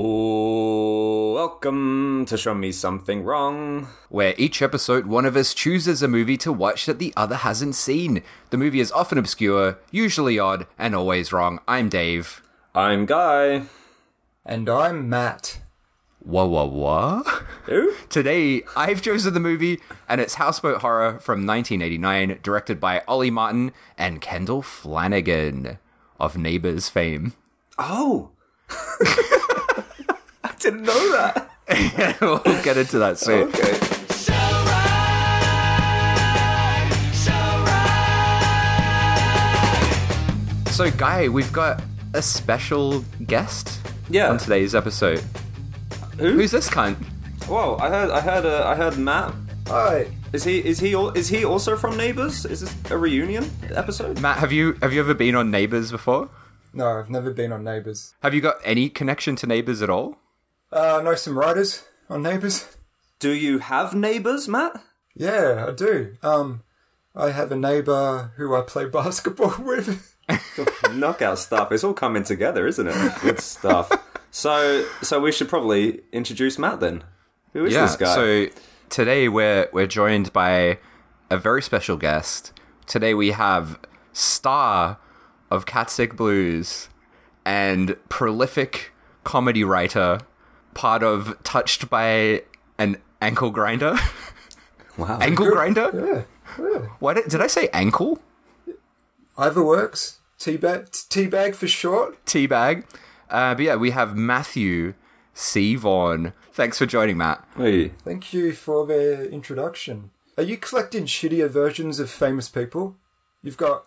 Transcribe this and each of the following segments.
Oh, welcome to Show Me Something Wrong. where each episode one of us chooses a movie to watch that the other hasn't seen. The movie is often obscure, usually odd, and always wrong. I'm Dave. I'm Guy. And I'm Matt. Whoa, whoa, whoa. Who? Today, I've chosen the movie, and it's Houseboat Horror from 1989, directed by Ollie Martin and Kendall Flanagan of Neighbours fame. Oh. I didn't know that. we'll get into that soon. Okay. So, Guy, we've got a special guest Yeah. on today's episode. Who? Who's this cunt? Whoa, I heard I heard uh, I heard Matt. Hi. Is he is he al- is he also from Neighbours? Is this a reunion episode? Matt, have you have you ever been on Neighbours before? No, I've never been on Neighbours. Have you got any connection to Neighbours at all? Uh, I know some writers on Neighbours. Do you have neighbours, Matt? Yeah, I do. Um, I have a neighbour who I play basketball with. Knockout stuff. It's all coming together, isn't it? Good stuff. So so we should probably introduce Matt then. Who is yeah. this guy? So today we're we're joined by a very special guest. Today we have star of Cat Sick Blues and prolific comedy writer, part of Touched by an Ankle Grinder. wow. ankle Grinder? Yeah, yeah. What did, did I say? Ankle? Either works. Teabag, teabag for short. Teabag. Uh, but yeah, we have Matthew C. Vaughan. Thanks for joining, Matt. Hey. Thank you for the introduction. Are you collecting shittier versions of famous people? You've got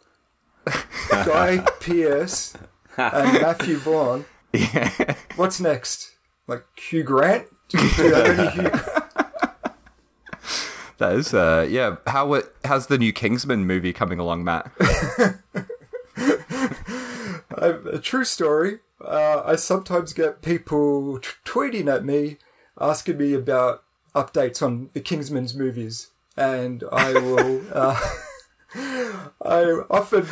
Guy Pearce and Matthew Vaughn. Yeah. What's next? Like Hugh Grant? Do you have any Hugh That is, uh, yeah. How it, how's the new Kingsman movie coming along, Matt? Uh, a true story. Uh, I sometimes get people t- tweeting at me asking me about updates on the Kingsman's movies, and I will. Uh, I often,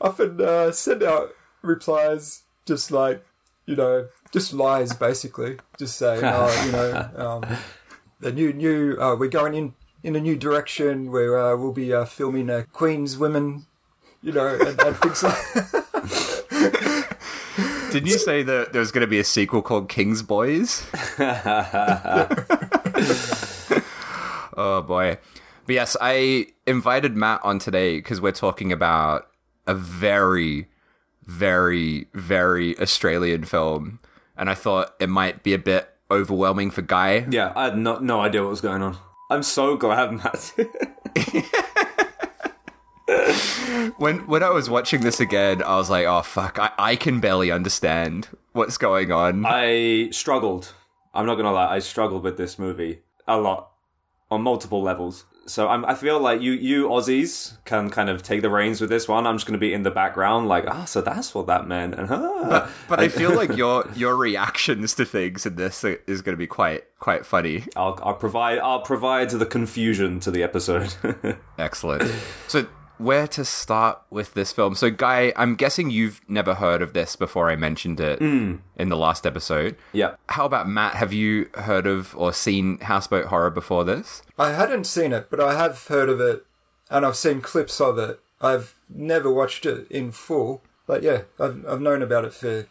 often uh, send out replies just like, you know, just lies basically, just saying, oh, you know, um, the new new uh, we're going in in a new direction where uh, we'll be uh, filming uh, Queen's Women, you know, and, and things like. Didn't you say that there was going to be a sequel called King's Boys? oh boy. But yes, I invited Matt on today because we're talking about a very, very, very Australian film. And I thought it might be a bit overwhelming for Guy. Yeah, I had no, no idea what was going on. I'm so glad, Matt. When when I was watching this again, I was like, oh fuck, I, I can barely understand what's going on. I struggled. I'm not gonna lie, I struggled with this movie a lot on multiple levels. So I'm, I feel like you you Aussies can kind of take the reins with this one. I'm just gonna be in the background, like, ah, so that's what that meant. And ah. but I feel like your your reactions to things in this is going to be quite quite funny. I'll, I'll provide I'll provide the confusion to the episode. Excellent. So, where to start with this film? So, Guy, I'm guessing you've never heard of this before I mentioned it in the last episode. yeah. How about Matt? Have you heard of or seen Houseboat Horror before this? I hadn't seen it, but I have heard of it, and I've seen clips of it. I've never watched it in full, but yeah, I've I've known about it for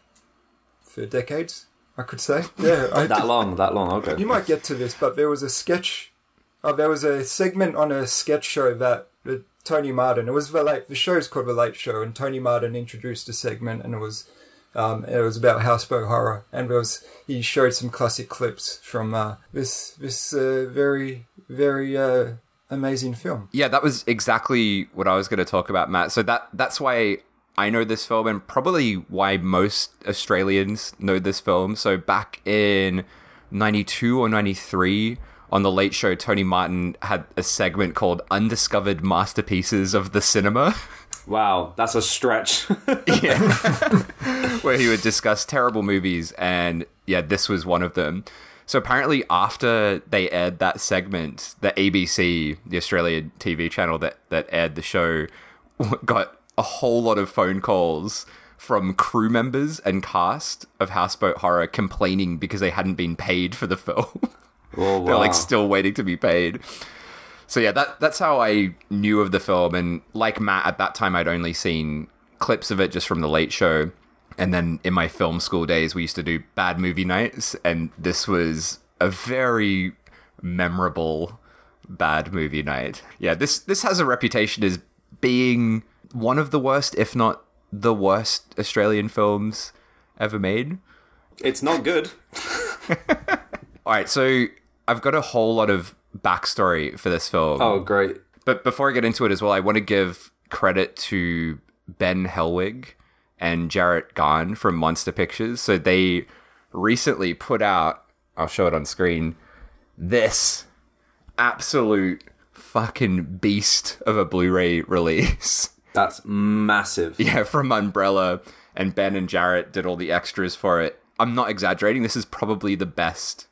for decades. I could say, yeah. I, That long, that long, okay. you might get to this, but there was a sketch. Uh, there was a segment on a sketch show that Tony Martin. It was the late. The show's called the Late Show, and Tony Martin introduced a segment, and it was. Um, it was about houseboat horror, and was he showed some classic clips from uh, this this uh, very very uh, amazing film. Yeah, that was exactly what I was going to talk about, Matt. So that that's why I know this film, and probably why most Australians know this film. So back in '92 or '93, on the Late Show, Tony Martin had a segment called "Undiscovered Masterpieces of the Cinema." Wow, that's a stretch. yeah. where he would discuss terrible movies, and yeah, this was one of them. So apparently, after they aired that segment, the ABC, the Australian TV channel that that aired the show, got a whole lot of phone calls from crew members and cast of Houseboat Horror complaining because they hadn't been paid for the film. Oh, They're like still waiting to be paid. So yeah, that that's how I knew of the film. And like Matt, at that time, I'd only seen clips of it just from the Late Show. And then in my film school days, we used to do bad movie nights, and this was a very memorable bad movie night. Yeah, this this has a reputation as being one of the worst, if not the worst, Australian films ever made. It's not good. All right, so I've got a whole lot of backstory for this film. Oh, great. But before I get into it as well, I want to give credit to Ben Helwig and Jarrett Gahn from Monster Pictures. So they recently put out, I'll show it on screen, this absolute fucking beast of a Blu ray release. That's massive. yeah, from Umbrella. And Ben and Jarrett did all the extras for it. I'm not exaggerating. This is probably the best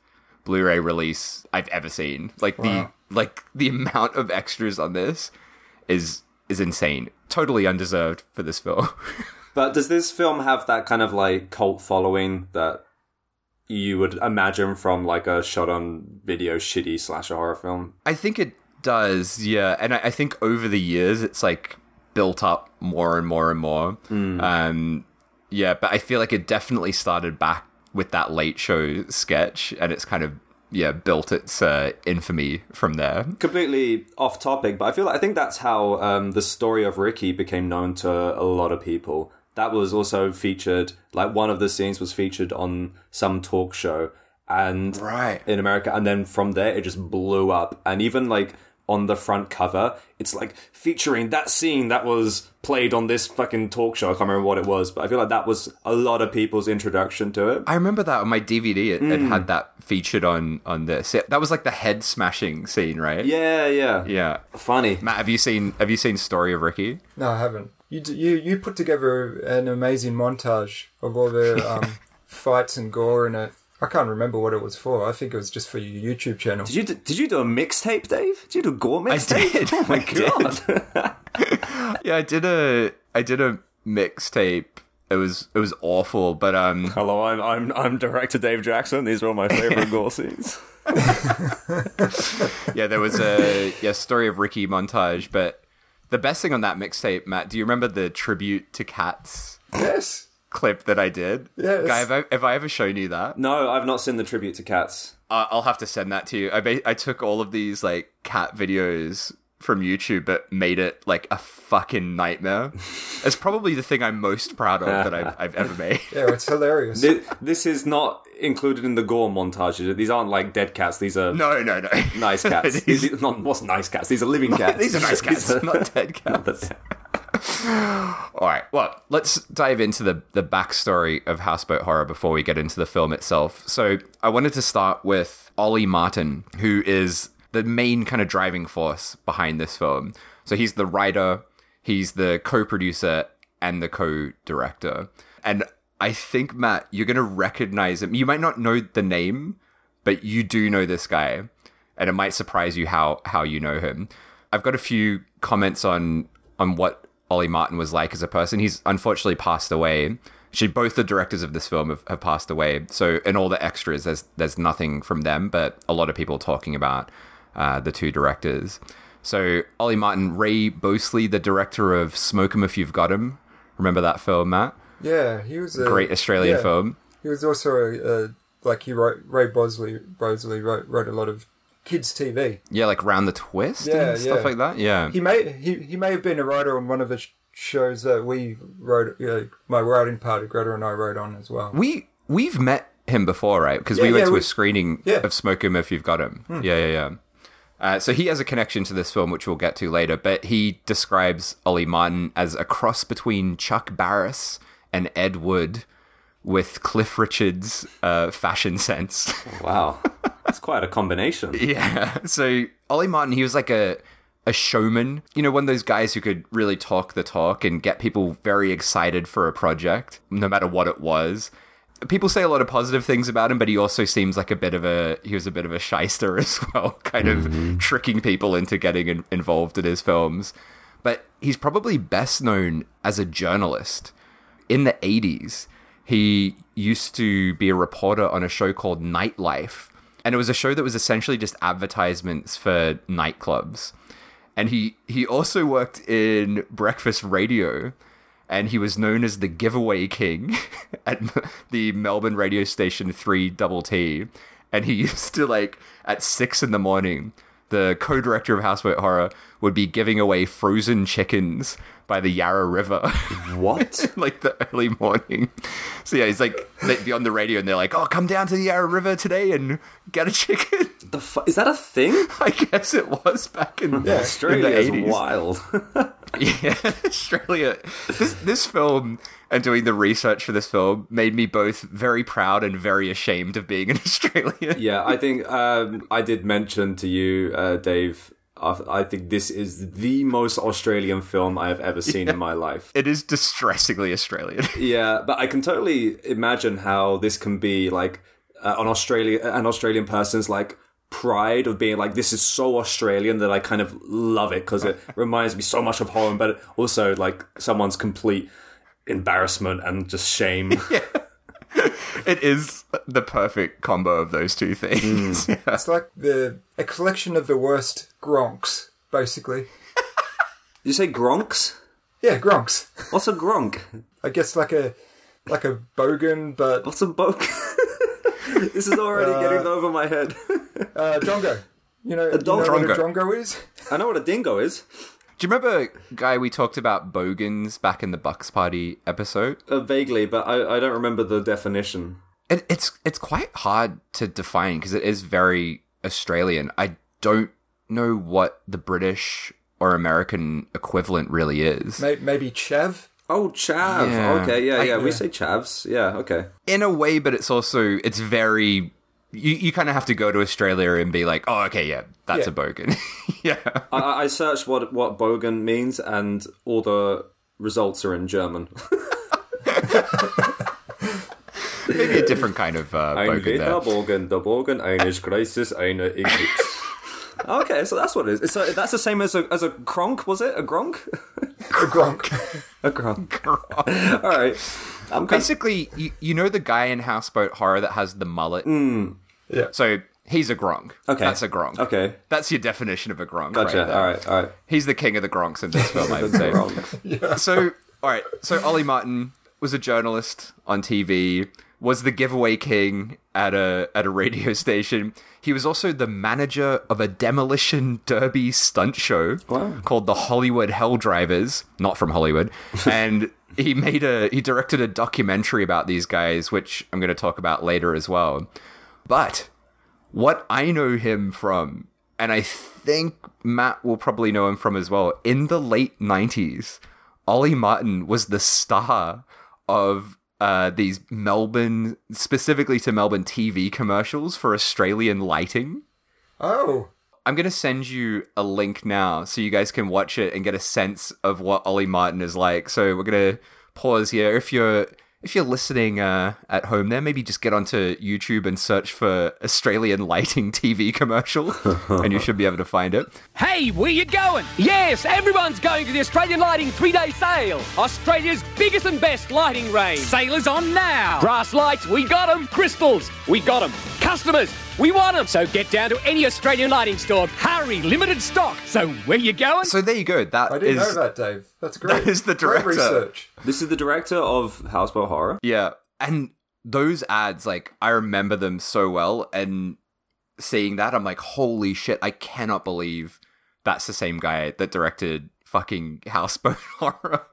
Blu-ray release I've ever seen. Like the like the amount of extras on this is is insane. Totally undeserved for this film. But does this film have that kind of like cult following that you would imagine from like a shot on video shitty slasher horror film? I think it does, yeah. And I, I think over the years it's like built up more and more and more. Um yeah, but I feel like it definitely started back with that late show sketch and it's kind of yeah, built its uh, infamy from there. Completely off topic, but I feel like I think that's how um, the story of Ricky became known to a lot of people. That was also featured, like one of the scenes was featured on some talk show, and Right. in America, and then from there it just blew up. And even like on the front cover, it's like featuring that scene that was played on this fucking talk show. I can't remember what it was, but I feel like that was a lot of people's introduction to it. I remember that on my DVD. It, it had that featured on on this. Yeah, that was like the head smashing scene, right? Yeah, yeah, Yeah. Funny. Matt, have you seen have you seen Story of Ricky? No, I haven't. You d- you you put together an amazing montage of all the um, fights and gore in it. I can't remember what it was for. I think it was just for your YouTube channel. Did you do, did you do a mixtape, Dave? Did you do a gore mixtape? I did. Oh my god! Yeah, I did a I did a mixtape. It was it was awful, but um Hello, I'm I'm I'm director Dave Jackson. These are all my favorite gore scenes. yeah, there was a yeah story of Ricky montage, but the best thing on that mixtape, Matt, do you remember the tribute to cats Yes. Clip that I did? Yes. Guy, have I, have I ever shown you that? No, I've not seen the tribute to cats. Uh, I'll have to send that to you. I ba- I took all of these like cat videos from YouTube, but made it like a fucking nightmare. it's probably the thing I'm most proud of that I've, I've ever made. Yeah, it's hilarious. This, this is not included in the gore montage. These aren't like dead cats. These are No, no, no. nice cats. These- These, not what's nice cats. These are living cats. These are nice cats, These are- not dead cats. All right. Well, let's dive into the the backstory of Houseboat Horror before we get into the film itself. So, I wanted to start with Ollie Martin, who is the main kind of driving force behind this film. So, he's the writer, he's the co-producer, and the co-director. And I think Matt, you're gonna recognize him. You might not know the name, but you do know this guy, and it might surprise you how how you know him. I've got a few comments on on what Ollie Martin was like as a person. He's unfortunately passed away. Actually, both the directors of this film have, have passed away. So, in all the extras, there's there's nothing from them, but a lot of people talking about uh, the two directors. So, Ollie Martin, Ray Boseley, the director of Smoke 'Em If You've Got 'Em. Remember that film, Matt? Yeah, he was a Great Australian yeah. film. He was also a, a like he wrote Ray Boseley. Boseley wrote wrote a lot of kids TV. Yeah, like Round the Twist Yeah, and stuff yeah. like that. Yeah. He may he, he may have been a writer on one of the sh- shows that we wrote. You know, my writing party, Greta and I wrote on as well. We we've met him before, right? Because we went yeah, to we- a screening yeah. Hmm. of Smoke 'Em If You've Got Him. Yeah, yeah, yeah. Uh, so he has a connection to this film, which we'll get to later. But he describes Ollie Martin as a cross between Chuck Barris and Ed Wood, with Cliff Richard's uh, fashion sense. Wow, that's quite a combination. Yeah. So Ollie Martin, he was like a a showman. You know, one of those guys who could really talk the talk and get people very excited for a project, no matter what it was. People say a lot of positive things about him, but he also seems like a bit of a he was a bit of a shyster as well, kind of tricking people into getting in, involved in his films. But he's probably best known as a journalist. in the 80s, he used to be a reporter on a show called Nightlife. And it was a show that was essentially just advertisements for nightclubs. And he, he also worked in breakfast radio and he was known as the giveaway king at the Melbourne radio station 3 Double T. And he used to, like, at six in the morning, the co director of Houseboat Horror would be giving away frozen chickens by the Yarra River. What? like the early morning. So yeah, he's like they'd be on the radio and they're like, "Oh, come down to the Yarra River today and get a chicken." the fu- is that a thing? I guess it was back in, Yeah, Australia in the is 80s. wild. Yeah, Australia. This this film and doing the research for this film made me both very proud and very ashamed of being an Australian. yeah, I think um, I did mention to you, uh, Dave. I, think this is the most Australian film I have ever seen in my life. It is distressingly Australian. Yeah, but I can totally imagine how this can be like uh, an Australia, an Australian person's like pride of being like this is so Australian that I kind of love it because it reminds me so much of home, but also like someone's complete embarrassment and just shame. yeah. it is the perfect combo of those two things. Yeah. It's like the a collection of the worst gronks, basically. Did you say gronks? Yeah, gronks. What's a gronk? I guess like a like a bogan, but What's a boke? this is already getting over my head. uh, drongo. You know, you dong- know what a Drongo. drongo is? I know what a dingo is. Do you remember, guy, we talked about bogans back in the Bucks Party episode? Uh, vaguely, but I, I don't remember the definition. It, it's it's quite hard to define because it is very Australian. I don't know what the British or American equivalent really is. May- Maybe chav. Oh, chav. Yeah. Okay, yeah, I- yeah. We yeah. say chavs. Yeah, okay. In a way, but it's also it's very. You, you kind of have to go to Australia and be like, oh, okay, yeah, that's Yeah. a bogan. yeah. I- I, searched what what bogan means, and all the results are in German. Maybe a different kind of uh, Ein bogan there. Bogen, der Bogen eines Kreises, eine Eclipse. Okay, so that's what it is. So that's the same as a as a cronk, was it? A gronk? A gronk. a gronk. All right. I'm Basically, you, you know the guy in Houseboat Horror that has the mullet? Yeah. So he's a gronk. Okay. That's a gronk. Okay. That's your definition of a gronk. Gotcha. Right all right. All right. He's the king of the gronks in this film, I would say. Gronk. So, all right. So Ollie Martin was a journalist on TV, was the giveaway king at a at a radio station. He was also the manager of a demolition derby stunt show called the Hollywood Hell Drivers, not from Hollywood, and he made a he directed a documentary about these guys, which I'm going to talk about later as well. But what I know him from, and I think Matt will probably know him from as well, in the late 90s, Ollie Martin was the star of uh, these Melbourne, specifically to Melbourne TV commercials for Australian lighting. Oh, I'm going to send you a link now so you guys can watch it and get a sense of what Ollie Martin is like. So we're going to pause here. If you're if you're listening uh, at home there, maybe just get onto YouTube and search for Australian lighting TV commercial and you should be able to find it. Hey, where you going? Yes, everyone's going to the Australian Lighting three-day sale. Australia's biggest and best lighting range. Sale is on now. Brass lights, we got 'em. Crystals, we got 'em. Customers, we want them. So get down to any Australian lighting store. Hurry, limited stock. So where you going? So there you go. That I didn't is know that, Dave. That's great. That is the Great director. research. This is the director of Houseboat Horror. Yeah. And those ads, like, I remember them so well. And seeing that, I'm like, holy shit, I cannot believe that's the same guy that directed fucking Houseboat Horror.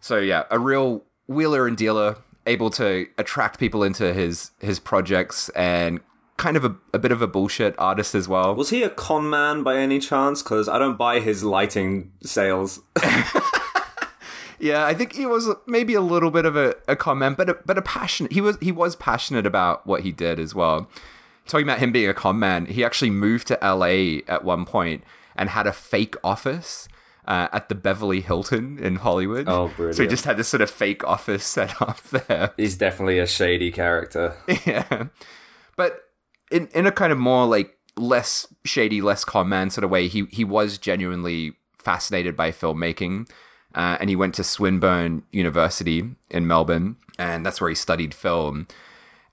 so, yeah, a real wheeler and dealer, able to attract people into his, his projects and kind of a, a bit of a bullshit artist as well. Was he a con man by any chance? Because I don't buy his lighting sales. Yeah, I think he was maybe a little bit of a, a comment, but a, but a passionate. He was he was passionate about what he did as well. Talking about him being a con man, he actually moved to LA at one point and had a fake office uh, at the Beverly Hilton in Hollywood. Oh, brilliant! So he just had this sort of fake office set up there. He's definitely a shady character. yeah, but in in a kind of more like less shady, less con man sort of way, he he was genuinely fascinated by filmmaking. uh, and he went to Swinburne University in Melbourne, and that's where he studied film.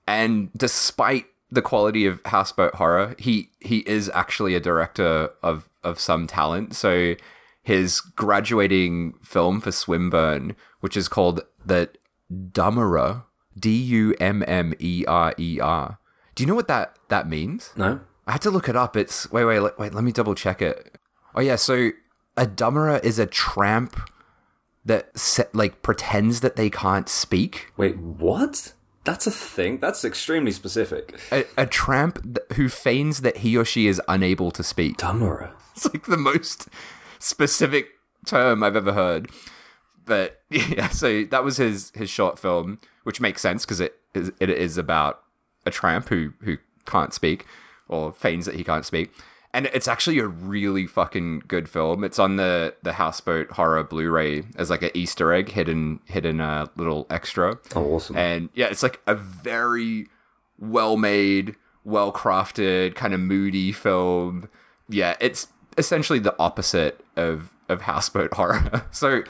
And despite the quality of Houseboat Horror, he he is actually a director of of some talent. So his graduating film for Swinburne, which is called the Dummerer, D U M M E R E R. Do you know what that that means? No. I had to look it up. It's wait, wait, wait. Let me double check it. Oh yeah, so a dummerer is a tramp that like pretends that they can't speak. Wait, what? That's a thing. That's extremely specific. A, a tramp th- who feigns that he or she is unable to speak. Dummerer. It's like the most specific term I've ever heard. But yeah, so that was his his short film, which makes sense because it is it is about a tramp who who can't speak or feigns that he can't speak. And it's actually a really fucking good film. It's on the the Houseboat Horror Blu-ray as like an Easter egg hidden hidden a little extra. Oh, awesome. And yeah, it's like a very well made, well crafted, kind of moody film. Yeah, it's essentially the opposite of of houseboat horror. so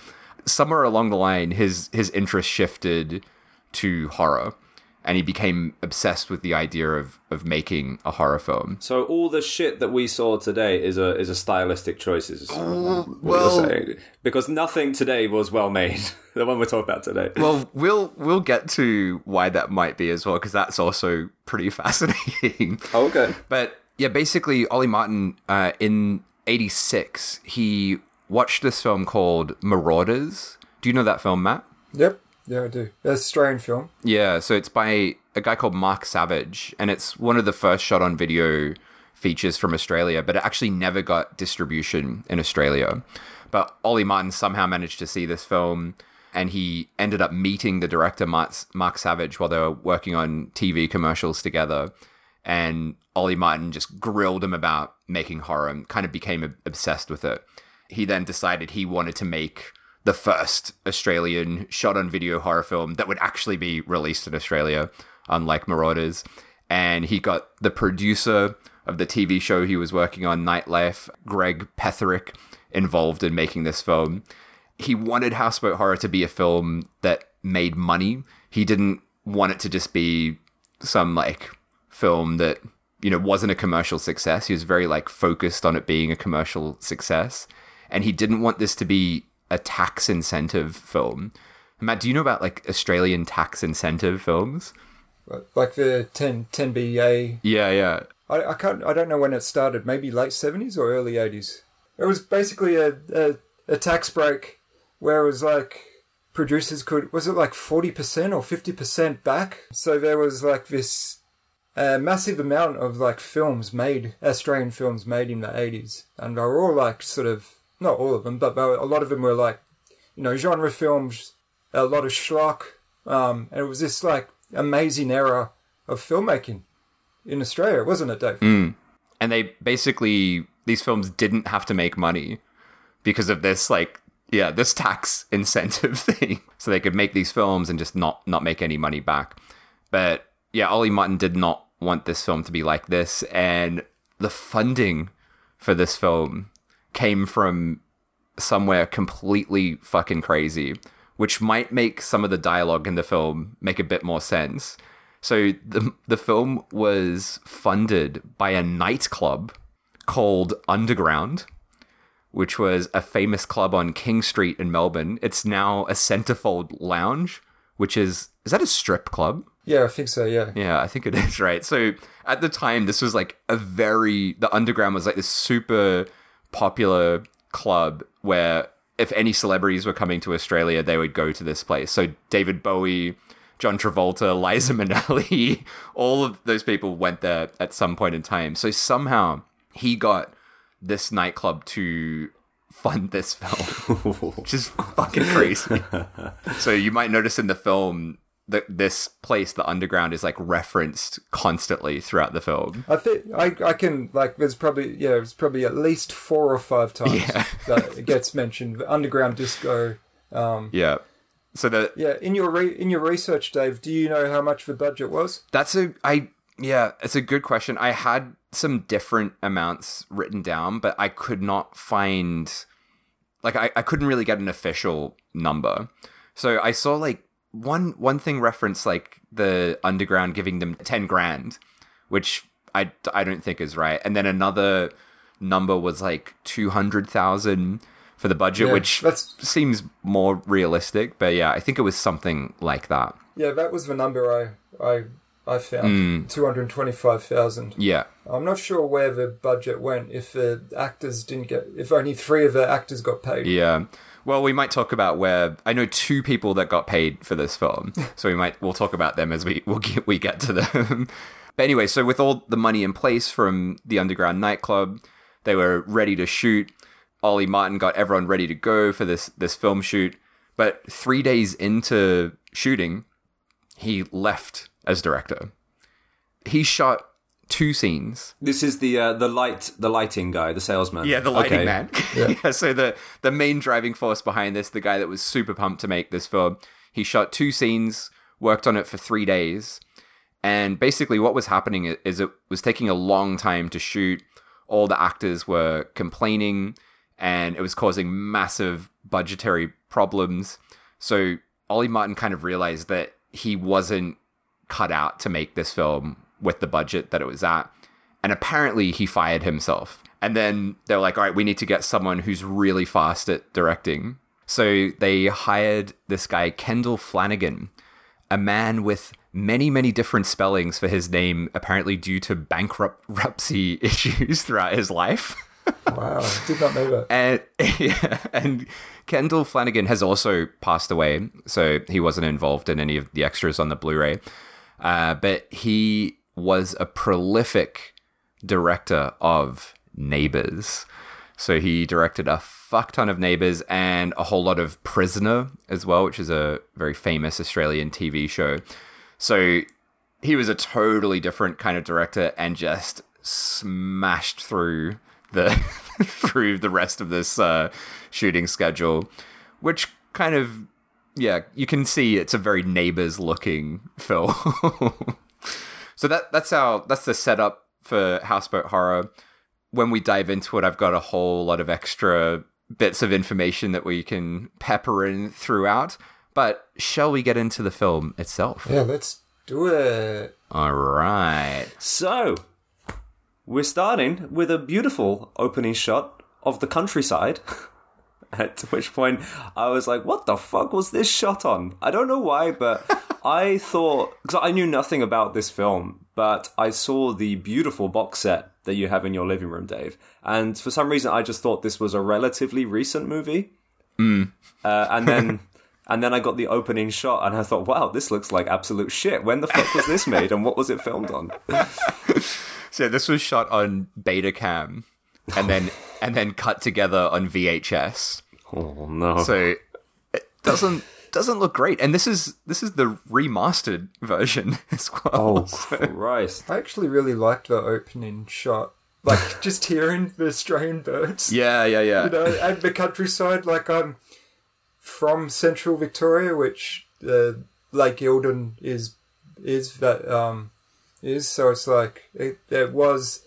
somewhere along the line, his his interest shifted to horror, and he became obsessed with the idea of of making a horror film. So all the shit that we saw today is a is a stylistic choice. Is what well- you're saying? Because nothing today was well made. the one we're talking about today. Well, we'll we'll get to why that might be as well, because that's also pretty fascinating. Oh, okay. But yeah, basically, Ollie Martin uh, in '86 he watched this film called Marauders. Do you know that film, Matt? Yep. Yeah, I do. That's Australian film. Yeah, so it's by a guy called Mark Savage, and it's one of the first shot on video features from Australia, but it actually never got distribution in Australia. But Ollie Martin somehow managed to see this film, and he ended up meeting the director, Mark Savage, while they were working on TV commercials together. And Ollie Martin just grilled him about making horror and kind of became obsessed with it. He then decided he wanted to make the first Australian shot on video horror film that would actually be released in Australia, unlike Marauders. And he got the producer of the TV show he was working on, Nightlife, Greg Petherick, involved in making this film. He wanted Houseboat Horror to be a film that made money. He didn't want it to just be some like film that you know wasn't a commercial success. He was very like focused on it being a commercial success, and he didn't want this to be a tax incentive film. Matt, do you know about like Australian tax incentive films? Like the 10, 10BA. Yeah, yeah. I, I can't. I don't know when it started. Maybe late seventies or early eighties. It was basically a, a a tax break where it was like producers could was it like forty percent or fifty percent back. So there was like this uh, massive amount of like films made, Australian films made in the eighties, and they were all like sort of not all of them, but a lot of them were like you know genre films, a lot of schlock, um, and it was this like amazing era of filmmaking in Australia, wasn't it, Dave? and they basically these films didn't have to make money because of this like yeah this tax incentive thing. So they could make these films and just not not make any money back. But yeah ollie martin did not want this film to be like this. And the funding for this film came from somewhere completely fucking crazy which might make some of the dialogue in the film make a bit more sense so the the film was funded by a nightclub called Underground, which was a famous club on King Street in Melbourne. It's now a Centerfold Lounge, which is is that a strip club? Yeah, I think so. Yeah, Yeah, I think it is right. So at the time, this was like a very the Underground was like this super popular club where if any celebrities were coming to Australia, they would go to this place. So David Bowie, John Travolta, Liza Minnelli, all of those people went there at some point in time. So somehow he got this nightclub to fund this film, which is fucking crazy. so you might notice in the film that this place, the underground, is like referenced constantly throughout the film. I think I I can like. There's probably yeah. It's probably at least four or five times Yeah. that it gets mentioned. Underground disco. Um, Yeah. So that yeah. In your re- in your research, Dave, do you know how much the budget was? That's a I yeah, it's a good question. I had some different amounts written down, but I could not find like I, I couldn't really get an official number. So I saw like one one thing reference like the underground giving them 10 grand, which I, I don't think is right. And then another number was like 200,000 for the budget, Yeah, which that's- seems more realistic. But yeah, I think it was something like that. Yeah, that was the number I I I found. Hmm. Two hundred twenty-five thousand. Yeah. I'm not sure where the budget went. If the actors didn't get, if only three of the actors got paid. Yeah. Well, we might talk about where I know two people that got paid for this film, so we might we'll talk about them as we we'll get, we get to them. but anyway, so with all the money in place from the underground nightclub, they were ready to shoot. Ollie Martin got everyone ready to go for this this film shoot, but three days into shooting, he left as director. He shot two scenes This is the uh, the light the lighting guy, the salesman. yeah, the lighting Okay. man. Yeah. So the the main driving force behind this, the guy that was super pumped to make this film, he shot two scenes, worked on it for three days, and basically what was happening is it was taking a long time to shoot. All the actors were complaining, and it was causing massive budgetary problems. So Ollie Martin kind of realized that he wasn't cut out to make this film with the budget that it was at. And apparently he fired himself. And then they're like, all right, we need to get someone who's really fast at directing. So they hired this guy, Kendall Flanagan, a man with many, many different spellings for his name, apparently due to bankruptcy issues throughout his life. Wow, I did not know that. And yeah, and Kendall Flanagan has also passed away, so he wasn't involved in any of the extras on the Blu-ray. Uh, but he was a prolific director of Neighbors. So he directed a fuck ton of Neighbors and a whole lot of Prisoner as well, which is a very famous Australian TV show. So he was a totally different kind of director and just smashed through the through the rest of this uh, shooting schedule, which kind of yeah, you can see it's a very neighbors looking film. so that that's our that's the setup for Houseboat Horror. When we dive into it, I've got a whole lot of extra bits of information that we can pepper in throughout. But shall we get into the film itself? Yeah, let's do it. All right. So, we're starting with a beautiful opening shot of the countryside. At which point, I was like, what the fuck was this shot on? I don't know why, but I thought, because I knew nothing about this film, but I saw the beautiful box set that you have in your living room, Dave. And for some reason, I just thought this was a relatively recent movie. Uh, and then. And then I got the opening shot, and I thought, "Wow, this looks like absolute shit." When the fuck was this made, and what was it filmed on? So this was shot on Betacam, and then and then cut together on VHS. Oh no! So it doesn't doesn't look great. And this is this is the remastered version as well. Oh Christ! I actually really liked the opening shot. Like just hearing the Australian birds. Yeah, yeah, yeah. You know, and the countryside. Like I'm from central Victoria, which uh, Lake Eildon is is that um is. So it's like it, it was.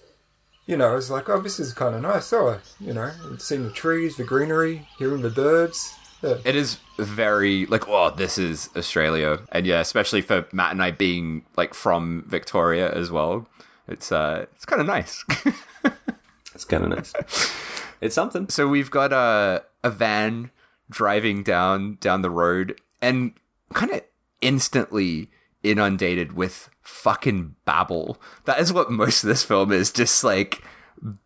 You know, it's like, oh, this is kind of nice. Oh, you know, seeing the trees, the greenery, hearing the birds. Yeah. It is very like, oh, this is Australia, and yeah, especially for Matt and I being like from Victoria as well. It's uh, it's kind of nice. It's kind of nice. It's something. so we've got a a van driving down down the road, and kind of instantly inundated with fucking babble. That is what most of this film is, just like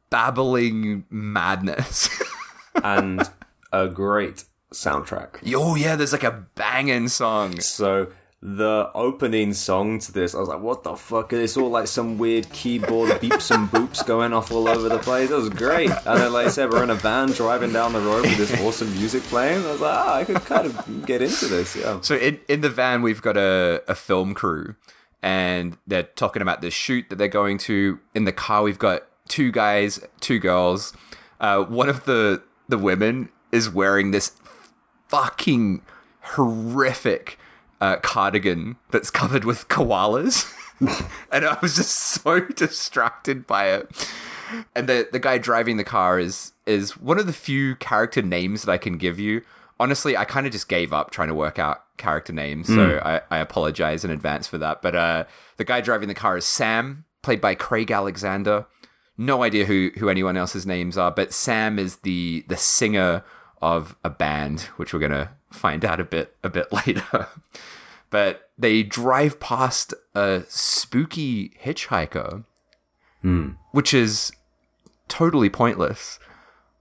babbling madness. and a great soundtrack. oh yeah, there's like a banging song. So the opening song to this, I was like, "What the fuck?" It's all like some weird keyboard beeps and boops going off all over the place. It was great. And then, like I said, we're in a van driving down the road with this awesome music playing. I was like, "Ah, I could kind of get into this." Yeah. So in, in the van, we've got a, a film crew, and they're talking about this shoot that they're going to. In the car, we've got two guys, two girls. Uh, one of the the women is wearing this fucking horrific uh, cardigan that's covered with koalas, and I was just so distracted by it. and the the guy driving the car is is one of the few character names that I can give you. Honestly, I kind of just gave up trying to work out character names, so I, I apologize in advance for that. But uh, the guy driving the car is Sam, played by Craig Alexander. No idea who who anyone else's names are, but Sam is the the singer of a band, which we're gonna find out a bit a bit later. but they drive past a spooky hitchhiker, hmm. which is totally pointless,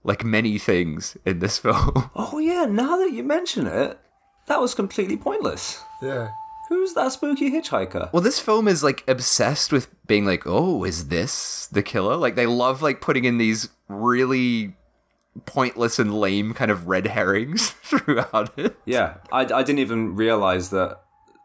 like many things in this film. Oh yeah, now that you mention it, that was completely pointless. Yeah. Who's that spooky hitchhiker? well, this film is like obsessed with being like, oh, is this the killer? Like they love like putting in these really pointless and lame kind of red herrings throughout it. Yeah, I, I didn't even realize that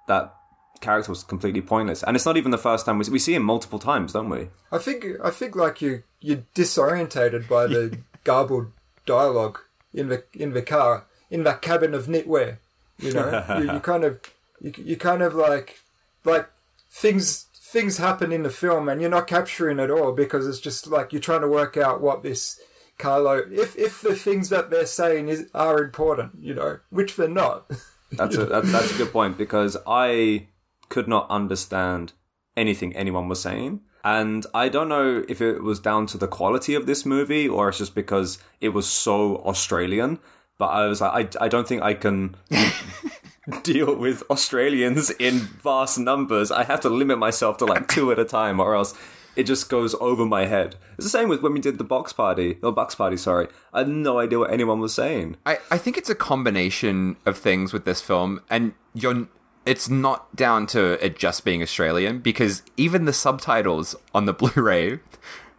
that character was completely pointless, and it's not even the first time we we see him multiple times, don't we? I think I think like you you're disorientated by the garbled dialogue in the in the car in that cabin of knitwear. You know, you, you kind of you, you kind of like like things things happen in the film and you're not capturing it all because it's just like you're trying to work out what this Carlo if if the things that they're saying is are important, you know, which they're not. That's a that, that's a good point because I could not understand anything anyone was saying. And I don't know if it was down to the quality of this movie or it's just because it was so Australian. But I was like, I, I don't think I can deal with Australians in vast numbers. I have to limit myself to like two at a time or else it just goes over my head. It's the same with when we did the box party, or box party, sorry. I had no idea what anyone was saying. I, I think it's a combination of things with this film, and you're it's not down to it just being Australian because even the subtitles on the Blu-ray,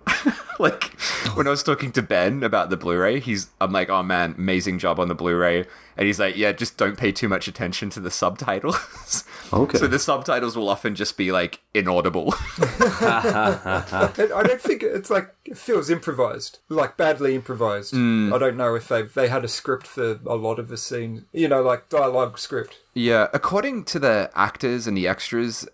like when I was talking to Ben about the Blu-ray, he's I'm like, oh man, amazing job on the Blu-ray, and he's like, yeah, just don't pay too much attention to the subtitles. Okay. so the subtitles will often just be like inaudible. I don't think it's like it feels improvised, like badly improvised. Mm. I don't know if they they had a script for a lot of the scene, you know, like dialogue script. Yeah, according to the actors and the extras,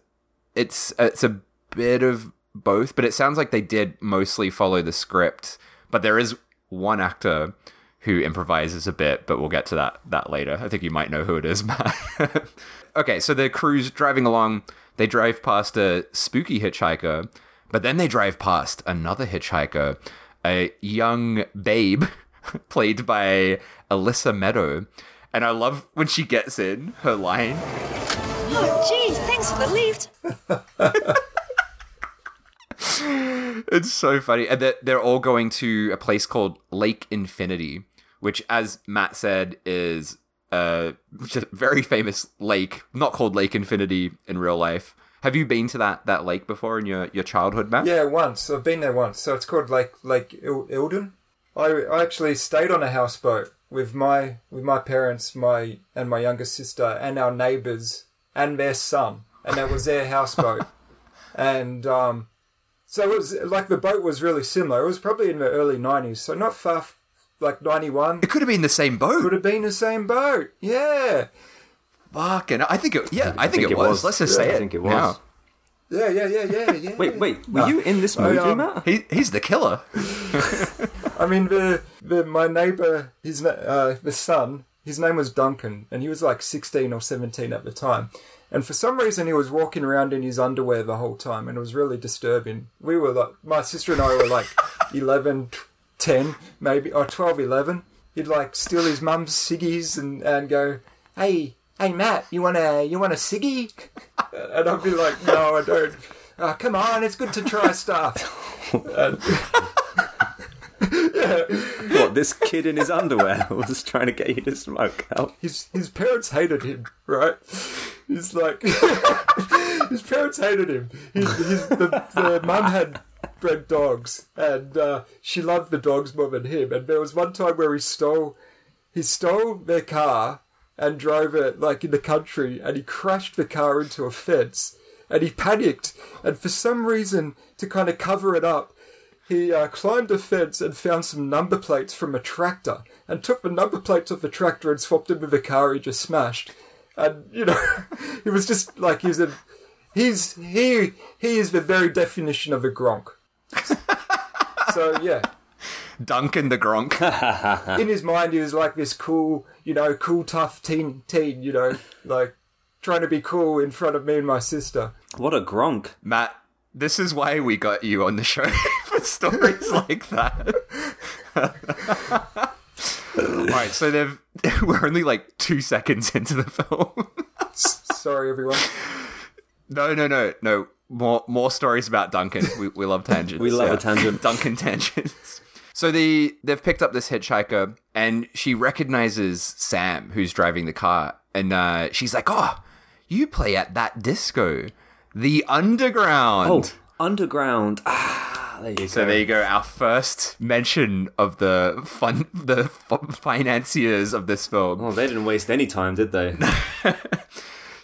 it's it's a bit of both, but it sounds like they did mostly follow the script. But there is one actor who improvises a bit, but we'll get to that that later. I think you might know who it is, Matt. okay, so the crew's driving along. They drive past a spooky hitchhiker, but then they drive past another hitchhiker, a young babe played by Alyssa Meadow. And I love when she gets in her line. Oh, geez, thanks for the lift. It's so funny. And they're, they're all going to a place called Lake Infinity, which, as Matt said, is a very famous lake, not called Lake Infinity in real life. Have you been to that, that lake before in your, your childhood, Matt? Yeah, once I've been there once. So it's called Lake Lake Il- Ilden. I, I actually stayed on a houseboat with my with my parents, my and my younger sister, and our neighbours and their son, and that was their houseboat. and um, so it was like the boat was really similar. It was probably in the early '90s, so not far, f- like '91. It could have been the same boat. Would have been the same boat. Yeah, Fucking, I think it. Yeah, I, think, think it, it was. was. Let's just Yeah, say I it. think it was. now. yeah, yeah, yeah, yeah, yeah. Wait, wait, were you in this I, movie, um, Matt? He, he's the killer. I mean, the, the my neighbor, his uh, the son, his name was Duncan, and he was like sixteen or seventeen at the time. And for some reason, he was walking around in his underwear the whole time, and it was really disturbing. We were like, my sister and I were like 11, 10, maybe, or 12, 11. He'd like steal his mum's ciggies and, and go, "Hey, hey, Matt, you want a you want a ciggy?" And I'd be like, "No, I don't." Oh, come on, it's good to try stuff. And- What, this kid in his underwear was trying to get you to smoke? How? his his parents hated him, right? He's like his parents hated him. His, his, the, the mum had bred dogs, and uh, she loved the dogs more than him. And there was one time where he stole he stole their car and drove it like in the country, and he crashed the car into a fence. And he panicked, and for some reason, to kind of cover it up, he uh, climbed a fence and found some number plates from a tractor and took the number plates off the tractor and swapped them with the car he just smashed. And you know, he was just like he's a he's he he is the very definition of a gronk. so yeah, Duncan the Gronk. in his mind, he was like this cool, you know, cool, tough teen, teen, you know, like trying to be cool in front of me and my sister. What a gronk. Matt, this is why we got you on the show for stories like that. Right, so they've we're only like two seconds into the film. Sorry, everyone. no, no, no, no. More more stories about Duncan. We, we love tangents. We love Yeah. a tangent. Duncan tangents. So the they've picked up this hitchhiker, and she recognizes Sam, who's driving the car, and uh, she's like, "Oh, you play at that disco, the Underground." Oh, underground. Ah, Ah, there you So go. there you go. Our first mention of the fun, the f- financiers of this film. Oh, they didn't waste any time, did they?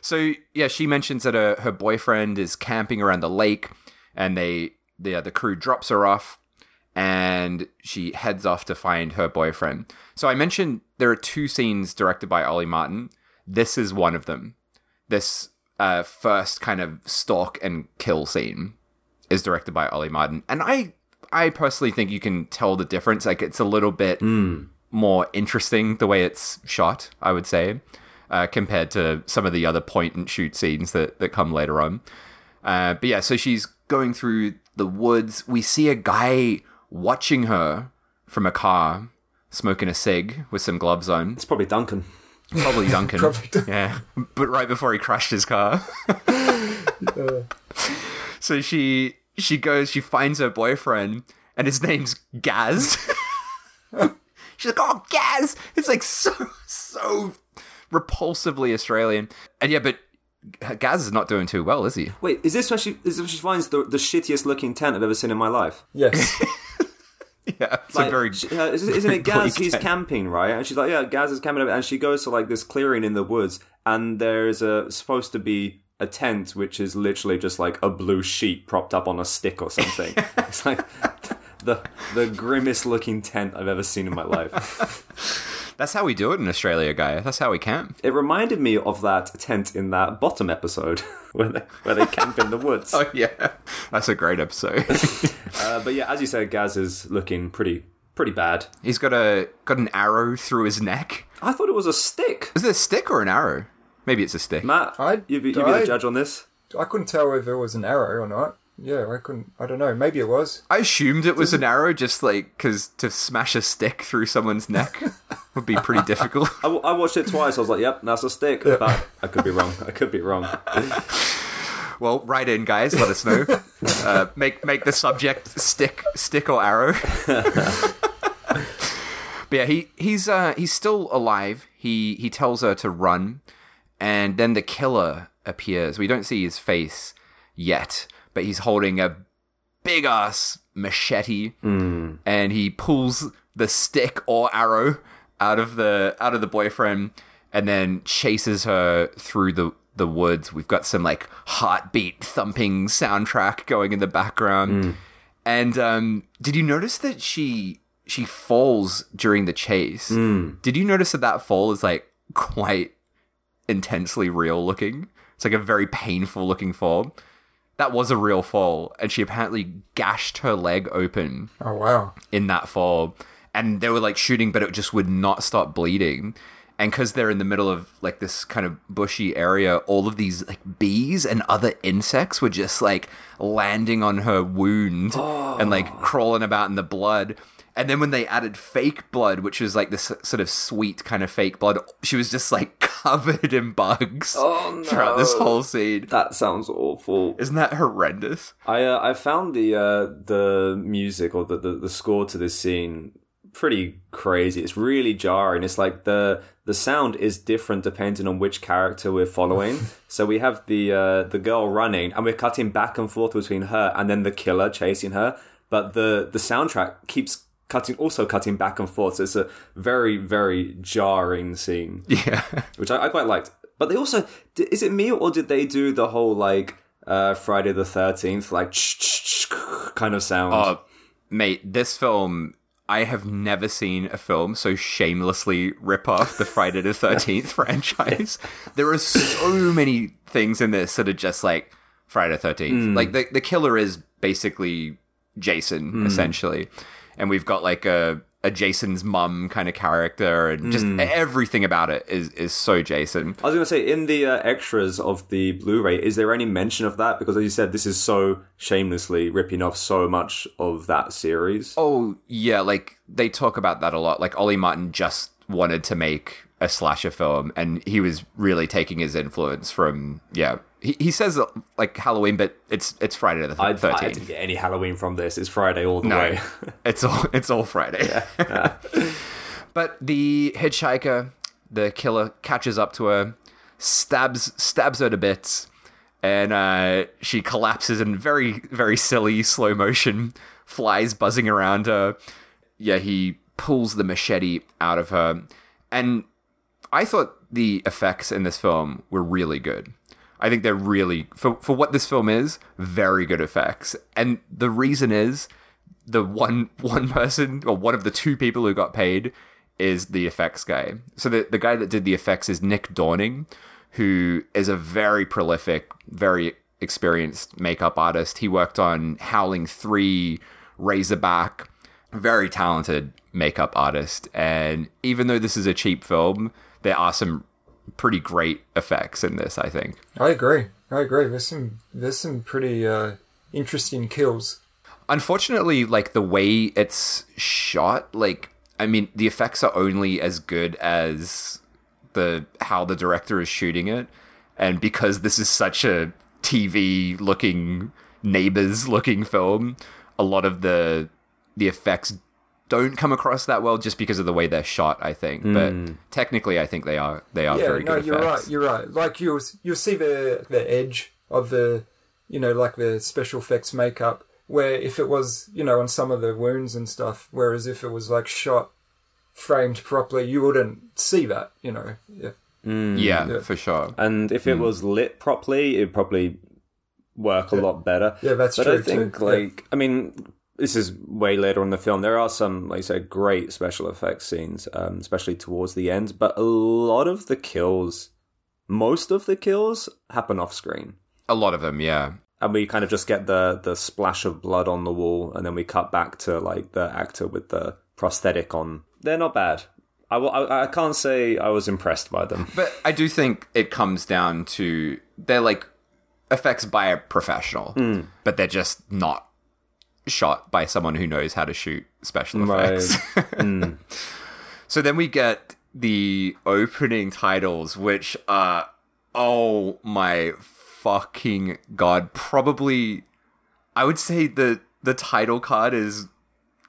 So yeah, she mentions that her, her boyfriend is camping around the lake, and they the uh, the crew drops her off, and she heads off to find her boyfriend. So I mentioned there are two scenes directed by Ollie Martin. This is one of them. This uh, first kind of stalk and kill scene is directed by Ollie Martin, and I I personally think you can tell the difference. Like it's a little bit more interesting the way it's shot. I would say uh, compared to some of the other point and shoot scenes that, that come later on. Uh, but yeah, so she's going through the woods. We see a guy watching her from a car, smoking a cig with some gloves on. It's probably Duncan. Probably Duncan. Probably Duncan. Yeah, but right before he crashed his car. so she she goes, she finds her boyfriend, and his name's Gaz. She's like, "Oh, Gaz!" It's like so so repulsively Australian, and yeah, but Gaz is not doing too well, is he? Wait, is this when she is this when she finds the, the shittiest looking tent I've ever seen in my life? Yes. Yeah, it's Like, a very she- uh, isn't isn't it Gaz? He's tent. camping, right? And she's like, "Yeah, Gaz is camping," and she goes to like this clearing in the woods, and there's a supposed to be a tent which is literally just like a blue sheet propped up on a stick or something. it's like the the grimmest looking tent I've ever seen in my life. That's how we do it in Australia, guy. That's how we camp. It reminded me of that tent in that bottom episode where they where they camp in the woods. Oh yeah, that's a great episode. Uh, but yeah, as you said, Gaz is looking pretty pretty bad. He's got a got an arrow through his neck. I thought it was a stick. Is it a stick or an arrow? Maybe it's a stick. Matt, I- you be, you be the judge on this. I couldn't tell if it was an arrow or not. Yeah, I couldn't. I don't know. Maybe it was. I assumed it was an arrow, just like because to smash a stick through someone's neck would be pretty difficult. I, I watched it twice. I was like, "Yep, that's a stick." But I could be wrong. I could be wrong. Well, write in, guys. Let us know. Uh, make make the subject stick, stick or arrow. but yeah, he he's uh, he's still alive. He he tells her to run, and then the killer appears. We don't see his face yet, but he's holding a big ass machete, hmm. and he pulls the stick or arrow out of the out of the boyfriend, and then chases her through the the woods. We've got some like heartbeat thumping soundtrack going in the background. Hmm. And um, did you notice that she she falls during the chase? Hmm. Did you notice that that fall is like quite intensely real looking? It's like a very painful looking fall. That was a real fall, and she apparently gashed her leg open Oh wow. in that fall and they were like shooting but it just would not stop bleeding and because they're in the middle of like this kind of bushy area all of these like bees and other insects were just like landing on her wound and like crawling about in the blood and then when they added fake blood which was like this sort of sweet kind of fake blood she was just like covered in bugs Oh, throughout this whole scene That sounds awful. isn't that horrendous I uh, I found the uh, the music or the, the the score to this scene pretty crazy. It's really jarring. It's like the the sound is different depending on which character we're following. so we have the uh, the girl running, and we're cutting back and forth between her and then the killer chasing her. But the the soundtrack keeps cutting, also cutting back and forth. So it's a very very jarring scene yeah which I, I quite liked. But they also, di- is it me or did they do the whole like uh, Friday the Thirteenth like kind of sound? Oh, mate, this film. I have never seen a film so shamelessly rip off the Friday the 13th franchise. There are so many things in this that are just like Friday the 13th. Hmm. Like, the, the killer is basically Jason hmm. essentially, and we've got like a a Jason's mum kind of character, and just everything about it is is so Jason. I was going to say, in the uh, extras of the Blu-ray, is there any mention of that? Because as you said, this is so shamelessly ripping off so much of that series. Oh yeah, like they talk about that a lot. Like Ollie Martin just wanted to make a slasher film, and he was really taking his influence from yeah. He, he says like Halloween, but it's it's Friday the I, I didn't get any Halloween from this. It's Friday all the No, way. it's all it's all Friday. but the hitchhiker, the killer, catches up to her, stabs stabs her to bits, and uh, she collapses in very very silly slow motion, flies buzzing around her. Yeah, he pulls the machete out of her, and I thought the effects in this film were really good. I think they're really for for what this film is, very good effects. And the reason is the one one person or one of the two people who got paid is the effects guy. So the the guy that did the effects is Nick Dawning, who is a very prolific, very experienced makeup artist. He worked on Howling 3, Razorback, very talented makeup artist. And even though this is a cheap film, there are some pretty great effects in this, I think. I agree. I agree. There's some there's some pretty uh, interesting kills. Unfortunately, like the way it's shot, like I mean, the effects are only as good as the how the director is shooting it, and because this is such a TV looking neighbors looking film, a lot of the the effects don't come across that well just because of the way they're shot. I think, but hmm. technically, I think they are they are yeah, very no, good you're effects. right. You're right. Like you'll you'll see the the edge of the you know like the special effects makeup where if it was you know on some of the wounds and stuff, whereas if it was like shot framed properly, you wouldn't see that. You know. Yeah. Hmm. yeah, Yeah. for sure. And if it hmm. was lit properly, it'd probably work a lot better. Yeah, that's but true I think, too. like, I mean, this is way later in the film. There are some, like I said, great special effects scenes, um, especially towards the end. But a lot of the kills, most of the kills, happen off screen. A lot of them, yeah. and we kind of just get the the splash of blood on the wall, and then we cut back to like the actor with the prosthetic on. They're not bad. I, will- I, I can't say I was impressed by them. But I do think it comes down to they're like effects by a professional, but they're just not shot by someone who knows how to shoot special effects. Hmm. so then we get the opening titles, which are oh my fucking god! Probably, I would say the the title card is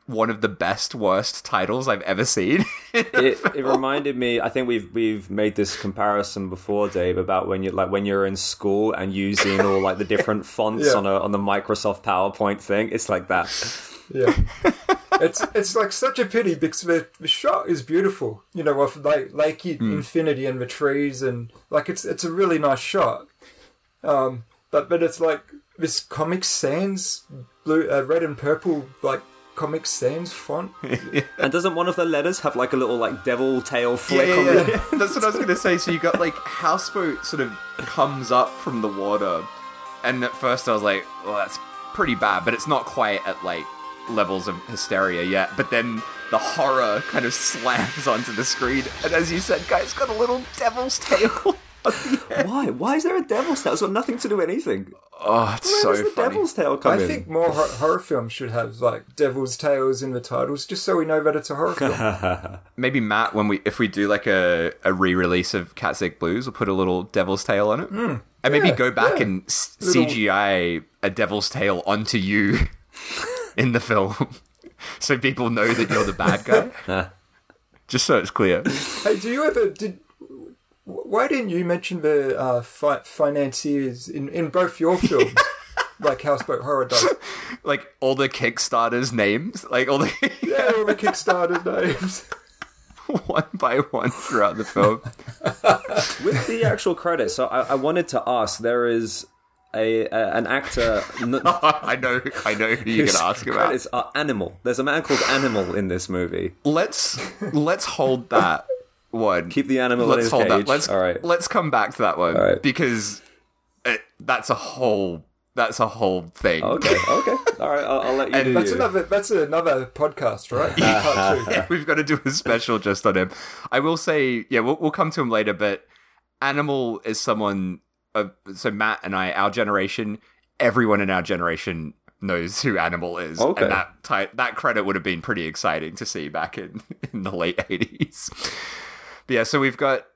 one of the best worst titles I've ever seen. it, it reminded me. I think we've we've made this comparison before, Dave, about when you like when you're in school and using all like the different fonts Yeah. on a on the Microsoft PowerPoint thing. It's like that. Yeah. it's it's like such a pity because the, the shot is beautiful. You know, of like Lake Infinity and the trees and like it's it's a really nice shot. Um, but but it's like this Comic Sans blue, uh, red and purple like Comic Sans font. And doesn't one of the letters have like a little like devil tail Yeah, flick yeah, on yeah. the That's what I was going to say. So you got like houseboat sort of comes up from the water, and at first I was like, "Well, that's pretty bad," but it's not quite at like levels of hysteria yet. But then the horror kind of slams onto the screen, and as you said, guys, got a little devil's tail. On the end. Why? Why is there a devil's tail? It's got nothing to do with anything. Oh, it's Where so does the funny. devil's tail come I in? think more hor- horror films should have like devil's tails in the titles, just so we know that it's a horror film. Maybe Matt, when we if we do like a, a re-release of Cat Sick Blues, we'll put a little devil's tail on it, hmm. and maybe yeah, go back yeah. and s- Little- CGI a devil's tail onto you in the film, so people know that you're the bad guy. Just so it's clear. Hey, do you ever did? Why didn't you mention the uh, fi- financiers in, in both your films, like Houseboat Horror does? Like all the Kickstarters names, like all the Yeah, all the Kickstarter names. one by one throughout the film. with the actual credits, so I, I wanted to ask. There is a, a an actor. N- I know, I know who you're gonna ask about. It's are Animal. There's a man called Animal in this movie. Let's let's hold that one. Keep the animal let's his hold cage. that. Let's All right. let's come back to that one All right. because it, that's a whole that's a whole thing. Okay. Okay. All right, I'll, I'll let you And do That's you. another. That's another podcast, right? Part two. We've got to do a special just on him. I will say, yeah, we'll, we'll come to him later, but Animal is someone. Uh, so Matt and I, our generation, everyone in our generation knows who Animal is, Okay. and that ty- that credit would have been pretty exciting to see back in in the late eighties. But yeah, so we've got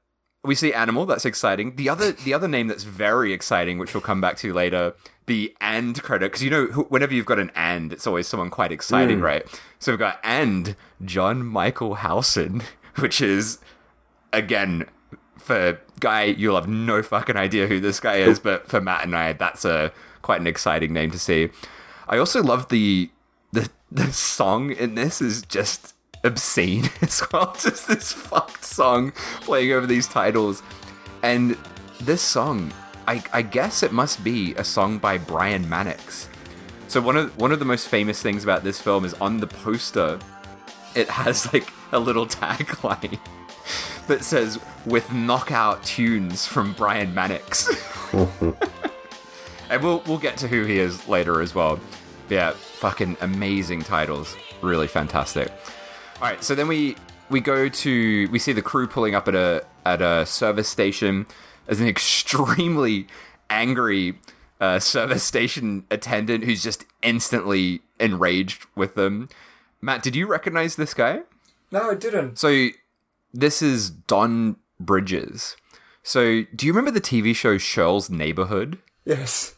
we see Animal. That's exciting. The other the other name that's very exciting, which we'll come back to later, the and credit, because you know who- whenever you've got an and, it's always someone quite exciting, mm. right? So we've got and John Michael Howson, which is again for guy you'll have no fucking idea who this guy is, but for Matt and I, that's a quite an exciting name to see. I also love the the the song in this is just obscene as well. Just this fucked song playing over these titles. And this song, I, I guess it must be a song by Brian Mannix. So one of one of the most famous things about this film is on the poster, it has like a little tagline that says with knockout tunes from Brian Mannix. and we'll we'll get to who he is later as well. Yeah, fucking amazing titles. Really fantastic. All right, so then we we go to we see the crew pulling up at a at a service station as an extremely angry uh, service station attendant who's just instantly enraged with them. Matt, did you recognize this guy? No, I didn't. So this is Don Bridges. So do you remember the TV show Shirl's Neighborhood? Yes.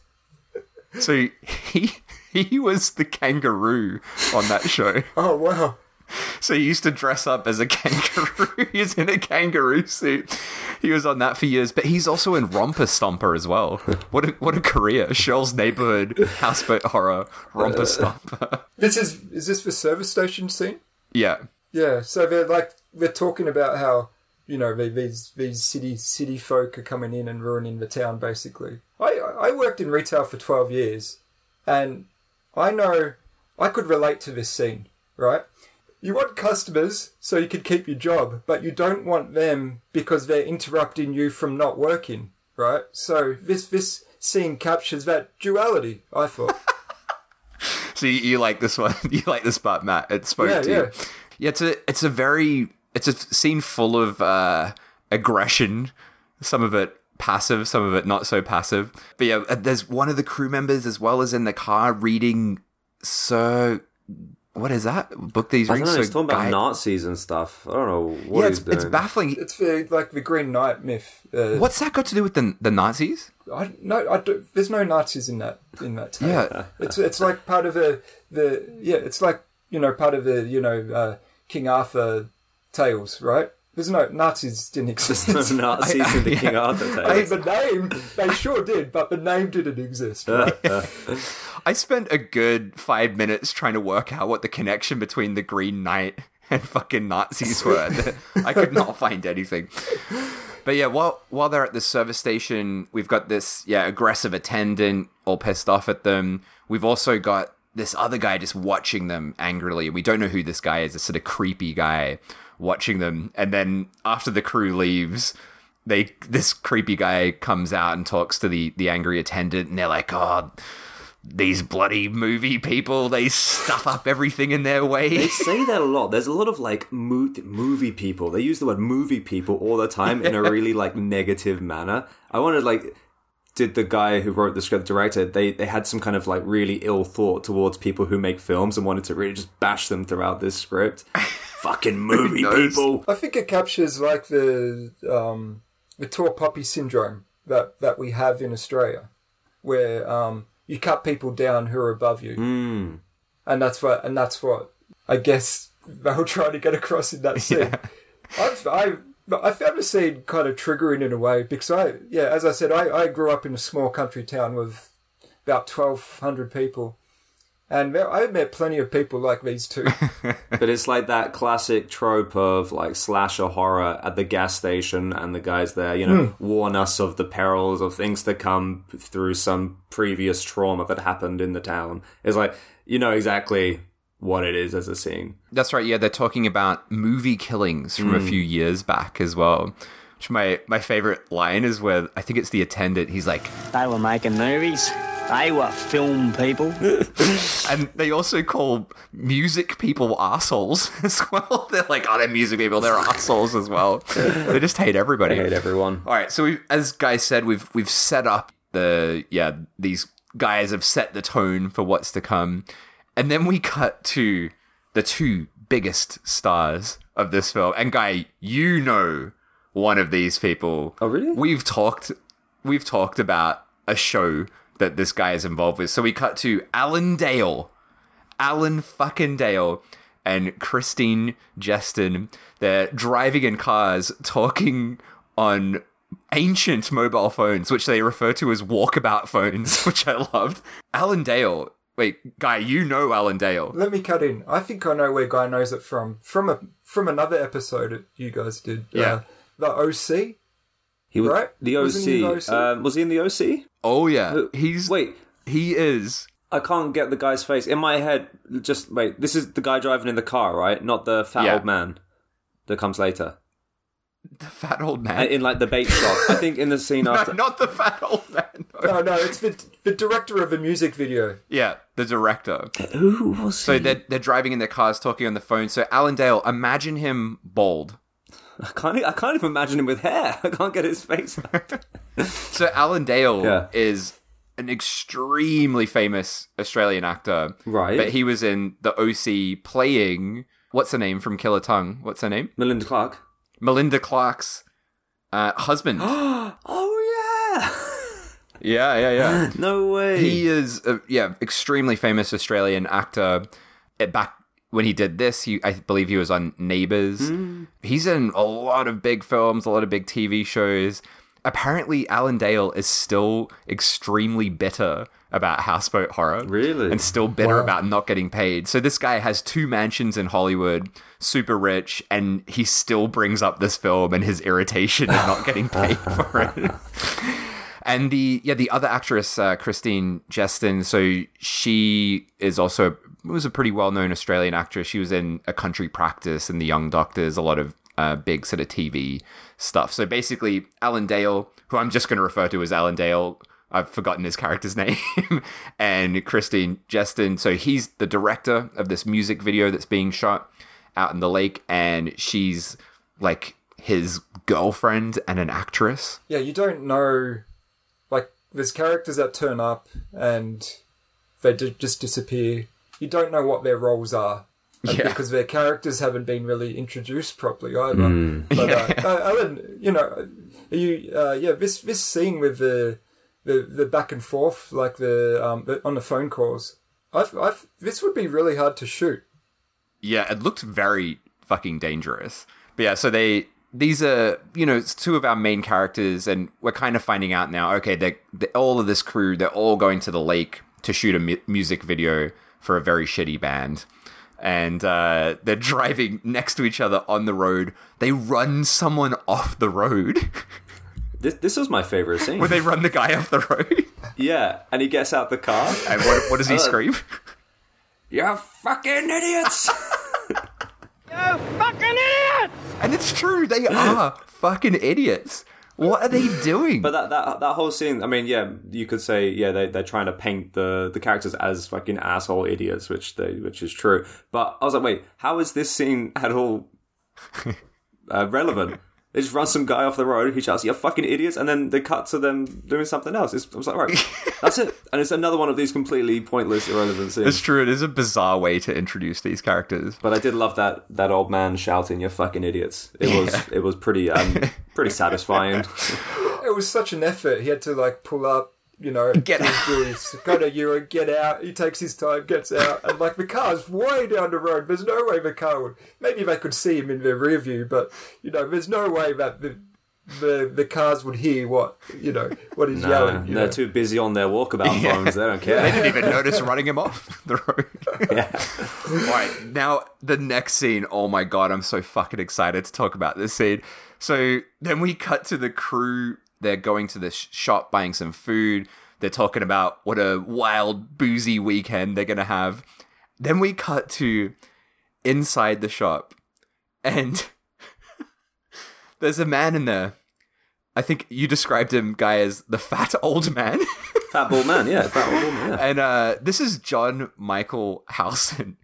So he he was the kangaroo on that show. Oh wow. So he used to dress up as a kangaroo. He's in a kangaroo suit. He was on that for years, but he's also in Romper Stomper as well. What a what a career! Shirl's Neighborhood, Houseboat Horror, Romper Stomper. This is is this the service station scene? Yeah, Yeah. So they're like they're talking about how you know these these city city folk are coming in and ruining the town. Basically, I I worked in retail for twelve years, and I know I could relate to this scene. Right. You want customers so you can keep your job, but you don't want them because they're interrupting you from not working, right? So this this scene captures that duality, I thought. So you, you like this one? You like this part, Matt? It spoke Yeah, to you. yeah. Yeah, it's a it's a very it's a scene full of uh, aggression. Some of it passive, some of it not so passive. But yeah, uh, there's one of the crew members as well as in the car reading Sir. What is that book? These I don't know. He's talking about Nazis and stuff. I don't know what Yeah, he's it's, doing. it's baffling. it's the like the Green Knight myth. Uh, What's that got to do with the the Nazis? I no, I don't, there's no Nazis in that in that tale. Yeah. it's it's like part of the the yeah, it's like you know part of the you know uh, King Arthur tales, right? There's no Nazis didn't exist. No Nazis I- in the yeah. King Arthur I mean, tales. the name they sure did, but the name didn't exist. Right? I spent a good five minutes trying to work out what the connection between the Green Knight and fucking Nazis were. I could not find anything. But yeah, while while they're at the service station, we've got this yeah aggressive attendant all pissed off at them. We've also got this other guy just watching them angrily. We don't know who this guy is. This sort of creepy guy watching them. And then after the crew leaves, they this creepy guy comes out and talks to the the angry attendant, and they're like, "Oh, these bloody movie people, they stuff up everything in their way." They say that a lot. There's a lot of like mo- movie people. They use the word movie people all the time in a really like negative manner. I wanted like did the guy who wrote the script director they they had some kind of like really ill thought towards people who make films and wanted to really just bash them throughout this script. Fucking movie people. I think it captures like the um, the tall poppy syndrome that that we have in Australia, where um, you cut people down who are above you, Mm. and that's what and that's what I guess they were trying to get across in that scene. I've, I I found the scene kind of triggering in a way because I yeah as I said I, I grew up in a small country town with about twelve hundred people, and I've met plenty of people like these two. But it's like that classic trope of like slasher horror at the gas station, and the guys there, you know, hmm. warn us of the perils of things to come through some previous trauma that happened in the town. It's like you know exactly what it is as a scene. That's right. Yeah, they're talking about movie killings from a hmm. few years back as well. Which my my favorite line is where I think it's the attendant. He's like, They were making movies. They were film people. And they also call music people assholes as well. They're like, oh, they're music people. They're assholes as well. They just hate everybody. I hate everyone. All right, so we, as Guy said, we've we've set up the yeah these guys have set the tone for what's to come, and then we cut to the two biggest stars of this film. And Guy, you know one of these people. Oh, really? We've talked we've talked about a show that this guy is involved with. So we cut to Alan Dale. Alan fucking Dale and Christine Jeston. They're driving in cars, talking on ancient mobile phones, which they refer to as walkabout phones, which I loved. Alan Dale. Wait, guy, you know Alan Dale. Let me cut in. I think I know where Guy knows it from. From a from another episode you guys did. Yeah. Uh, the OC. He was Right? the Wasn't he in OC. the OC? Um, was he in the OC? Oh yeah, Who- he's Wait, He is. I can't get the guy's face in my head. Just wait. This is the guy driving in the car, right? Not the fat Yeah. old man that comes later The fat old Uh, man. in like the bait shop. I think in the scene no, after. not the fat old man. No, no, it's the the director of the music video. Yeah, the director. Who was So they're, they're driving in their cars, talking on the phone. So Alan Dale, imagine him bald. I can't. I can't even imagine him with hair. I can't get his face. So Alan Dale Yeah. is an extremely famous Australian actor. Right. But he was in the OC playing what's her name from Killer Tongue? What's her name? Melinda Clarke. Melinda Clarke's uh, husband. Oh yeah, yeah, yeah. yeah. No way. He is, a, yeah, extremely famous Australian actor. Back when he did this, he I believe he was on Neighbours. He's in a lot of big films, a lot of big TV shows. Apparently, Alan Dale is still extremely bitter about Houseboat Horror. Really? And still bitter Wow. about not getting paid. So this guy has two mansions in Hollywood, super rich, and he still brings up this film and his irritation at not getting paid for it. And the yeah, the other actress, uh, Christine Jeston, so she is also was a pretty well known Australian actress. She was in A Country Practice and The Young Doctors, a lot of uh, big sort of TV stuff. So basically, Alan Dale, who I'm just going to refer to as Alan Dale, I've forgotten his character's name, and Christine Jeston. So he's the director of this music video that's being shot out in the lake, and she's like his girlfriend and an actress. Yeah, you don't know. Like, there's characters that turn up and they d- just disappear. You don't know what their roles are. Yeah. Because their characters haven't been really introduced properly either. But, uh, uh, Alan, you know, you, uh, yeah, this, this scene with the, the, the back and forth, like the, um, the, on the phone calls, I've, I've, this would be really hard to shoot. Yeah, it looked very fucking dangerous. But yeah, so they these are you know it's two of our main characters, and we're kind of finding out now. Okay, they they all of this crew they're all going to the lake to shoot a mu- music video for a very shitty band. And uh, they're driving next to each other on the road. They run someone off the road. This this was my favorite scene. Where they run the guy off the road. yeah, and he gets out the car. And what, what does he Uh, scream? You fucking idiots! You fucking idiots! And it's true, they are fucking idiots. What are they doing? But that, that that whole scene, I mean, yeah, you could say, yeah, they they're trying to paint the the characters as fucking asshole idiots, which they which is true. But I was like, wait, how is this scene at all uh, relevant? They just run some guy off the road, he shouts, "You fucking idiots!" and then they cut to them doing something else. It's, I was like, right, that's it. And it's another one of these completely pointless, irrelevant It's true. It is a bizarre way to introduce these characters. But I did love that that old man shouting, "You fucking idiots!" It was it was pretty um pretty satisfying. It was such an effort. He had to like pull up, you know, Get do- out. do his kind of Euro, get out. He takes his time, gets out, and like the car's way down the road. There's no way the car would. Maybe they could see him in their rear view, but you know, there's no way that the the the cars would hear what you know what he's No, yelling. You they're know? too busy on their walkabout Yeah. phones. They don't care. They didn't even notice running him off the road. yeah. All right, now the next scene. Oh my god, I'm so fucking excited to talk about this scene. So then we cut to the crew. They're going to the shop buying some food. They're talking about what a wild boozy weekend they're gonna have. Then we cut to inside the shop, and there's a man in there I think you described him, guy, as the fat old man. Fat bald man, yeah, fat bald man, yeah. and uh, this is John Michael Howson,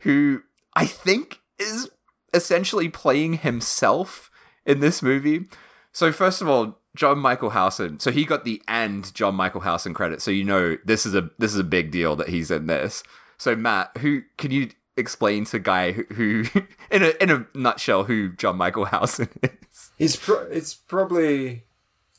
who I think is essentially playing himself in this movie. So first of all, John Michael Howson. So he got the and John Michael Howson credit. So you know this is a this is a big deal that he's in this. So Matt, who can you explain to Guy who, who in a in a nutshell who John Michael Howson is? He's pro- it's probably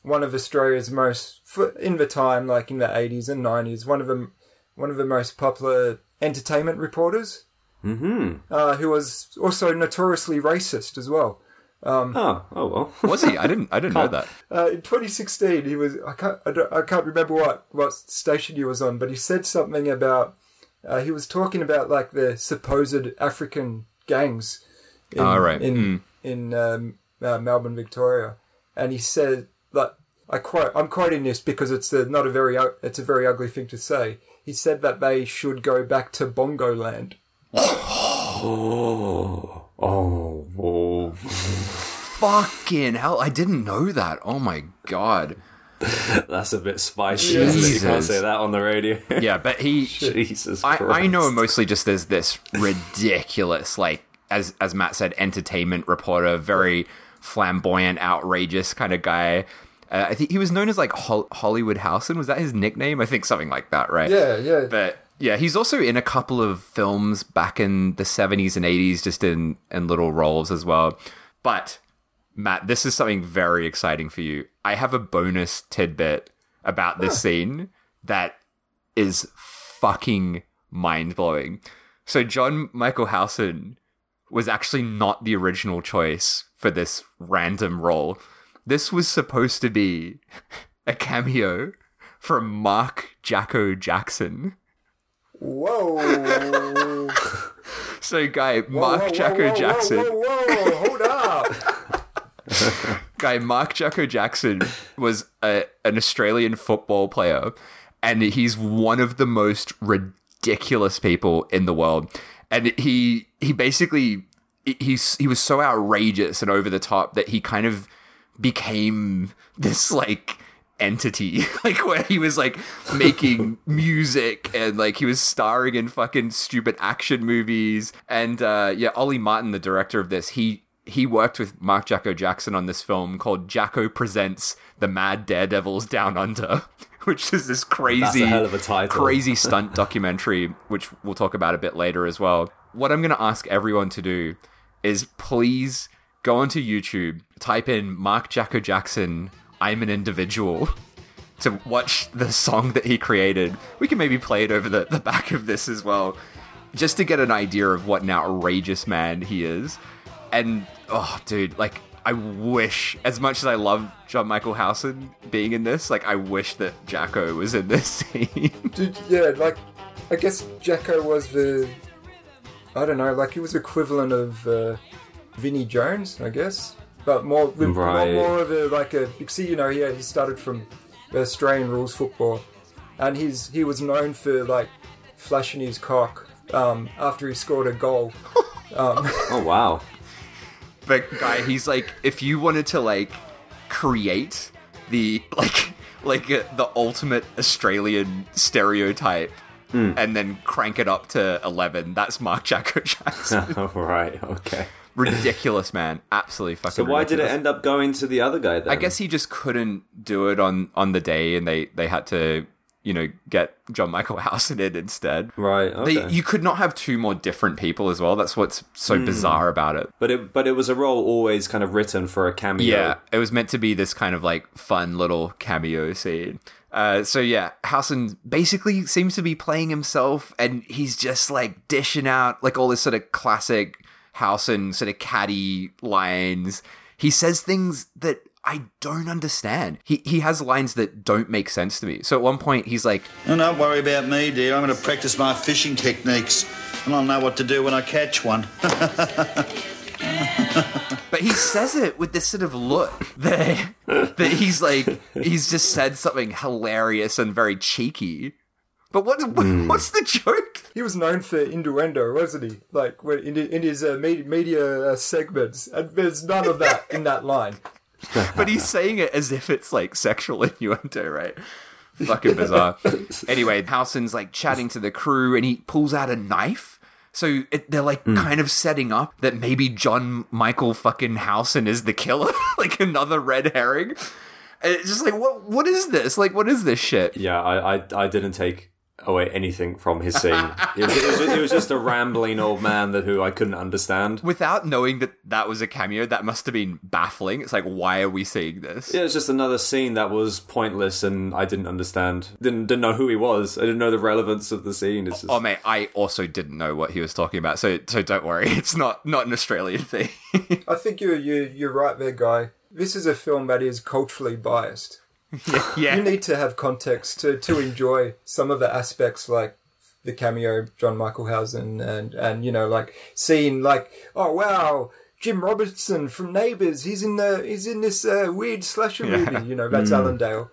one of Australia's most in the time, like in the eighties and nineties, one of them, one of the most popular entertainment reporters. Mm-hmm. Uh, who was also notoriously racist as well. Oh, oh well. Was he? I didn't I didn't know that. Uh, in 2016, he was I can't I, don't, I can't remember what what station he was on, but he said something about uh, he was talking about like the supposed African gangs in Oh, right. in in um, uh, Melbourne, Victoria, and he said like I quote I'm quoting this because it's a, not a very it's a very ugly thing to say. He said that they should go back to Bongo Land. Oh, oh, oh. Fucking hell! I didn't know that. Oh my god. That's a bit spicy, isn't it? You can't say that on the radio. Yeah, but he Jesus I, Christ. I know him mostly just as this ridiculous, like as as Matt said, entertainment reporter, very flamboyant, outrageous kind of guy. Uh, I think he was known as like Hol- Hollywood Howson. Was that his nickname? I think something like that, right? Yeah, yeah. But yeah, he's also in a couple of films back in the seventies and eighties, just in in little roles as well. But Matt, this is something very exciting for you. I have a bonus tidbit about this scene that is fucking mind blowing. So John Michael Howson was actually not the original choice for this random role. This was supposed to be a cameo from Mark Jacko Jackson. Whoa. So, guy, Whoa, Mark whoa, Jacko whoa, Jackson. Whoa, whoa, whoa, hold up. guy Mark Jacko Jackson was a, an Australian football player, and he's one of the most ridiculous people in the world. And he he basically he's he was so outrageous and over the top that he kind of became this like entity like where he was like making music and like he was starring in fucking stupid action movies and uh yeah Ollie Martin the director of this he he worked with Mark Jacko Jackson on this film called Jacko Presents the Mad Daredevils Down Under which is this crazy hell of a title. crazy stunt documentary which we'll talk about a bit later as well what I'm going to ask everyone to do is please go onto YouTube, type in Mark Jacko Jackson, I'm an individual, to watch the song that he created. We can maybe play it over the, the back of this as well, just to get an idea of what an outrageous man he is. And, oh, dude, like, I wish, as much as I love John Michael Howson being in this, like, I wish that Jacko was in this scene. Did, yeah, like, I guess Jacko was the. I don't know, like, he was equivalent of uh, Vinnie Jones, I guess. But more, with Right. more, more of a, like a. You see, you know, he, he started from Australian rules football. And he's he was known for, like, flashing his cock um, after he scored a goal. Oh wow. but guy he's like if you wanted to like create the like like uh, the ultimate australian stereotype and then crank it up to 11 that's mark jacko jackson right, Okay. Ridiculous man absolutely fucking So why did it end up going to the other guy then? i guess he just couldn't do it on on the day and they they had to you know get john michael howson in it instead Right. Okay. they, you could not have two more different people as well that's what's so Hmm. bizarre about it but it but it was a role always kind of written for a cameo. Yeah, it was meant to be this kind of like fun little cameo scene. Uh, so yeah, Howson basically seems to be playing himself, and he's just like dishing out like all this sort of classic Howson sort of catty lines. He says things that I don't understand. He he has lines that don't make sense to me. So at one point he's like, Oh, don't worry about me, dear. I'm going to practice my fishing techniques, and I'll know what to do when I catch one. But he says it with this sort of look that that he's like he's just said something hilarious and very cheeky. But what, Hmm. what's the joke? He was known for innuendo, wasn't he? Like when- in, in his uh, media, media uh, segments, and there's none of that in that line. but he's saying it as if it's like sexual innuendo, right? Fucking bizarre. anyway, Howson's like chatting to the crew and he pulls out a knife. So it, they're like kind of setting up that maybe John Michael fucking Howson is the killer, like another red herring. And it's just like, what? What is this? Like, what is this shit? Yeah, I, I, I didn't take away anything from his scene. it, was, it, was just, it was just a rambling old man that who I couldn't understand. Without knowing that that was a cameo, that must have been baffling. It's like, why are we seeing this? Yeah, it's just another scene that was pointless and I didn't understand. Didn't didn't know who he was. I didn't know the relevance of the scene. It's just Oh mate, I also didn't know what he was talking about, so so don't worry, it's not not an Australian thing. I think you're you you're right there, guy. This is a film that is culturally biased. yeah, You need to have context to to enjoy some of the aspects, like the cameo John Michael Howson, and and you know like seeing like oh wow. Jim Robertson from Neighbours, he's in the he's in this uh, weird slasher movie. You know that's Alan Dale.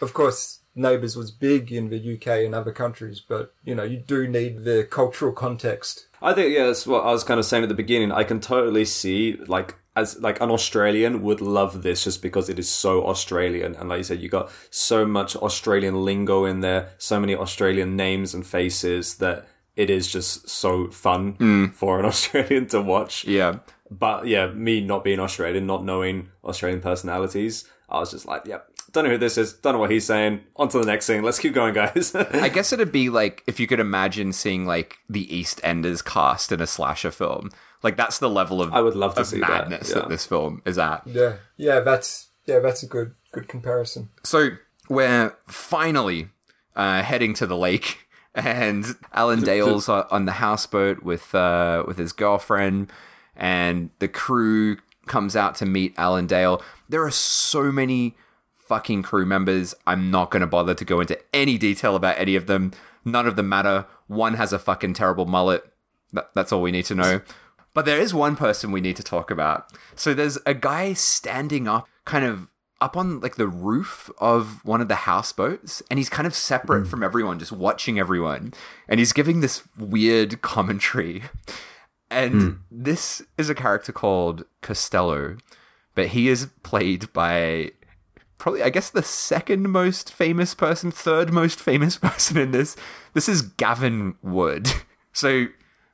Of course, Neighbours was big in the UK and other countries, but you know you do need the cultural context. I think yeah, that's what I was kind of saying at the beginning. I can totally see like as like an Australian would love this just because it is so Australian, and like you said, you got so much Australian lingo in there, so many Australian names and faces that it is just so fun mm. for an Australian to watch. yeah. But yeah, me not being Australian, not knowing Australian personalities, I was just like, yep, don't know who this is, don't know what he's saying. On to the next thing Let's keep going, guys. I guess it'd be like if you could imagine seeing like the East Enders cast in a slasher film. Like that's the level of I would love to of see that, madness yeah. that this film is at. Yeah, yeah, that's yeah, that's a good good comparison. So we're finally uh, heading to the lake, and Alan Dale's on on the houseboat with uh, with his girlfriend, and the crew comes out to meet Alan Dale. There are so many fucking crew members. I'm not going to bother to go into any detail about any of them. None of them matter. One has a fucking terrible mullet. That, that's all we need to know. But there is one person we need to talk about. So there's a guy standing up, kind of up on like the roof of one of the houseboats, and he's kind of separate hmm. from everyone, just watching everyone. And he's giving this weird commentary. And hmm. this is a character called Costello, but he is played by probably I guess the second most famous person, third most famous person in this. This is Gavin Wood. So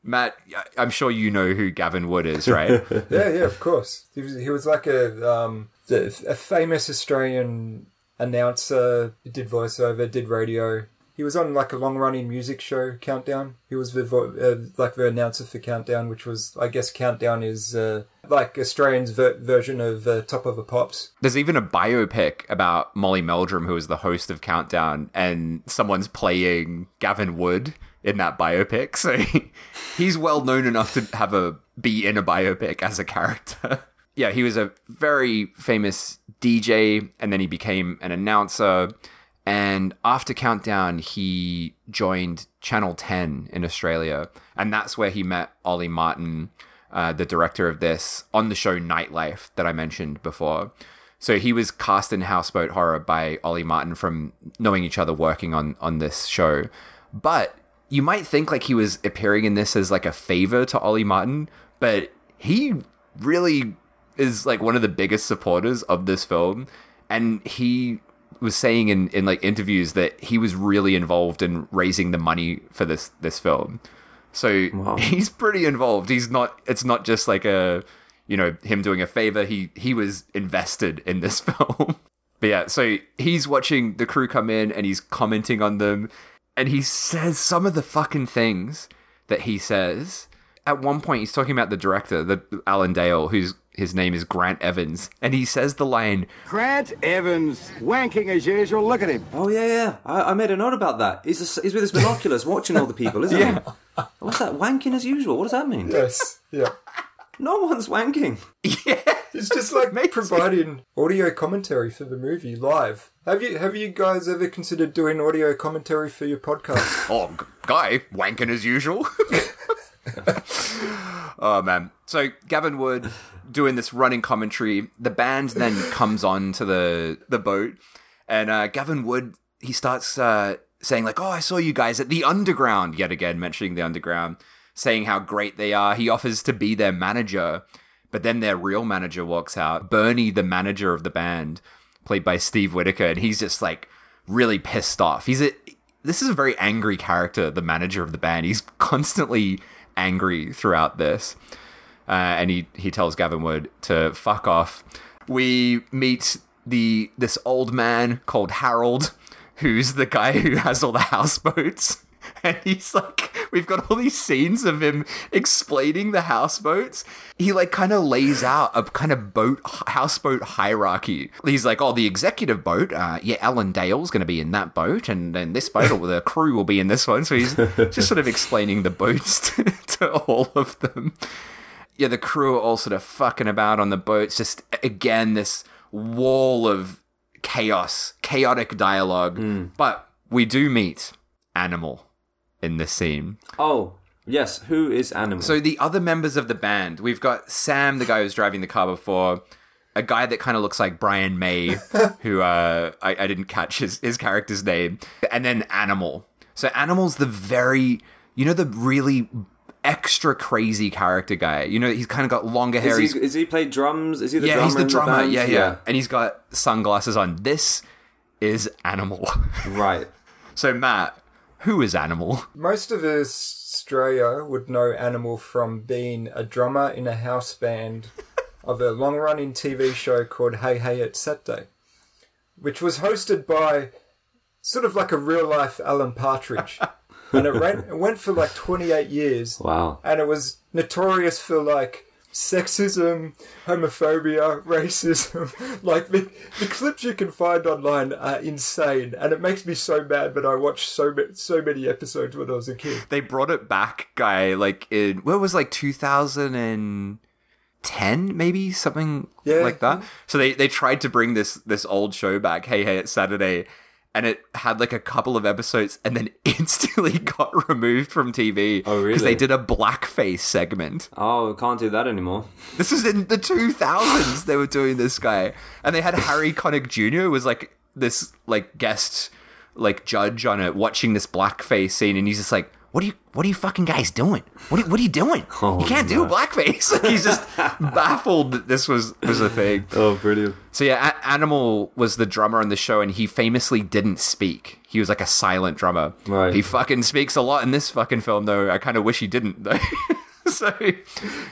Matt, I'm sure you know who Gavin Wood is, right? Yeah, yeah, of course. He was he was like a um a famous Australian announcer. He did voiceover, did radio. He was on like a long running music show, Countdown. He was the vo- uh, like the announcer for Countdown, which was I guess Countdown is uh, like Australian's ver- version of uh, Top of the Pops. There's even a biopic about Molly Meldrum, who is the host of Countdown, and someone's playing Gavin Wood in that biopic. So he's well known enough to have a be in a biopic as a character. yeah, he was a very famous DJ, and then he became an announcer. And after Countdown, he joined Channel 10 in Australia. And that's where he met Ollie Martin, uh, the director of this, on the show Nightlife that I mentioned before. So he was cast in Houseboat Horror by Ollie Martin from knowing each other working on, on this show. But you might think like he was appearing in this as like a favor to Ollie Martin, but he really is like one of the biggest supporters of this film. And he was saying in, in like interviews that he was really involved in raising the money for this this film. So he's pretty involved. He's not it's not just like a you know, him doing a favor. He he was invested in this film. but yeah, so he's watching the crew come in and he's commenting on them and he says some of the fucking things that he says. At one point he's talking about the director, the Alan Dale, whose his name is Grant Evans, and he says the line, Grant Evans, wanking as usual. Look at him. Oh yeah, yeah. I, I made a note about that. He's he's with his binoculars watching all the people, isn't he? What's that? Wanking as usual. What does that mean? Yes, yeah. No one's wanking. Yeah. It's just like providing audio commentary for the movie live. Have you have you guys ever considered doing audio commentary for your podcast? Oh, guy, wanking as usual. oh man. So Gavin Wood doing this running commentary. The band then comes on to the the boat, and uh, Gavin Wood he starts uh, saying like, "Oh, I saw you guys at the Underground." Yet again, mentioning the Underground, saying how great they are. He offers to be their manager, But then their real manager walks out, Bernie, the manager of the band, played by Steve Whitaker, and he's just like really pissed off. He's a this is a very angry character, the manager of the band. He's constantly angry throughout this. Uh, and he, he tells Gavin Wood to fuck off. We meet the this old man called Harold, who's the guy who has all the houseboats. And he's like, we've got all these scenes of him explaining the houseboats. He like kind of lays out a kind of boat houseboat hierarchy. He's like, oh, the executive boat, uh, yeah, Alan Dale's going to be in that boat, and then this boat, or the crew will be in this one. So he's just sort of explaining the boats to, to all of them. Yeah, the crew are all sort of fucking about on the boats. Just again, this wall of chaos, chaotic dialogue. But we do meet Animal in this scene. Oh, yes. Who is Animal? So the other members of the band, we've got Sam, the guy who's driving the car before, a guy that kind of looks like Brian May, who uh, I, I didn't catch his, his character's name, and then Animal. So Animal's the very, you know, the really extra crazy character guy. You know, he's kind of got longer hair. is he, is he played drums? Is he the yeah, drummer? he's the drummer. band? yeah, yeah, and he's got sunglasses on. This is Animal. Right. so Matt, who is Animal? Most of Australia would know Animal from being a drummer in a house band of a long running TV show called Hey Hey It's Saturday, which was hosted by sort of like a real life Alan Partridge. and it, ran, it went for like 28 years. Wow. And it was notorious for like sexism, homophobia, racism. like the, the clips you can find online are insane, and it makes me so mad. But I watched so ma- so many episodes when I was a kid. they brought it back, guy, like in what was like 2010, maybe something Yeah. like that. So they they tried to bring this this old show back. Hey, hey, it's Saturday. And it had like a couple of episodes and then instantly got removed from TV. Oh, really? Because they did a blackface segment. Oh, can't do that anymore. This was in the 2000s they were doing this guy. And they had Harry Connick Jr. was like this like guest like judge on it watching this blackface scene and he's just like what are you what are you fucking guys doing? What are, what are you doing? Oh, you can't do blackface. Like, he's just baffled that this was was a thing. Oh, brilliant. So yeah, A- Animal was the drummer on the show, and he famously didn't speak. He was like a silent drummer. Right. He fucking speaks a lot in this fucking film, though. I kind of wish he didn't, though. so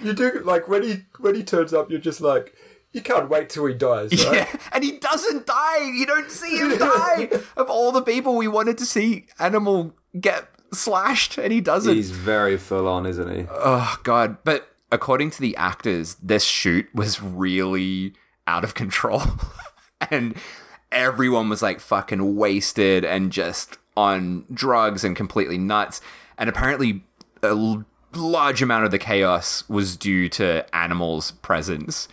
You do like when he when he turns up, you're just like, you can't wait till he dies, right? yeah, and he doesn't die. You don't see him die. of all the people we wanted to see Animal get slashed, and he doesn't. He's very full on, isn't he? Oh god! But according to the actors, this shoot was really out of control, and everyone was like fucking wasted and just on drugs and completely nuts. And apparently, a large amount of the chaos was due to Animal's presence.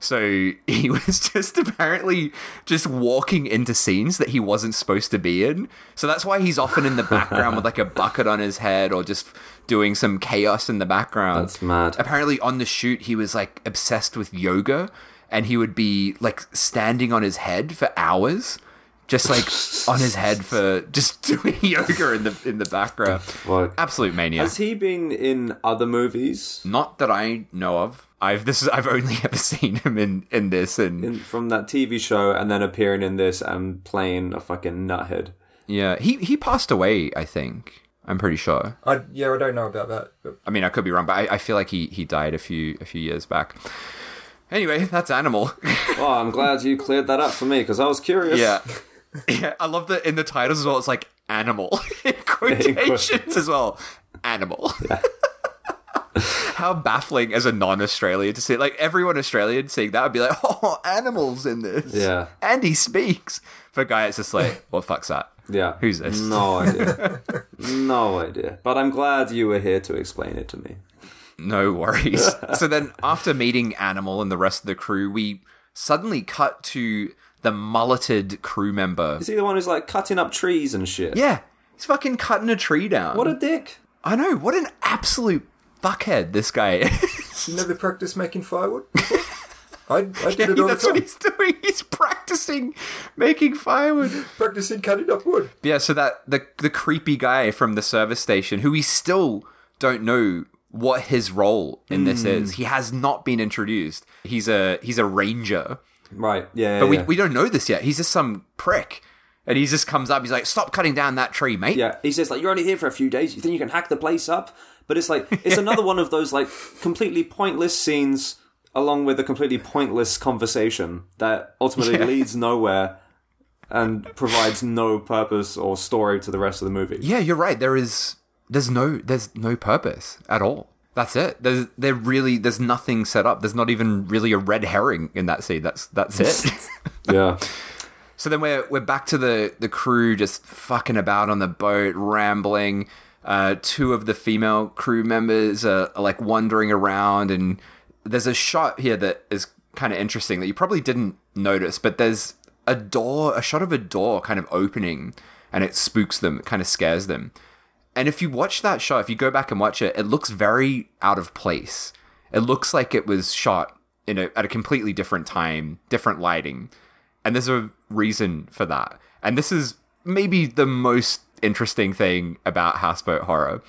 So he was just apparently just walking into scenes that he wasn't supposed to be in. So that's why he's often in the background with like a bucket on his head or just doing some chaos in the background. That's mad. Apparently on the shoot he was like obsessed with yoga and he would be like standing on his head for hours. Just like on his head for just doing yoga in the in the background. Fuck. Absolute mania. Has he been in other movies? Not that I know of. I've this is I've only ever seen him in in this and In, from that TV show and then appearing in this and playing a fucking nuthead. yeah, he he passed away. I think I'm pretty sure. I, yeah, I don't know about that. But I mean, I could be wrong, but I, I feel like he he died a few a few years back. Anyway, that's Animal. Well, oh, I'm glad you cleared that up for me because I was curious. yeah, yeah. I love that in the titles as well. It's like Animal in quotations as well. Animal. How baffling as a non-Australian to see like everyone Australian seeing that would be like, oh, Animal's in this. Yeah. and he speaks. For a guy, it's just like, what the fuck's that? Yeah. Who's this? No idea. no idea. But I'm glad you were here to explain it to me. No worries. so then, after meeting Animal and the rest of the crew, we suddenly cut to the mulleted crew member. Is he the one who's like cutting up trees and shit? Yeah, he's fucking cutting a tree down. What a dick. I know. What an absolute fuckhead this guy is. you never practiced making firewood? I, I did Yeah, it all the that's what he's doing. He's practicing making firewood. Practicing cutting up wood. Yeah, so that the the creepy guy from the service station, who we still don't know what his role in this hmm. is. He has not been introduced. He's a he's a ranger, Right. Yeah. but yeah, we yeah. we don't know this yet. He's just some prick, and he just comes up. He's like, "Stop cutting down that tree, mate." Yeah, he says like you're only here for a few days. You think you can hack the place up? But it's like it's another one of those like completely pointless scenes, along with a completely pointless conversation that ultimately Yeah. leads nowhere and provides no purpose or story to the rest of the movie. Yeah, you're right. There is there's no there's no purpose at all. That's it. There's there really there's nothing set up. There's not even really a red herring in that scene. That's that's it. Yeah, so then we're we're back to the the crew just fucking about on the boat, rambling. Uh, two of the female crew members are, are like wandering around, and there's a shot here that is kind of interesting that you probably didn't notice, but there's a door, a shot of a door kind of opening, and it spooks them, it kind of scares them. And if you watch that shot, if you go back and watch it, it looks very out of place. It looks like it was shot in a, at a completely different time, different lighting. And there's a reason for that. And this is maybe the most interesting thing about Houseboat Horror.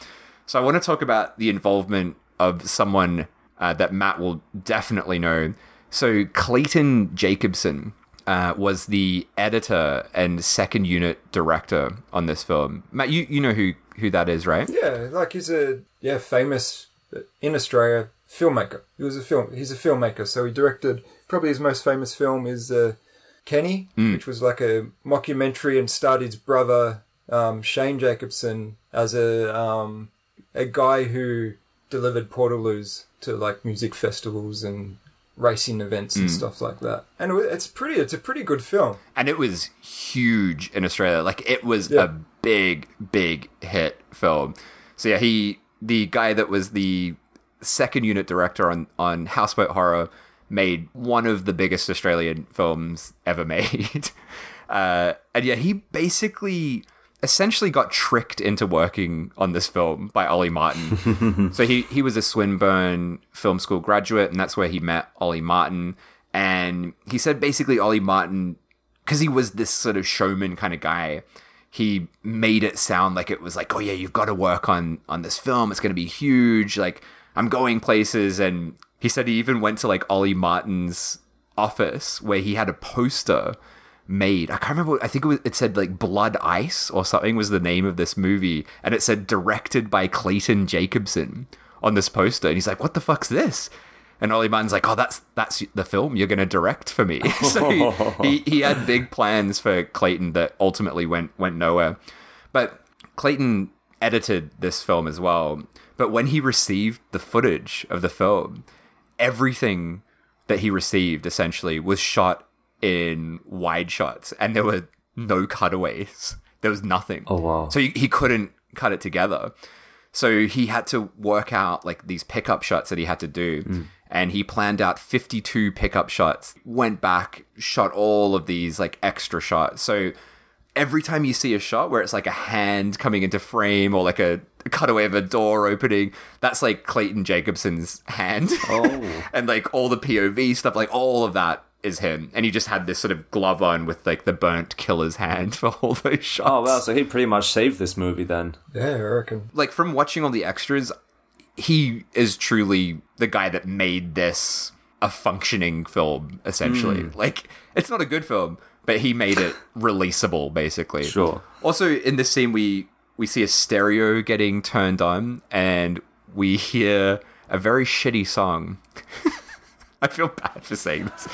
So I want to talk about the involvement of someone uh, that Matt will definitely know. So Clayton Jacobson uh, was the editor and second unit director on this film. Matt, you, you know who, who that is, right? Yeah, like he's a yeah famous in Australia filmmaker. He was a film. He's a filmmaker, so he directed probably his most famous film is uh, Kenny, which was like a mockumentary and starred his brother um, Shane Jacobson as a um, a guy who delivered portaloos to like music festivals and racing events and stuff like that. And it's pretty. It's a pretty good film. and it was huge in Australia. Like it was Yeah. a big, big hit film. So yeah, he the guy that was the second unit director on on Houseboat Horror made one of the biggest Australian films ever made. Uh, and yeah, he basically essentially got tricked into working on this film by Ollie Martin. so he he was a Swinburne Film School graduate, and that's where he met Ollie Martin. And he said basically Ollie Martin, because he was this sort of showman kind of guy, he made it sound like it was like, oh yeah, you've got to work on on this film. It's going to be huge. Like I'm going places, and he said he even went to like Ollie Martin's office where he had a poster made. I can't remember. I think it was. It said like Blood Ice or something was the name of this movie, and it said directed by Clayton Jacobson on this poster. And he's like, "What the fuck's this?" And Ollie Martin's like, "Oh, that's that's the film you're going to direct for me." so he, he he had big plans for Clayton that ultimately went went nowhere. But Clayton edited this film as well. But when he received the footage of the film, everything that he received essentially was shot in wide shots and there were no cutaways. There was nothing. Oh, wow. So he, he couldn't cut it together. So he had to work out like these pickup shots that he had to do. Mm. And he planned out 52 pickup shots, went back, shot all of these like extra shots. So every time you see a shot where it's like a hand coming into frame or like a cutaway of a door opening, that's like Clayton Jacobson's hand. Oh. and like all the POV stuff, like all of that is him. And he just had this sort of glove on with like the burnt killer's hand for all those shots. Oh wow, so he pretty much saved this movie then. Yeah, I reckon. like from watching all the extras, he is truly the guy that made this a functioning film, essentially. Hmm. Like, it's not a good film, but he made it releasable, basically. Sure. Also, in this scene, we we see a stereo getting turned on, and we hear a very shitty song. I feel bad for saying this,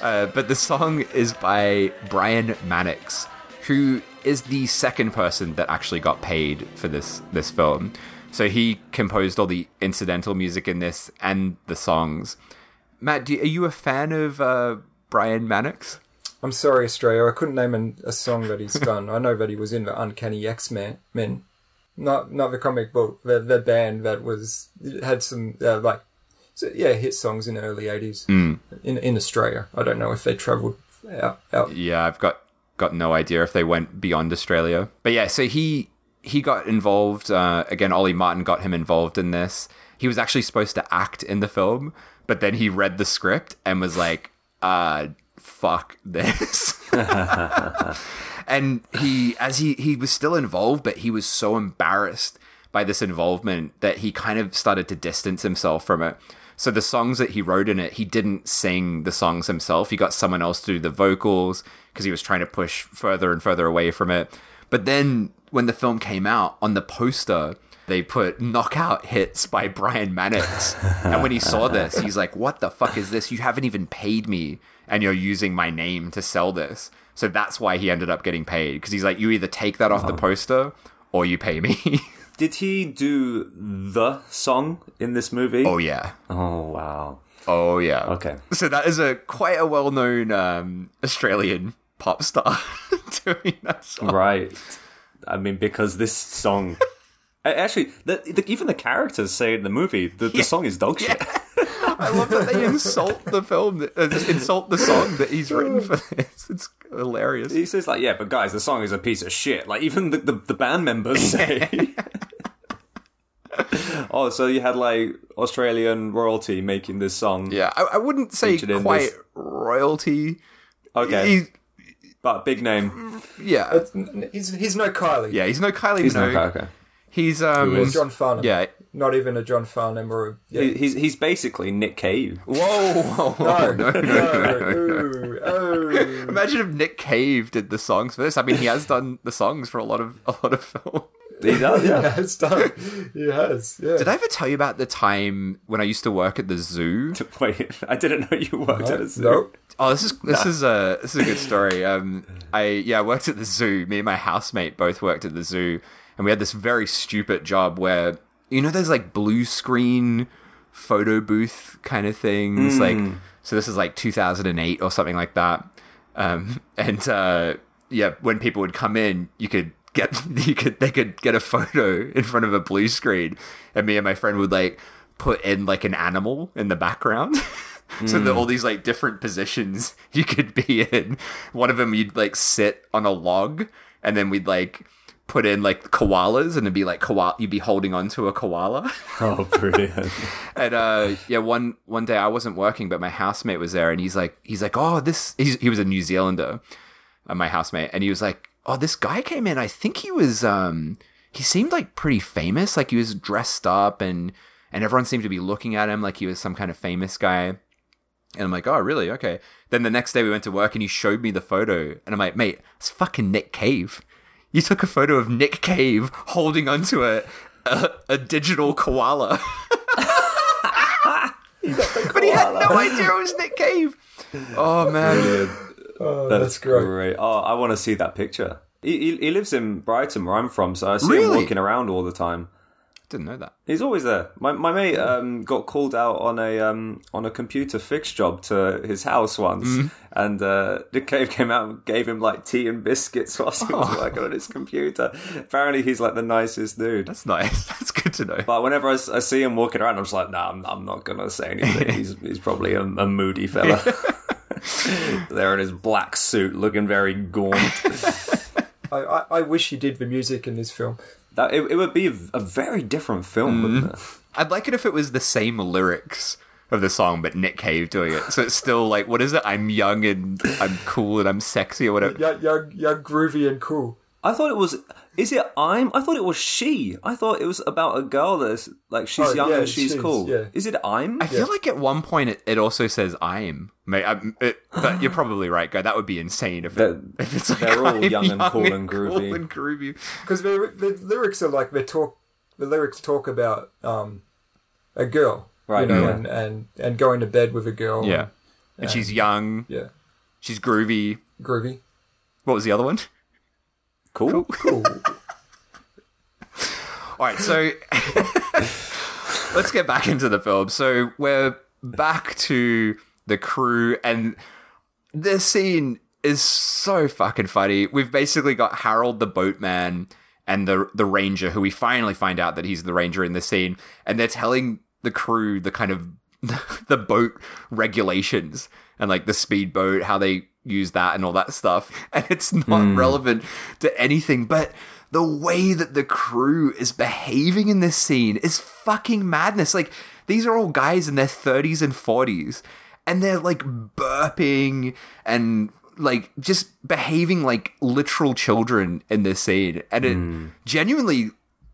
uh, but the song is by Brian Mannix, who is the second person that actually got paid for this this film. So he composed all the incidental music in this and the songs. Matt, do, are you a fan of uh, Brian Mannix? I'm sorry, Australia. I couldn't name an, a song that he's done. I know that he was in the Uncanny X Men, not not the comic book. The the band that was had some uh, like so, yeah hit songs in the early '80s in in Australia. I don't know if they travelled out out. Yeah, I've got got no idea if they went beyond Australia. But yeah, so he he got involved uh, again. Ollie Martin got him involved in this. He was actually supposed to act in the film, but then he read the script and was like, "Uh, fuck this." and he, as he he was still involved, but he was so embarrassed by this involvement that he kind of started to distance himself from it. So the songs that he wrote in it, he didn't sing the songs himself. He got someone else to do the vocals because he was trying to push further and further away from it. But then when the film came out on the poster, they put knockout hits by Brian Mannix. and when he saw this, he's like, What the fuck is this? You haven't even paid me, and you're using my name to sell this. So that's why he ended up getting paid. Because he's like, You either take that off the oh. poster or you pay me. Did he do the song in this movie? oh, yeah. Oh, wow. Oh, yeah. Okay. So that is a quite a well known um, Australian pop star doing that song. Right. I mean, because this song. Actually, the, the, even the characters say in the movie the, the song is dog shit. I love that they insult the film, that, uh, insult the song that he's written for this. It's hilarious. He says like, "Yeah, but guys, the song is a piece of shit." Like even the the, the band members say. oh, so you had like Australian royalty making this song? Yeah, I, I wouldn't say quite this. royalty. Okay, He, but big name. yeah, He's he's no Kylie. yeah, he's no Kylie He's Minogue. no okay. He's um, Or John Farnham. yeah. Not even a John Farnham or a. Yeah. He- He's he's basically Nick Cave. Whoa, whoa, whoa, no, no, no, no, no. Ooh, oh. Imagine if Nick Cave did the songs for this. I mean, he has done the songs for a lot of a lot of film. He does, yeah. Yeah, it's done. He has. Yeah. Did I ever tell you about the time when I used to work at the zoo? Wait, I didn't know you worked at a zoo. Nope. Oh, this is this is a this is a good story. Um, I yeah, I worked at the zoo. Me and my housemate both worked at the zoo, and we had this very stupid job where you know there's like blue screen photo booth kind of things. Like, so this is like 2008 or something like that. Um, and uh, yeah, when people would come in, you could get you could they could get a photo in front of a blue screen, and me and my friend would like put in like an animal in the background. so that all these like different positions you could be in. One of them you'd like sit on a log, and then we'd like put in like koalas, and it'd be like koala. You'd be holding onto a koala. Oh, brilliant! And uh, yeah, one one day I wasn't working, but my housemate was there, and he's like, he's like, oh, this. He's, he was a New Zealander, uh, my housemate, and he was like, oh, this guy came in. I think he was, um, he seemed like pretty famous. Like he was dressed up, and and everyone seemed to be looking at him like he was some kind of famous guy. And I'm like, oh, really? Okay. Then the next day we went to work, and he showed me the photo, and I'm like, mate, it's fucking Nick Cave. You took a photo of Nick Cave holding onto a a, a digital koala. but he had no idea it was Nick Cave. Oh man, Oh, That's that's great. great. Oh, I want to see that picture. He, he, he lives in Brighton, where I'm from, so I see him walking around all the time. didn't know that. He's always there. My my mate um, got called out on a um, on a computer fix job to his house once, Mm-hmm. and uh, Nick Cave came out and gave him like tea and biscuits whilst he was Oh. working on his computer. Apparently, he's like the nicest dude. That's nice. That's good to know. But whenever I see him walking around, I'm just like, nah, I'm, I'm not gonna say anything. He's he's probably a, a moody fella. there in his black suit, looking very gaunt. I, I, I wish he did the music in this film. That it, it would be a very different film, mm. wouldn't it? I'd like it if it was the same lyrics of the song, but Nick Cave doing it. So it's still like, what is it? I'm young and I'm cool and I'm sexy or whatever. Young, young, young, groovy, and cool. I thought it was. Is it I'm? I thought it was she. I thought it was about a girl that's like she's Oh, young yeah, and she's, she's- cool. yeah. Is it I'm? I feel like at one point it, it also says I'm. Mate, I'm it, but you're probably right, guy. That would be insane if, it, They're- if it's like they're all I'm young and cool and cool groovy. and groovy. Because the, the lyrics are like they talk. The lyrics talk about um, a girl, Right, You know, yeah. and, and and going to bed with a girl. Yeah. And she's young. yeah, She's groovy. groovy, What was the other one? Cool. cool. All right, so let's get back into the film. So we're back to the crew, and this scene is so fucking funny. We've basically got Harold the boatman and the the ranger, who we finally find out that he's the ranger in the scene, and they're telling the crew the kind of the boat regulations and like the speedboat, how they use that and all that stuff, and it's not hmm. relevant to anything, but the way that the crew is behaving in this scene is fucking madness. Like these are all guys in their 30s and 40s and they're like burping and like just behaving like literal children in this scene and it hmm. genuinely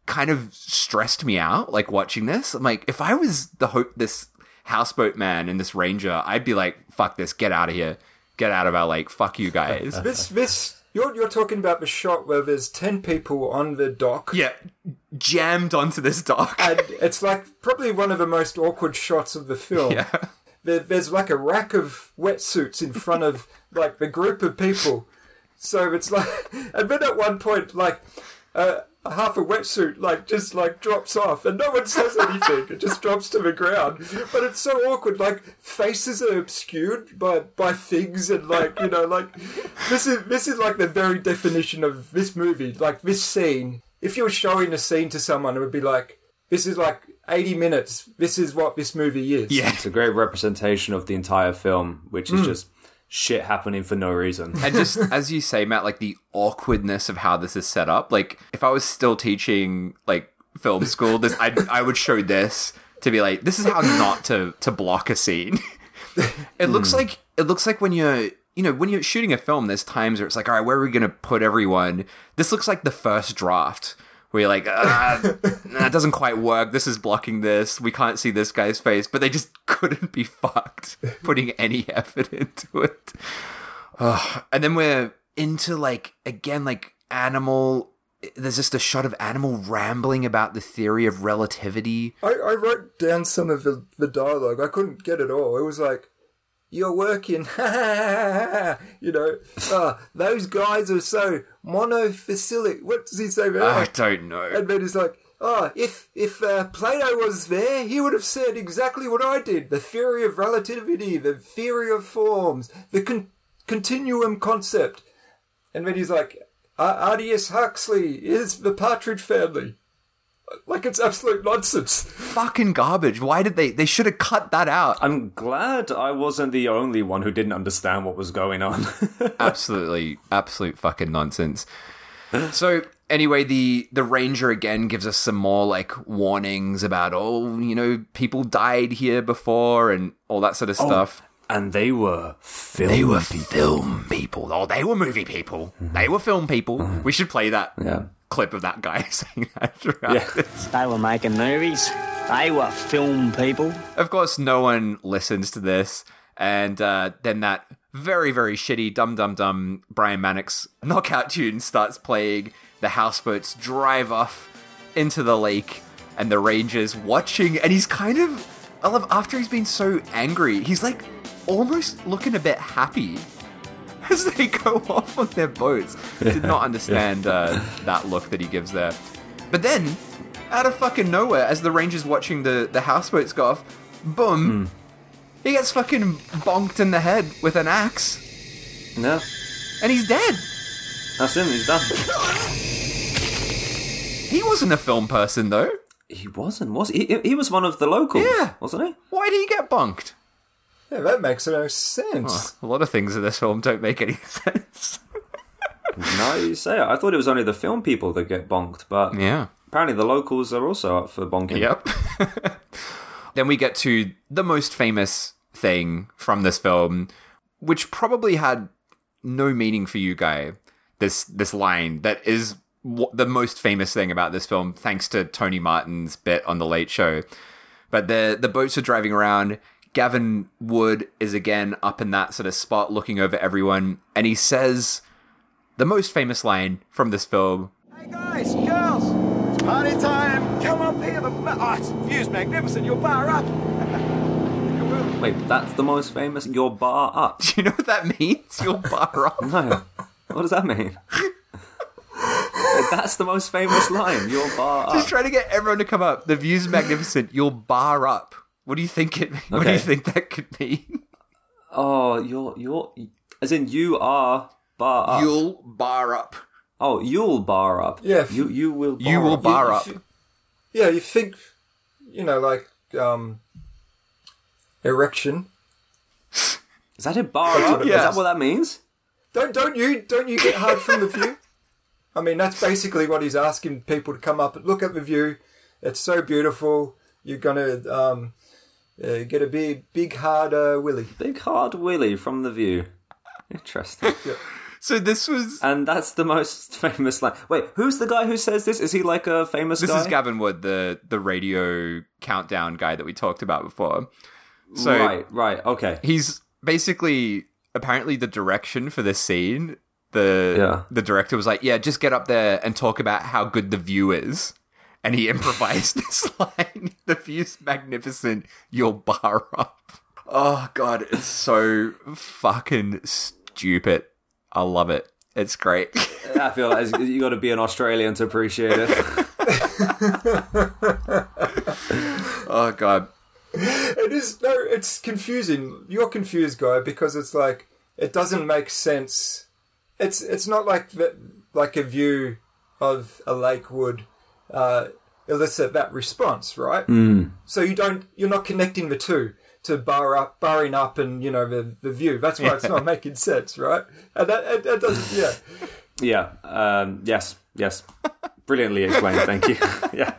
kind of stressed me out. Like watching this, I'm like, if I was the ho- this houseboat man and this ranger, I'd be like, fuck this, get out of here, get out of our lake, fuck you guys. This this you're you're talking about the shot where there's ten people on the dock. yeah, jammed onto this dock. And it's like probably one of the most awkward shots of the film. yeah. There, there's like a rack of wetsuits in front of like the group of people. So it's like, and then at one point, like, uh, half a wetsuit like just like drops off, and no one says anything. it just drops to the ground. But it's so awkward. Like faces are obscured by by things, and like you know, like this is this is like the very definition of this movie. Like this scene. If you were showing a scene to someone, it would be like, this is like 80 minutes. This is what this movie is. Yeah. It's a great representation of the entire film, which is hmm. just shit happening for no reason. and just as you say, Matt, like the awkwardness of how this is set up. Like if I was still teaching like film school, this I I would show this to be like, this is how not to to block a scene. it looks hmm. like it looks like when you're you know when you're shooting a film, there's times where it's like, all right, where are we gonna put everyone? This looks like the first draft. Where you're like, ah, that doesn't quite work. This is blocking this. We can't see this guy's face, but they just couldn't be fucked putting any effort into it. And then we're into like again like animal. There's just a shot of animal rambling about the theory of relativity. I, I wrote down some of the, the dialogue. I couldn't get it all. It was like, you're working, you know, uh, those guys are so monophasic. What does he say there? I don't know. And then he's like, oh, if if uh, Plato was there, he would have said exactly what I did. The theory of relativity, the theory of forms, the con- continuum concept. And then he's like, "Ar- Ardius Huxley is the Partridge Family. Like it's absolute nonsense. Fucking garbage. Why did they? They should have cut that out. I'm glad I wasn't the only one who didn't understand what was going on. absolutely, absolute fucking nonsense. So anyway, the the ranger again gives us some more like warnings about oh, you know, people died here before and all that sort of oh, stuff. and they were film They were people. film people. Oh, they were movie people. They were film people. Mm. We should play that Yeah. Clip of that guy saying that throughout Yeah. this. They were making movies. They were film people. Of course, no one listens to this, and uh, then that very, very shitty Dum Dum Dum Brian Mannix knockout tune starts playing. The houseboats drive off into the lake, and the Rangers watching, and he's kind of. I love after he's been so angry, he's like almost looking a bit happy as they go off on their boats. Did not understand uh, that look that he gives there. But then, out of fucking nowhere, as the Rangers watching the, the houseboats go off, boom, he gets fucking bonked in the head with an axe, Yeah. and he's dead. That's him, he's done. He wasn't a film person though. He wasn't, was he? He- He was one of the locals, Yeah. wasn't he? Why did he get bonked? Yeah, that makes no sense. A lot of things in this film don't make any sense. No, you say it. I thought it was only the film people that get bonked, but Yeah. apparently the locals are also up for bonking. Yep. then we get to the most famous thing from this film, which probably had no meaning for you, guy. This this line that is w- the most famous thing about this film, thanks to Tony Martin's bit on the Late Show. But the the boats are driving around. Gavin Wood is again up in that sort of spot, looking over everyone, and he says the most famous line from this film. Hey guys, girls, it's party time. Come up here. The ma- oh, it's view's magnificent. You'll bar up. Wait, that's the most famous? Your bar up? Do you know what that means? You'll bar up. No. What does that mean? That's the most famous line. Your bar Just up. trying to get everyone to come up. The view's magnificent. You'll bar up. What do you think it? What do you think that could mean? Oh, you're you're as in you are bar up. You'll bar up. oh, you'll bar up. Yeah, f- You you will. Bar You will up. bar You- up. you- Yeah, you think, you know, like um, erection. Is that it? Bar up? Is that what that means? Don't don't you don't you get hard from the view? I mean, that's basically what he's asking people to come up and look at the view. It's so beautiful. You're gonna um, uh, get a big big hard uh, willy. Big hard Willy from the view. Interesting. So this was and that's the most famous line. Wait, who's the guy who says this? Is he like a famous this guy? is Gavin Wood, the the radio countdown guy that we talked about before. So right, right, okay. he's basically apparently the direction for this scene. The Yeah. the director was like, "Yeah, just get up there and talk about how good the view is." And he improvised this line: "The view's magnificent. You'll bar up." Oh god, it's so fucking stupid. I love it. It's great. I feel like you got to be an Australian to appreciate it. oh god. It is no, it's confusing. You're confused, guy, because it's like it doesn't make sense. It's it's not like that, like a view of a lake would uh, elicit that response, right? Mm. So you don't, you're not connecting the two to bar up, barring up, and you know the the view. That's why it's not making sense, right? And that, that, that doesn't, yeah. yeah. Um, yes. Yes. Brilliantly explained. Thank you. yeah.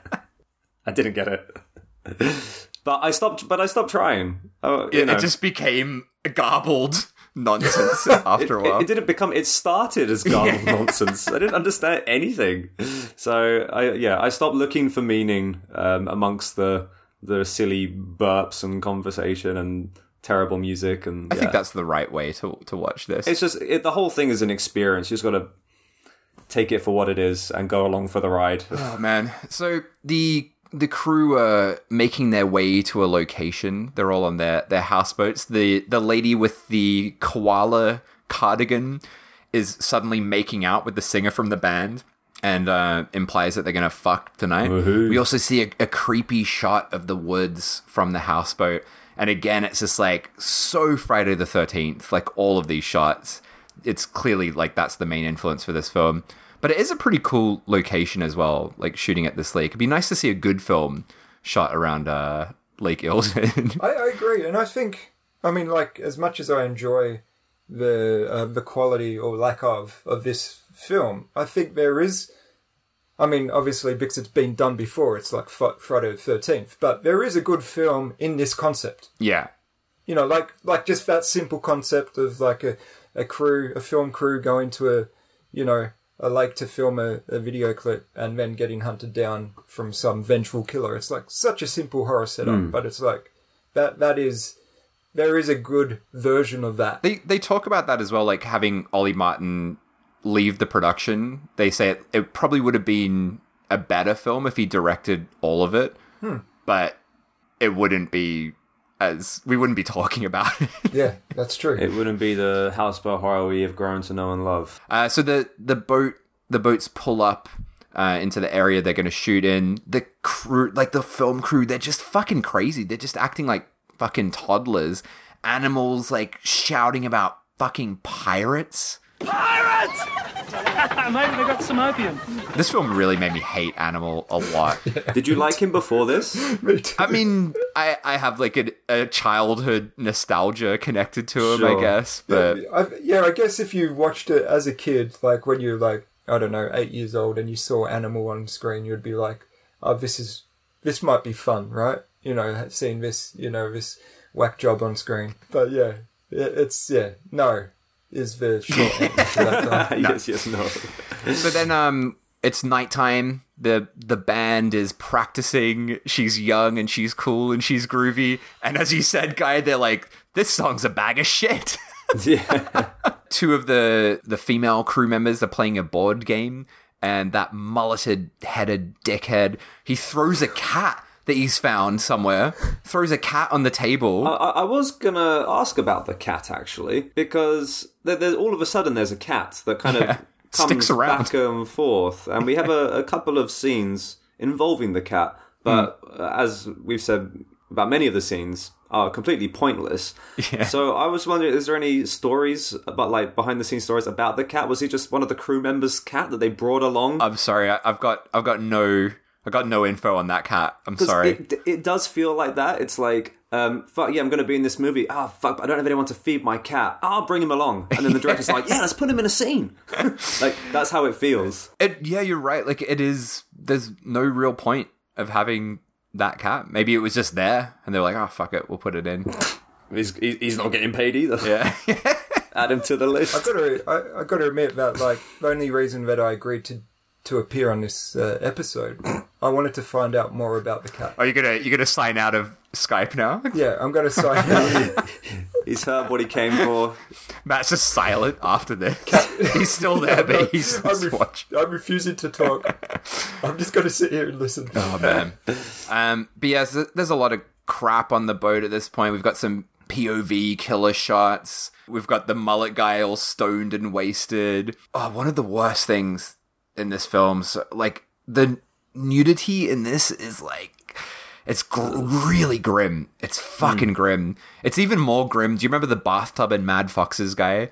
I didn't get it, but I stopped. But I stopped trying. Oh, you It, know. it just became garbled nonsense after a while. It, didn't become. It started as garbled nonsense. I didn't understand anything. So I yeah, I stopped looking for meaning um, amongst the the silly burps and conversation and terrible music and. I think that's the right way to to watch this. It's just it, the whole thing is an experience. You just got to take it for what it is and go along for the ride. Oh man. So the the crew are making their way to a location. They're all on their, their houseboats. The the lady with the koala cardigan is suddenly making out with the singer from the band and uh, implies that they're gonna fuck tonight. We also see a, a creepy shot of the woods from the houseboat. And again, it's just like so Friday the 13th, like all of these shots. It's clearly like that's the main influence for this film. But it is a pretty cool location as well, like shooting at this lake. It'd be nice to see a good film shot around uh, Lake Eildon. I, I agree, and I think I mean like as much as I enjoy the uh, the quality or lack of of this film, I think there is. I mean, obviously because it's been done before, it's like Fri- Friday the Thirteenth, but there is a good film in this concept. yeah. You know, like like just that simple concept of like a, a crew, a film crew going to a you know a like to film a, a video clip and then getting hunted down from some vengeful killer. It's like such a simple horror setup, hmm. but it's like that that is there is a good version of that. They they talk about that as well, like having Ollie Martin leave the production. They say it, it probably would have been a better film if he directed all of it, hmm. but it wouldn't be as we wouldn't be talking about it. Yeah, that's true. It wouldn't be the houseboat horror we have grown to know and love. Uh, so the the boat the boats pull up uh, into the area they're going to shoot in. The crew, like the film crew, they're just fucking crazy. They're just acting like fucking toddlers. Animal's like shouting about fucking pirates. pirates. Maybe they got some opium. This film really made me hate Animal a lot. Did you like him before this? I mean, I, I have like a, a childhood nostalgia connected to him, I Sure. guess. But I, yeah, I guess if you watched it as a kid, like when you're like I don't know eight years old and you saw Animal on screen, you'd be like, "Oh, this is this might be fun, right?" You know, seeing this, you know, this whack job on screen. But yeah, it- it's yeah, no, is the short answer to that guy. yes, yes, no. so then um it's nighttime. The the band is practicing. She's young and she's cool and she's groovy. And as you said, guy, they're like, this song's a bag of shit. yeah. Two of the the female crew members are playing a board game, and that mulleted headed dickhead, he throws a cat that he's found somewhere, throws a cat on the table. I, I was gonna ask about the cat actually, because there, there's all of a sudden there's a cat that kind Yeah. of comes Sticks around. back and forth, and we have a, a couple of scenes involving the cat, but uh, as we've said about many of the scenes are completely pointless. So I was wondering, is there any stories about like behind the scenes stories about the cat? Was he just one of the crew members' cat that they brought along? I'm sorry, I, I've got I've got no I got no info on that cat. I'm sorry. It, it does feel like that. It's like, um, fuck yeah, I'm going to be in this movie. Ah, fuck, but I don't have anyone to feed my cat. I'll bring him along. And then the director's like, yeah, let's put him in a scene. like, that's how it feels. It, yeah, you're right. Like it is. There's no real point of having that cat. Maybe it was just there, and they're like, "Oh fuck it, we'll put it in." He's, he's not getting paid either. Yeah. Add him to the list. I've gotta, I, I gotta admit that like the only reason that I agreed to to appear on this uh, episode, I wanted to find out more about the cat. Are you gonna you gonna sign out of Skype now? Yeah, I'm gonna sign out. He's heard what he came for. Matt's just silent after this. He's still there, but he's I'm, just ref- watching. I'm refusing to talk. I'm just gonna sit here and listen. Oh man. Um, but yeah, so there's a lot of crap on the boat at this point. We've got some POV killer shots. We've got the mullet guy all stoned and wasted. Oh, one of the worst things in this film, so, like the nudity in this is like. It's gr- really grim. It's fucking hmm. grim. It's even more grim. Do you remember the bathtub and Mad Foxes guy?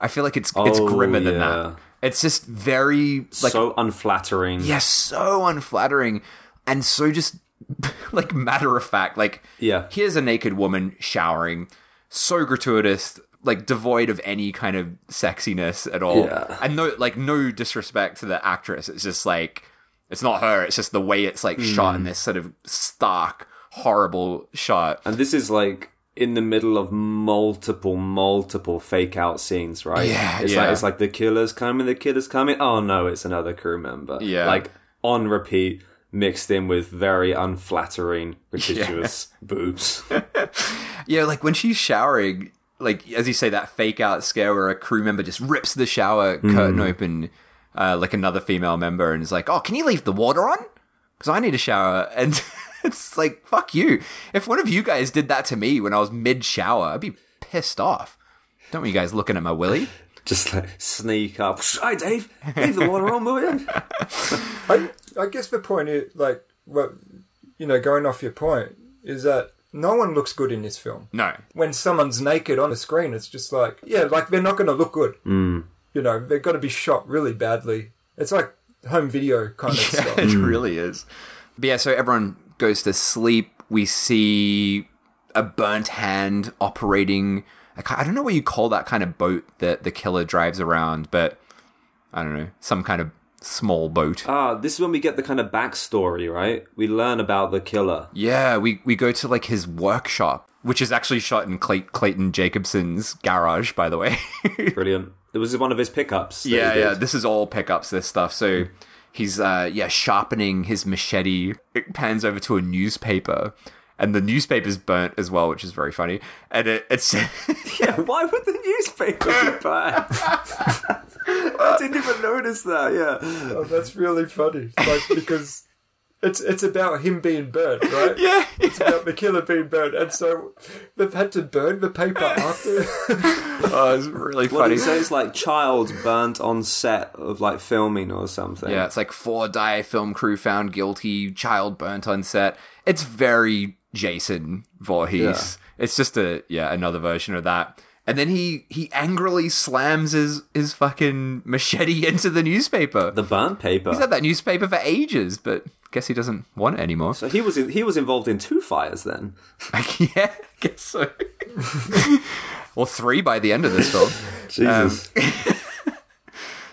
I feel like it's it's Oh, grimmer than that. It's just very like so unflattering. yeah, so unflattering and so just like matter of fact. Like, Yeah. here's a naked woman showering, so gratuitous, like devoid of any kind of sexiness at all, Yeah. and no, like no disrespect to the actress. It's just like it's not her. It's just the way it's like shot Hmm. in this sort of stark, horrible shot. And this is like in the middle of multiple, multiple fake out scenes, right? Yeah, It's yeah. like it's like the killer's coming, the killer's coming. Oh no, it's another crew member. Yeah. Like on repeat, mixed in with very unflattering, gratuitous boobs. Yeah, like when she's showering, like as you say, that fake out scare where a crew member just rips the shower curtain open, uh, like another female member, and is like, "Oh, can you leave the water on? Because I need a shower." And it's like, "Fuck you!" If one of you guys did that to me when I was mid shower, I'd be pissed off. Don't want you guys looking at my willy. Just like sneak up. Hi, Dave. Leave the water on, will you? I, I guess the point is, like, well, you know, going off your point, is that no one looks good in this film. No, When someone's naked on the screen, it's just like, yeah, like they're not going to look good. Mm. You know, they've got to be shot really badly. It's like home video kind of stuff. it really is. But yeah, so everyone goes to sleep. We see a burnt hand operating. I I don't know what you call that kind of boat that the killer drives around, but I don't know, some kind of small boat. Ah, this is when we get the kind of backstory, right? We learn about the killer. Yeah, we, we go to like his workshop, which is actually shot in Clay- Clayton Jacobson's garage, by the way. Brilliant. It was one of his pickups. yeah, yeah. This is all pickups. This stuff. So he's uh, yeah sharpening his machete. It pans over to a newspaper, and the newspaper's burnt as well, which is very funny. And it, it's Yeah, why would the newspaper be bad? I didn't even notice that, yeah. Oh, that's really funny. Like because it's it's about him being burnt, right? yeah, It's about the killer being burnt, and so they've had to burn the paper after. oh, it's really funny. did he say? It's like child burnt on set of like filming or something. Yeah, it's like four die film crew found guilty, child burnt on set. It's very Jason Voorhees. It's just a yeah, another version of that. And then he he angrily slams his his fucking machete into the newspaper. The burnt paper. He's had that newspaper for ages, but guess he doesn't want it anymore. So he was in, he was involved in two fires then. yeah, I guess so. or three by the end of this film. Jesus.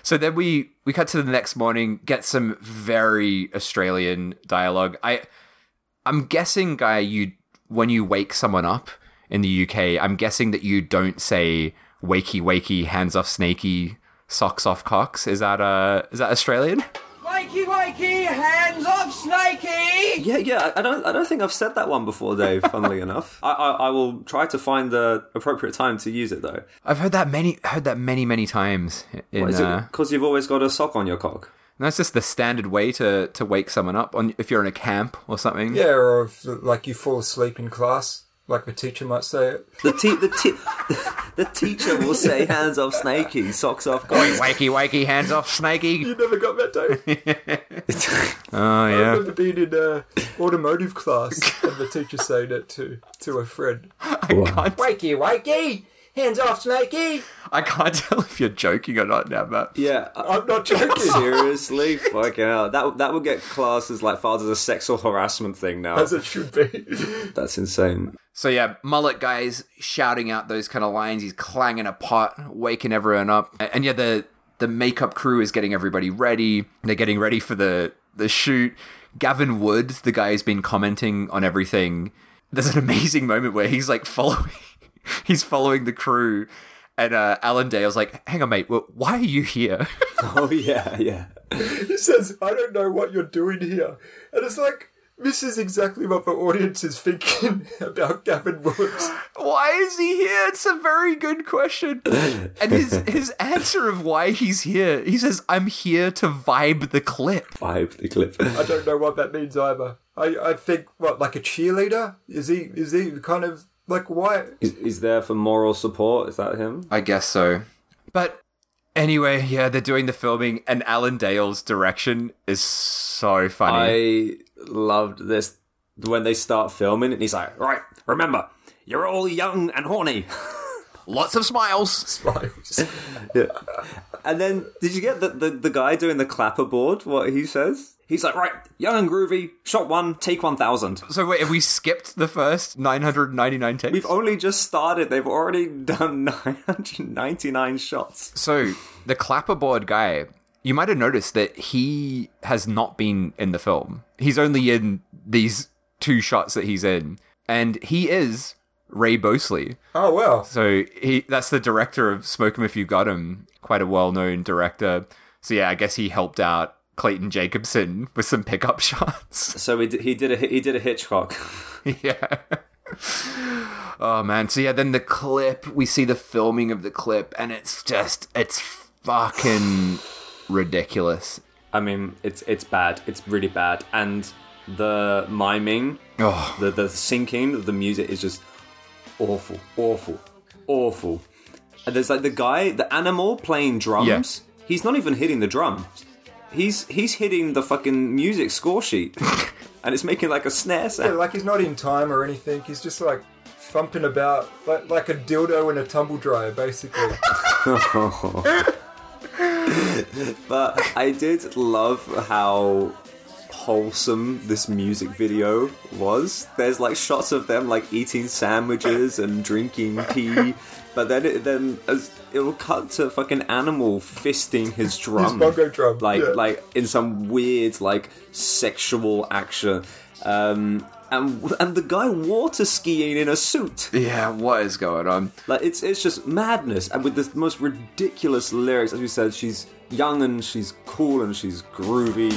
So then we we cut to the next morning, get some very Australian dialogue. I I'm guessing, guy, you when you wake someone up in the UK, I'm guessing that you don't say wakey wakey, hands off snakey, socks off cocks. Is that uh is that Australian? Wakey, wakey, off, Snakey! yeah, yeah. I don't I don't think I've said that one before, Dave. Funnily enough, I, I I will try to find the appropriate time to use it though. I've heard that many heard that many many times. In, What, is uh, it because you've always got a sock on your cock? that's just the standard way to to wake someone up on if you're in a camp or something. yeah, or if like you fall asleep in class, like the teacher might say it. The te- the, te- the teacher will say hands off snakey, socks off cock. Wakey wakey, hands off snakey. You never got that, Dave. Oh I yeah. remember being in uh, automotive class and the teacher saying it to to a friend. I can't Wakey, wakey, hands off, Snakey. I can't tell if you're joking or not now, Matt. Yeah, I- I'm not joking. seriously, fucking hell. That that would get classed as like filed as a sexual harassment thing now. As it should be. That's insane. So yeah, mullet guys shouting out those kind of lines. He's clanging a pot, waking everyone up. And, and yeah, the the makeup crew is getting everybody ready. They're getting ready for the the shoot. Gavin Wood, the guy who's been commenting on everything. There's an amazing moment where he's like following he's following the crew And uh, Alan Dale's like, hang on, mate, wh- why are you here? Oh yeah, yeah. He says, I don't know what you're doing here. And it's like, this is exactly what the audience is thinking about Gavin Woods. why is he here? It's a very good question. And his, his answer of why he's here, he says, I'm here to vibe the clip. Vibe the clip. I don't know what that means either. I, I think, what, like a cheerleader? Is he, is he kind of, like, why? He's, he's there for moral support. Is that him? I guess so. But anyway, yeah, they're doing the filming, and Alan Dale's direction is so funny. I loved this when they start filming, and he's like, "Right, remember, you're all young and horny." Lots of smiles. Smiles. yeah. And then, did you get the, the the guy doing the clapperboard? What he says? He's like, "Right, young and groovy. Shot one, take one thousand. So wait, have we skipped the first 999 takes? We've only just started. They've already done nine hundred ninety nine shots. So the clapperboard guy, you might have noticed that he has not been in the film. He's only in these two shots that he's in, and he is Ray Boseley. Oh, well. So he that's the director of Smoke 'Em If You Got 'Em, quite a well-known director. So yeah, I guess he helped out Clayton Jacobson with some pickup shots. So he did, he did a he did a Hitchcock. yeah. Oh man, so yeah, then the clip, we see the filming of the clip and it's just it's fucking ridiculous. I mean, it's it's bad. It's really bad, and the miming, Oh. the the syncing of the music is just awful, awful, awful. And there's like the guy, the animal playing drums. He's not even hitting the drums. He's he's hitting the fucking music score sheet, and it's making like a snare sound. Yeah, like he's not in time or anything. He's just like thumping about like like a dildo in a tumble dryer, basically. But I did love how wholesome this music video was. There's like shots of them like eating sandwiches and drinking tea, but then it then as it will cut to fucking animal fisting his drum, bongo drum, like yeah. like in some weird like sexual action. Um, and and the guy water skiing in a suit. Yeah, what is going on? Like it's it's just madness, and with the most ridiculous lyrics. As we said, she's young and she's cool and she's groovy.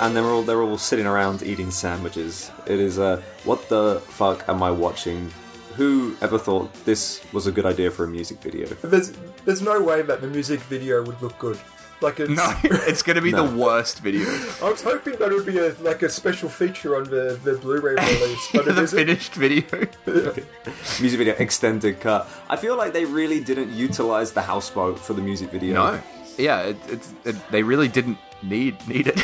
And they're all they're all sitting around eating sandwiches. It is uh, what the fuck am I watching? Who ever thought this was a good idea for a music video? there's there's no way that the music video would look good. Like it's, No, it's gonna be No. the worst video. I was hoping that it would be a, like a special feature on the, the Blu-ray release, but it the isn't. finished video. Music video extended cut. I feel like they really didn't utilize the houseboat for the music video. No. Yeah, it, it's it, they really didn't need need it.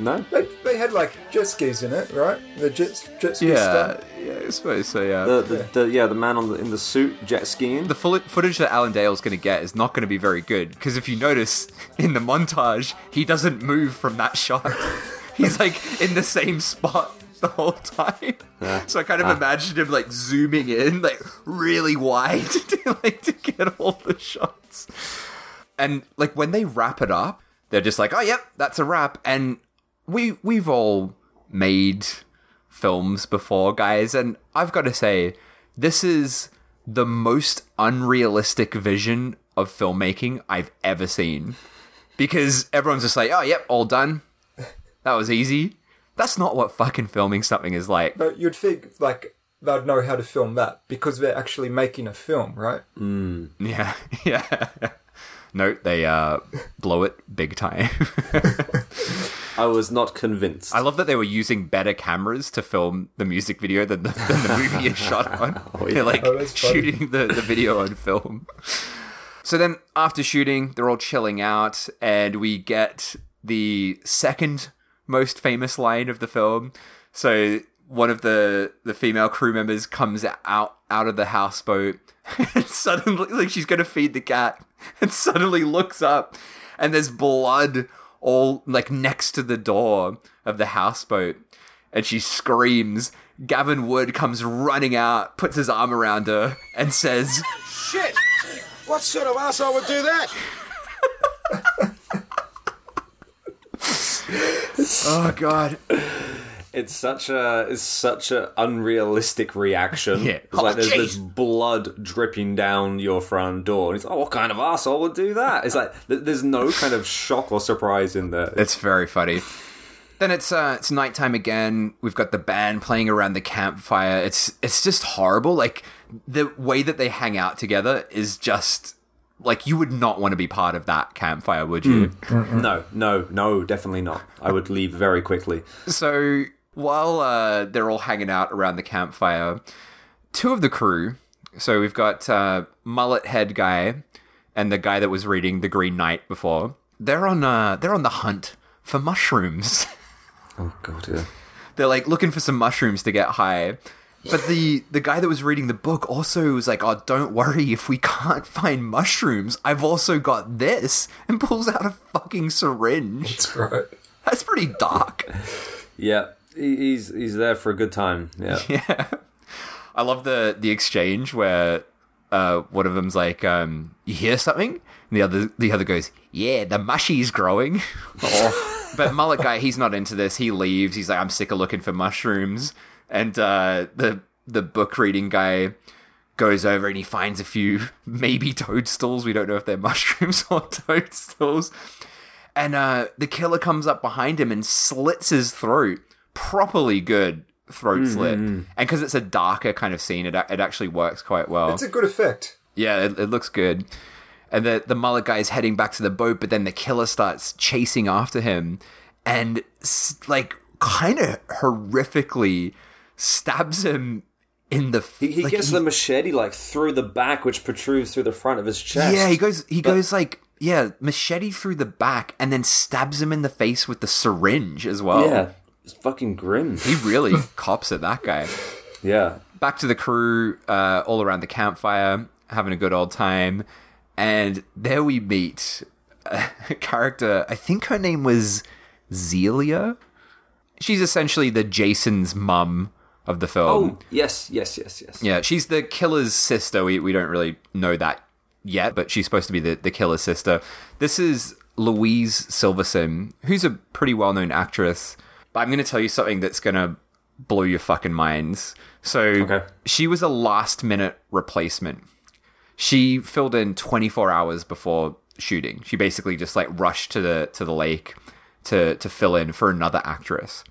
No? They, they had like jet skis in it, right? The jet jet ski yeah, stuff. yeah, I suppose so. Yeah. The, the, the yeah the man on the in the suit jet skiing. the full footage that Alan Dale's going to get is not going to be very good because if you notice in the montage, he doesn't move from that shot. He's like in the same spot the whole time. So I kind of Ah. imagined him like zooming in, like really wide, to, like to get all the shots. And like when they wrap it up, they're just like, "Oh, yep, that's a wrap." And we we've all made films before, guys, and I've got to say, this is the most unrealistic vision of filmmaking I've ever seen. Because everyone's just like, "Oh, yep, all done. That was easy." That's not what fucking filming something is like. But you'd think like they'd know how to film that because they're actually making a film, right? Yeah, yeah. No, they uh, blow it big time. I was not convinced. I love that they were using better cameras to film the music video than the, than the movie is shot on. Oh, they're like Oh, shooting the, the video on film. So then, after shooting, they're all chilling out, and we get the second most famous line of the film. So one of the the female crew members comes out out of the houseboat, and suddenly, like she's gonna feed the cat, and suddenly looks up, and there's blood all like next to the door of the houseboat, and she screams. Gavin Wood comes running out, puts his arm around her, and says, Shit! What sort of asshole would do that? "Oh God." It's such a it's such a unrealistic reaction. Yeah. It's like Oh, there's, jeez. there's blood dripping down your front door. And it's like, oh, what kind of asshole would do that? It's like th- there's no kind of shock or surprise in there. It's very funny. Then it's uh it's nighttime again. We've got the band playing around the campfire. It's it's just horrible. Like the way that they hang out together is just like you would not want to be part of that campfire, would you? no, no, no, definitely not. I would leave very quickly. So while uh, they're all hanging out around the campfire, two of the crew. So we've got uh, mullet head guy and the guy that was reading the Green Knight before. They're on uh, they're on the hunt for mushrooms. Oh god, yeah. they're like looking for some mushrooms to get high. But the the guy that was reading the book also was like, "Oh, don't worry if we can't find mushrooms. I've also got this," and pulls out a fucking syringe. That's right. That's pretty dark. Yeah, he's he's there for a good time. Yeah. Yeah. I love the the exchange where uh, one of them's like, um, "You hear something?" And the other the other goes, "Yeah, the mushy's growing." but mullet guy, he's not into this. He leaves. He's like, "I'm sick of looking for mushrooms." And uh, the the book reading guy goes over and he finds a few maybe toadstools. We don't know if they're mushrooms or toadstools. And uh, the killer comes up behind him and slits his throat. Properly good throat mm, slit. Mm, mm. And because it's a darker kind of scene, it, it actually works quite well. It's a good effect. Yeah, it, it looks good. And the the mullet guy is heading back to the boat, but then the killer starts chasing after him, and like kind of horrifically stabs him in the. f- He, he like, gets the machete like through the back, which protrudes through the front of his chest. Yeah, he goes. He goes like yeah, machete through the back, and then stabs him in the face with the syringe as well. Yeah, it's fucking grim. he really cops at that guy. Yeah, back to the crew, uh, all around the campfire, having a good old time. And there we meet a character, I think her name was Zelia. She's essentially the Jason's mum of the film. Oh, yes, yes, yes, yes. Yeah, she's the killer's sister. We, we don't really know that yet, but she's supposed to be the, the killer's sister. This is Louise Siversen, who's a pretty well known actress. But I'm going to tell you something that's going to blow your fucking minds. So, Okay. she was a last minute replacement. She filled in 24 hours before shooting. She basically just like rushed to the to the lake to to fill in for another actress.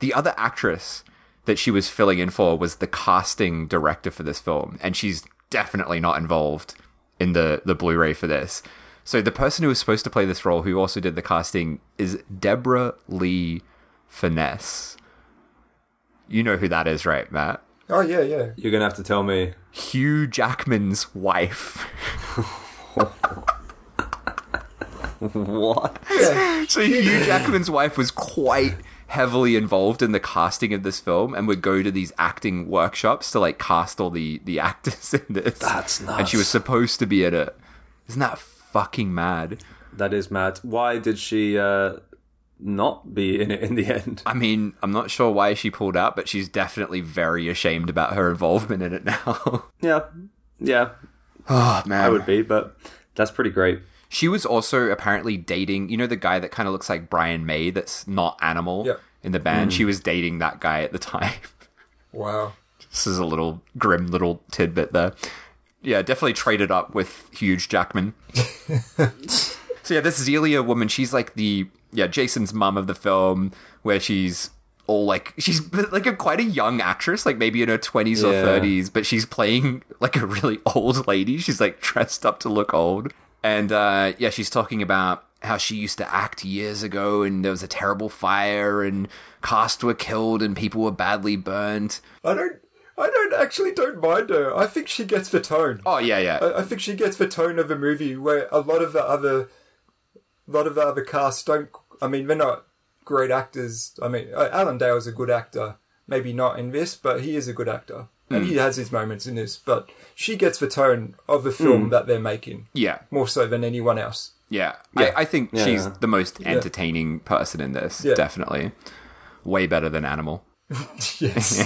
The other actress that she was filling in for was the casting director for this film, and she's definitely not involved in the the Blu-ray for this. So the person who was supposed to play this role, who also did the casting, is Deborah Lee Furness. You know who that is, right, Matt? Oh yeah, yeah. You're gonna have to tell me. Hugh Jackman's wife. What? So Hugh Jackman's wife was quite heavily involved in the casting of this film and would go to these acting workshops to like cast all the the actors in this. That's nice. And she was supposed to be in it. Isn't that fucking mad? That is mad. Why did she uh, not be in it in the end? I mean, I'm not sure why she pulled out, but she's definitely very ashamed about her involvement in it now. Yeah, yeah, oh man. I would be, but that's pretty great. She was also apparently dating, you know, the guy that kind of looks like Brian May that's not Animal Yep. in the band. She mm. was dating that guy at the time. Wow. This is a little grim little tidbit there. Yeah, definitely traded up with Hugh Jackman. so yeah, this Zelia woman, she's like the yeah Jason's mum of the film, where she's all like she's like a quite a young actress, like maybe in her twenties or thirties, but she's playing like a really old lady. She's like dressed up to look old, and uh, yeah, she's talking about how she used to act years ago, and there was a terrible fire, and cast were killed, and people were badly burned. I don't. I don't actually don't mind her. I think she gets the tone. Oh yeah, yeah. I, I think she gets the tone of a movie where a lot of the other, lot of the other cast don't. I mean, they're not great actors. I mean, uh, Alan Dale's a good actor. Maybe not in this, but he is a good actor, and he has his moments in this. But she gets the tone of the film that they're making yeah. more so than anyone else. Yeah, I, I think Yeah, she's the most entertaining person in this. Yeah. Definitely, way better than Animal. Yes.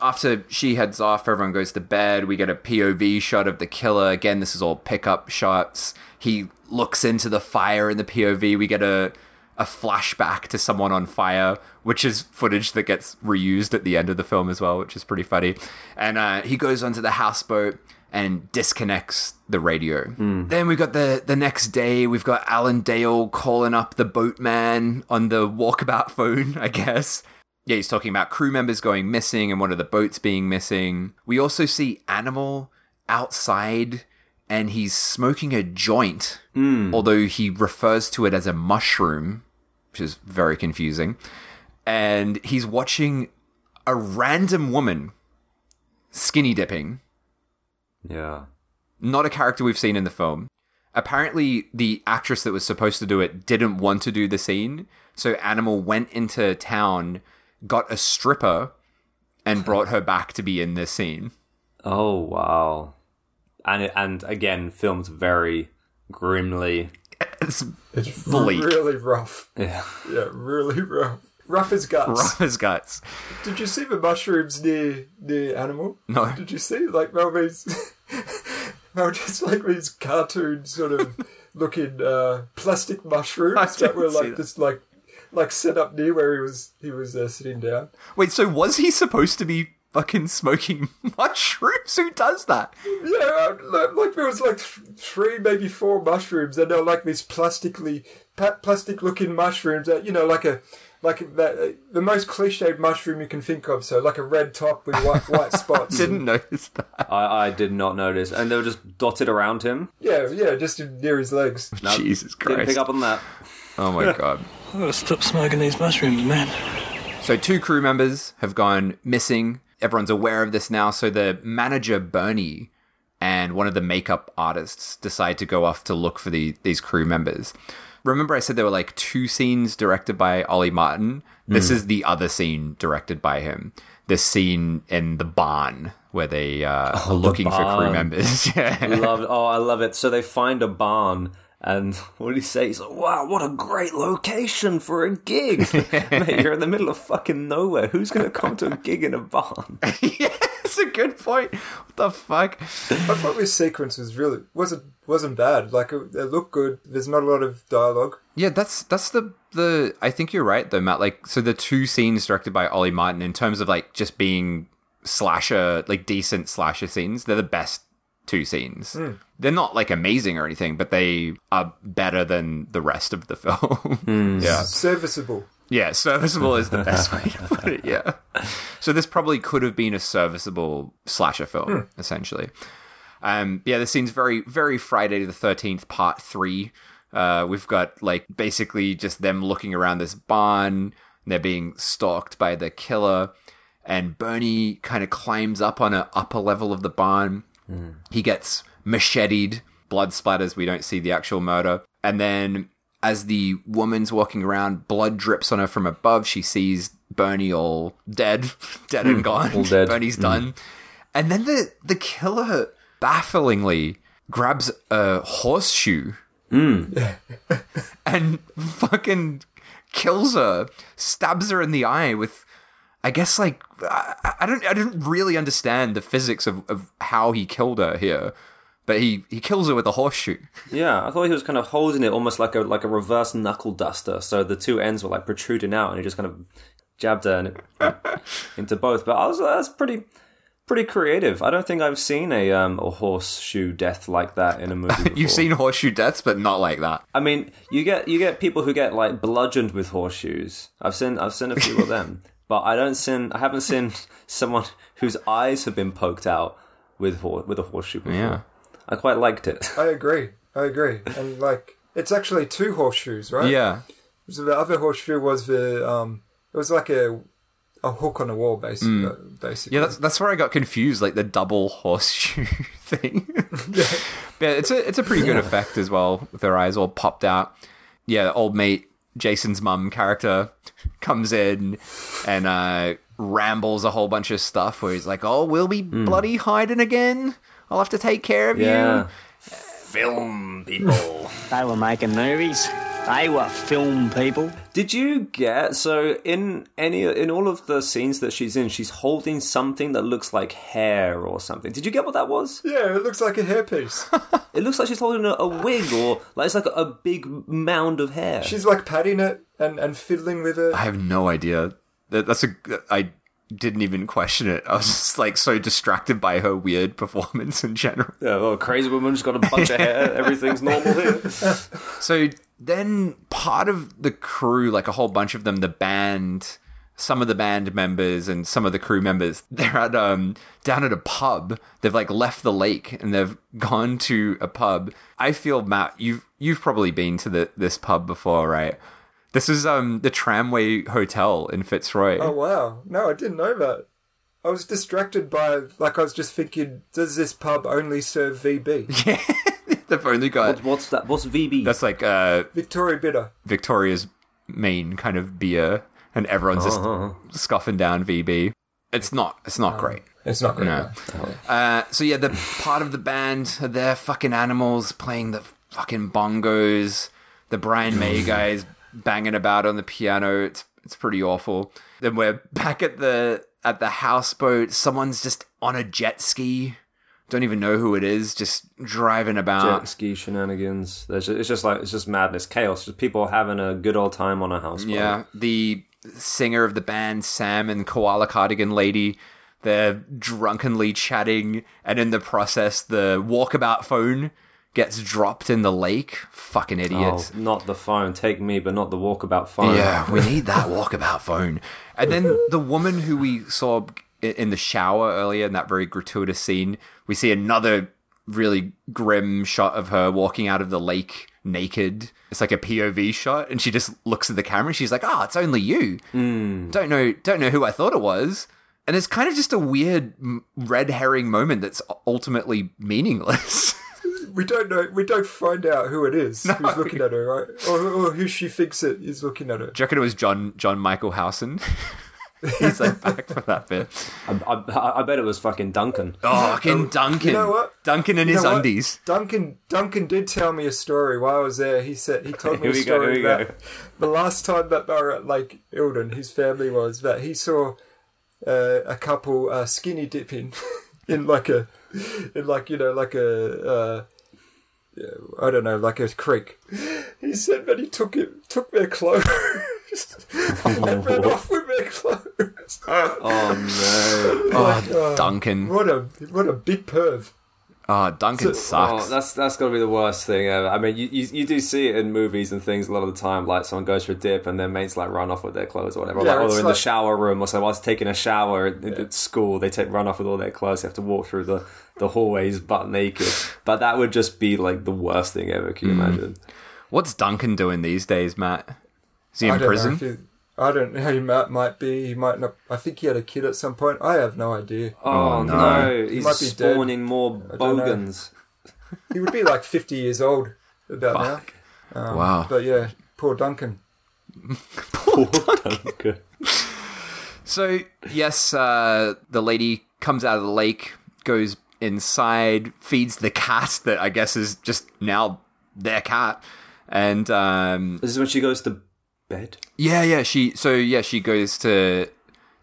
After she heads off, everyone goes to bed. We get a POV shot of the killer. Again, this is all pickup shots. He looks into the fire in the POV. We get a a flashback to someone on fire, which is footage that gets reused at the end of the film as well, which is pretty funny. And uh, he goes onto the houseboat and disconnects the radio. Then we've got the the next day, we've got Alan Dale calling up the boatman on the walkabout phone, I guess. Yeah, he's talking about crew members going missing and one of the boats being missing. We also see Animal outside and he's smoking a joint, hmm. although he refers to it as a mushroom, which is very confusing. And he's watching a random woman skinny dipping Yeah. not a character we've seen in the film. Apparently, the actress that was supposed to do it didn't want to do the scene, so Animal went into town, got a stripper, and brought her back to be in this scene. Oh wow. And and again, filmed very grimly. It's It's Bleak. really rough. Yeah. Yeah, really rough. Rough as guts. rough as guts. Did you see the mushrooms near near Animal? No. Did you see like well these well just like these cartoon sort of looking uh, plastic mushrooms that were like that. just like like set up near where he was he was uh, sitting down. Wait, so was he supposed to be fucking smoking mushrooms? Who does that? Yeah, like, like there was like th- three, maybe four mushrooms, and they're like these plastically, pa- plastic-looking mushrooms that you know, like a, like that, uh, the most cliched mushroom you can think of. So like a red top with white white spots. Didn't notice that. I, I did not notice. And they were just dotted around him. Yeah, yeah, just near his legs. No, Jesus Didn't pick up on that. Oh my god. I've got to stop smoking these mushrooms, man. So two crew members have gone missing. Everyone's aware of this now. So the manager Bernie and one of the makeup artists decide to go off to look for the these crew members. Remember, I said there were like two scenes directed by Ollie Martin. This is the other scene directed by him. This scene in the barn where they uh, are looking for crew members. yeah. Love, oh, I love it. So they find a barn, and what did he say? He's like, "Wow, what a great location for a gig, mate! You're in the middle of fucking nowhere. Who's gonna come to a gig in a barn?" yeah, that's a good point. What the fuck? I thought this sequence was really wasn't wasn't bad. Like it, it looked good. There's not a lot of dialogue. Yeah, that's that's the the. I think you're right though, Matt. Like, so the two scenes directed by Ollie Martin, in terms of like just being slasher, like decent slasher scenes, they're the best two scenes. They're not like amazing or anything, but they are better than the rest of the film. Yeah, Serviceable. yeah, serviceable is the best way to put it. Yeah. So this probably could have been a serviceable slasher film, essentially. Um, yeah, this scene's very, very Friday the Thirteenth Part Three. Uh, we've got like basically just them looking around this barn. And they're being stalked by the killer, and Bernie kind of climbs up on an upper level of the barn. He gets macheted, blood splatters. We don't see the actual murder, and then as the woman's walking around, blood drips on her from above. She sees Bernie all dead, dead and hmm. gone. all dead. Bernie's hmm. done. And then the the killer bafflingly grabs a horseshoe hmm. and fucking kills her, stabs her in the eye with, I guess like I, I don't I don't really understand the physics of, of how he killed her here, but he he kills her with a horseshoe. Yeah, I thought he was kind of holding it almost like a like a reverse knuckle duster, so the two ends were like protruding out, and he just kind of jabbed her and it, into both. But I was that's pretty pretty creative. I don't think I've seen a um a horseshoe death like that in a movie. Before. You've seen horseshoe deaths, but not like that. I mean, you get you get people who get like bludgeoned with horseshoes. I've seen I've seen a few of them, but I don't seen I haven't seen someone whose eyes have been poked out with with a horseshoe. Before. Yeah. I quite liked it. I agree. I agree. And like, it's actually two horseshoes, right? Yeah. So the other horseshoe was the um, it was like a a hook on the wall, basically. Basically. Yeah, that's that's where I got confused, like the double horseshoe thing. Yeah. But it's a it's a pretty good effect as well, with their eyes all popped out. Yeah, old mate Jason's mum character comes in and uh, rambles a whole bunch of stuff where he's like, "Oh, we'll be bloody hiding again. I'll have to take care of Yeah. you." Film people. They were making movies. They were film people. Did you get so in any in all of the scenes that she's in, she's holding something that looks like hair or something. Did you get what that was? Yeah, it looks like a hairpiece. It looks like she's holding a, a wig or like it's like a big mound of hair. She's like patting it and, and fiddling with it. I have no idea. That, that's a. I didn't even question it. I was just like so distracted by her weird performance in general. yeah, well, crazy woman's got a bunch of hair. Everything's normal here. So then part of the crew, like a whole bunch of them, the band, some of the band members and some of the crew members, they're at um down at a pub. They've like left the lake and they've gone to a pub. I feel Matt, you've you've probably been to the this pub before, right? This is um the Tramway Hotel in Fitzroy. Oh wow! No, I didn't know that. I was distracted by like I was just thinking, does this pub only serve VB? They've only got What, what's that? What's VB? that's like uh Victoria Bitter. Victoria's main kind of beer, and everyone's just scoffing down VB. It's not. It's not great. It's not good. No. Uh, so yeah, the part of the band are there fucking animals playing the fucking bongos. The Brian May guys banging about on the piano. It's it's pretty awful. Then we're back at the at the houseboat. Someone's just on a jet ski. Don't even know who it is. Just driving about. jet ski shenanigans. There's just, it's just like it's just madness, chaos. Just people having a good old time on a house. Yeah, the singer of the band, Sam and Koala Cardigan Lady, they're drunkenly chatting, and in the process, the walkabout phone gets dropped in the lake. Fucking Oh, idiots. not the phone. Take me, but not the walkabout phone. Yeah, we need that walkabout phone. And then the woman who we saw in the shower earlier in that very gratuitous scene, we see another really grim shot of her walking out of the lake naked. It's like a POV shot, and she just looks at the camera. And she's like, "Oh, it's only you. Hmm. Don't know, don't know who I thought it was." And it's kind of just a weird red herring moment that's ultimately meaningless. We don't know. We don't find out who it is who's looking at her, right? Or, or who she thinks it is looking at her. Do you reckon it was John John Michael Howson? He's like back for that bit. I, I, I bet it was fucking Duncan. Oh, fucking Duncan. You know what? Duncan in You his know what? undies. Duncan Duncan did tell me a story while I was there. He said he told me Here a we go, story here we about go. the last time that they were at Lake Eildon, his family was that he saw uh, a couple uh, skinny dipping in like a in like you know like a uh, yeah, I don't know like a creek. He said that he took it took their clothes and ran off with their clothes. Oh no. Like, Oh, Duncan. What a what a big perv. Oh, Duncan Oh, sucks. that's that's got to be the worst thing ever. I mean, you, you you do see it in movies and things a lot of the time. Like someone goes for a dip and their mates like run off with their clothes or whatever. Yeah, like, or it's they're in like- the shower room or so. Whilst taking a shower at, at school, they take run off with all their clothes. They have to walk through the the hallways butt naked. But that would just be like the worst thing ever. Can you Mm. imagine? What's Duncan doing these days, Matt? Is he I in don't prison? Know if he, I don't know. He might, might be. He might not. I think he had a kid at some point. I have no idea. Oh, no. no, He he's might be dead. spawning more I bogans. He would be like fifty years old about now. Um, Wow. But yeah, poor Duncan. Poor Duncan. So, yes, uh, the lady comes out of the lake, goes inside, feeds the cat that I guess is just now their cat. And um, This is when she goes to bed. yeah, yeah, she so yeah, she goes to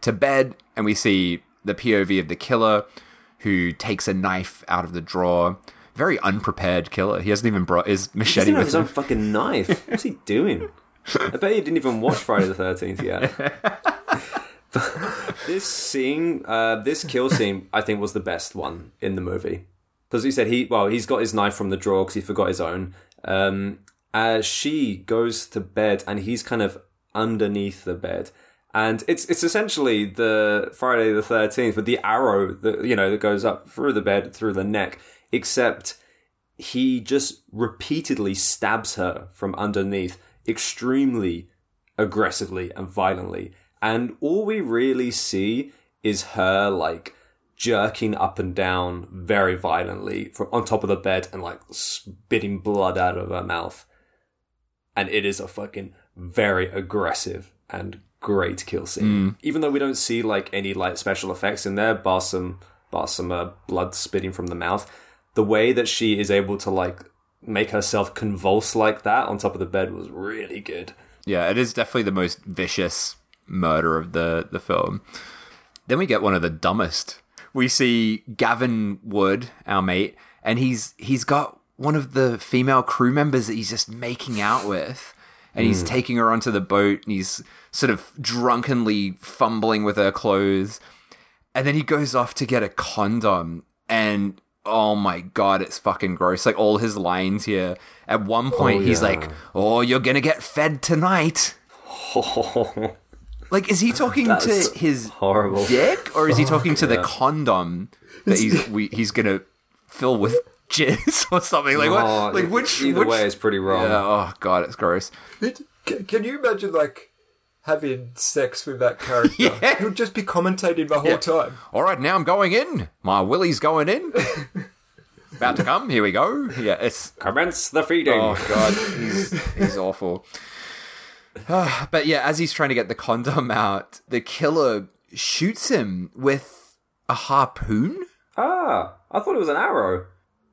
to bed and we see the POV of the killer who takes a knife out of the drawer. Very unprepared killer. He hasn't even brought his He machete have with his own fucking knife. What's he doing? I bet he didn't even watch Friday the Thirteenth yet. this scene, uh, this kill scene, I think was the best one in the movie because he said he well he's got his knife from the drawer because he forgot his own. Um, as she goes to bed and he's kind of underneath the bed. And it's it's essentially the Friday the Thirteenth with the arrow that you know that goes up through the bed through the neck, except he just repeatedly stabs her from underneath extremely aggressively and violently. And all we really see is her like jerking up and down very violently from on top of the bed and like spitting blood out of her mouth. And it is a fucking very aggressive and great kill scene. Even though we don't see like any like special effects in there, bar some bar some uh, blood spitting from the mouth, the way that she is able to like make herself convulse like that on top of the bed was really good. Yeah, it is definitely the most vicious murder of the the film. Then we get one of the dumbest. We see Gavin Wood, our mate, and he's he's got one of the female crew members that he's just making out with, and he's Mm. taking her onto the boat, and he's sort of drunkenly fumbling with her clothes, and then he goes off to get a condom, and oh my god, it's fucking gross. Like all his lines here. At one point, Oh, he's yeah. like, "Oh, you're gonna get fed tonight." Like, is he talking to his horrible. dick, or is he talking to the condom that he's we, he's gonna fill with jizz or something? Like, Oh, what? Like, which? either which, way is pretty wrong. Yeah, oh god, it's gross. Can, can you imagine like having sex with that character? Yeah. He would just be commentating the whole Yeah. time. All right, now I'm going in. My willy's going in. About to come. Here we go. Yeah, it's Commence the feeding. Oh god, he's he's awful. But yeah, as he's trying to get the condom out, the killer shoots him with a harpoon. Ah, I thought it was an arrow.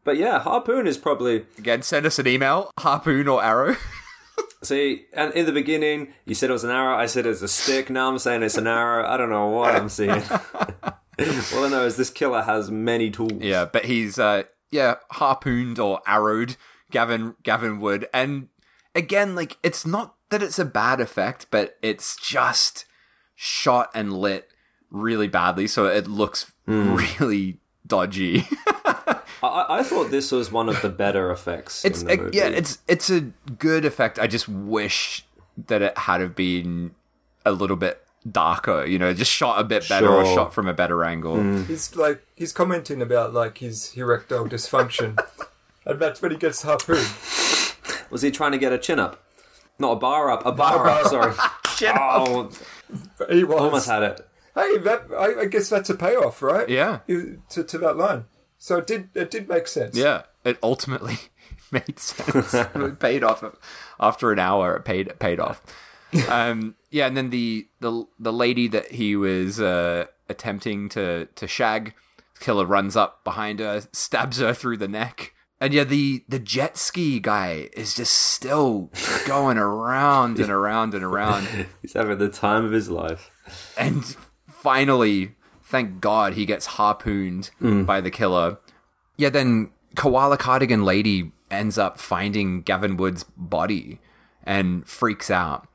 But yeah, harpoon is probably. Again, send us an email, harpoon or arrow. See, and in the beginning, you said it was an arrow. I said it's a stick. Now I'm saying it's an arrow. I don't know what I'm seeing. All I know is this killer has many tools. Yeah, but he's uh yeah, harpooned or arrowed Gavin Gavin Wood. And again, like it's not that it's a bad effect, but it's just shot and lit really badly, so it looks really dodgy. I, I thought this was one of the better effects. it's in the a- movie. yeah, it's it's a good effect. I just wish that it had have been a little bit darker, you know, just shot a bit better or shot from a better angle. Mm. He's like he's commenting about like his erectile dysfunction, and that's when he gets harpooned. Was he trying to get a chin up? Not a bar up, a bar, bar up. Sorry. Chin oh, He was almost had it. Hey, that I, I guess that's a payoff, right? Yeah. To, to that line. So it did it did make sense. Yeah, it ultimately made sense. it paid off after an hour. It paid it paid off. Um, yeah, and then the the the lady that he was uh, attempting to to shag, killer runs up behind her, stabs her through the neck. And yeah, the the jet ski guy is just still going around and around and around. He's having the time of his life. And finally, thank God, he gets harpooned mm. by the killer. Yeah, then Koala Cardigan Lady ends up finding Gavin Wood's body and freaks out.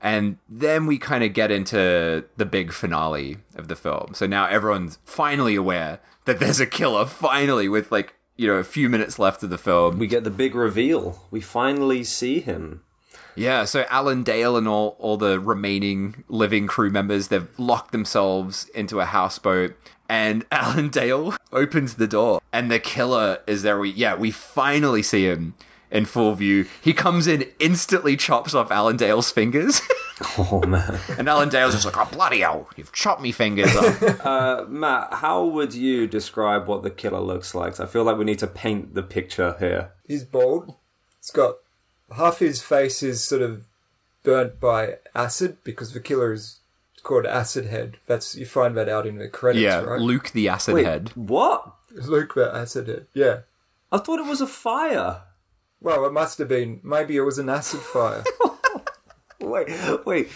And then we kind of get into the big finale of the film. So now everyone's finally aware that there's a killer, finally, with like, you know, a few minutes left of the film. We get the big reveal. We finally see him. Yeah, so Alan Dale and all, all the remaining living crew members, they've locked themselves into a houseboat. And Alan Dale opens the door, and the killer is there. We yeah, we finally see him in full view. He comes in, instantly chops off Alan Dale's fingers, Oh man. and Alan Dale's just like, "Oh bloody hell, you've chopped me fingers off." Uh, Matt, how would you describe what the killer looks like? I feel like we need to paint the picture here. He's bald. He's got half his face is sort of burnt by acid because the killer is called Acid Head. That's you find that out in the credits, yeah, right? Luke the Acid Wait, Head. what? Luke the Acid Head. Yeah. I thought it was a fire. Well, it must have been. Maybe it was an acid fire. Wait, wait.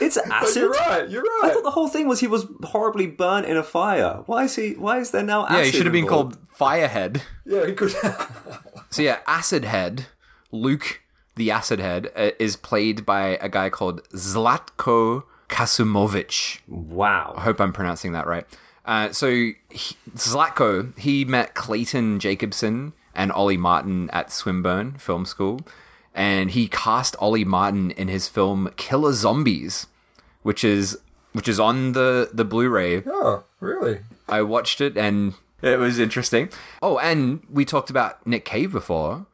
It's acid. you're right. You're right. I thought the whole thing was he was horribly burnt in a fire. Why is he? Why is there now acid? Yeah, he should have been involved? called Firehead. Yeah, he could. So yeah, Acid Head, Luke the Acid Head, uh, is played by a guy called Zlatko Kasumovich. Wow. I hope I'm pronouncing that right. Uh, so he, Zlatko, he met Clayton Jacobson and Ollie Martin at Swinburne Film School, and he cast Ollie Martin in his film Killer Zombies, which is which is on the the Blu-ray oh, really? I watched it and it was interesting. Oh, and we talked about Nick Cave before.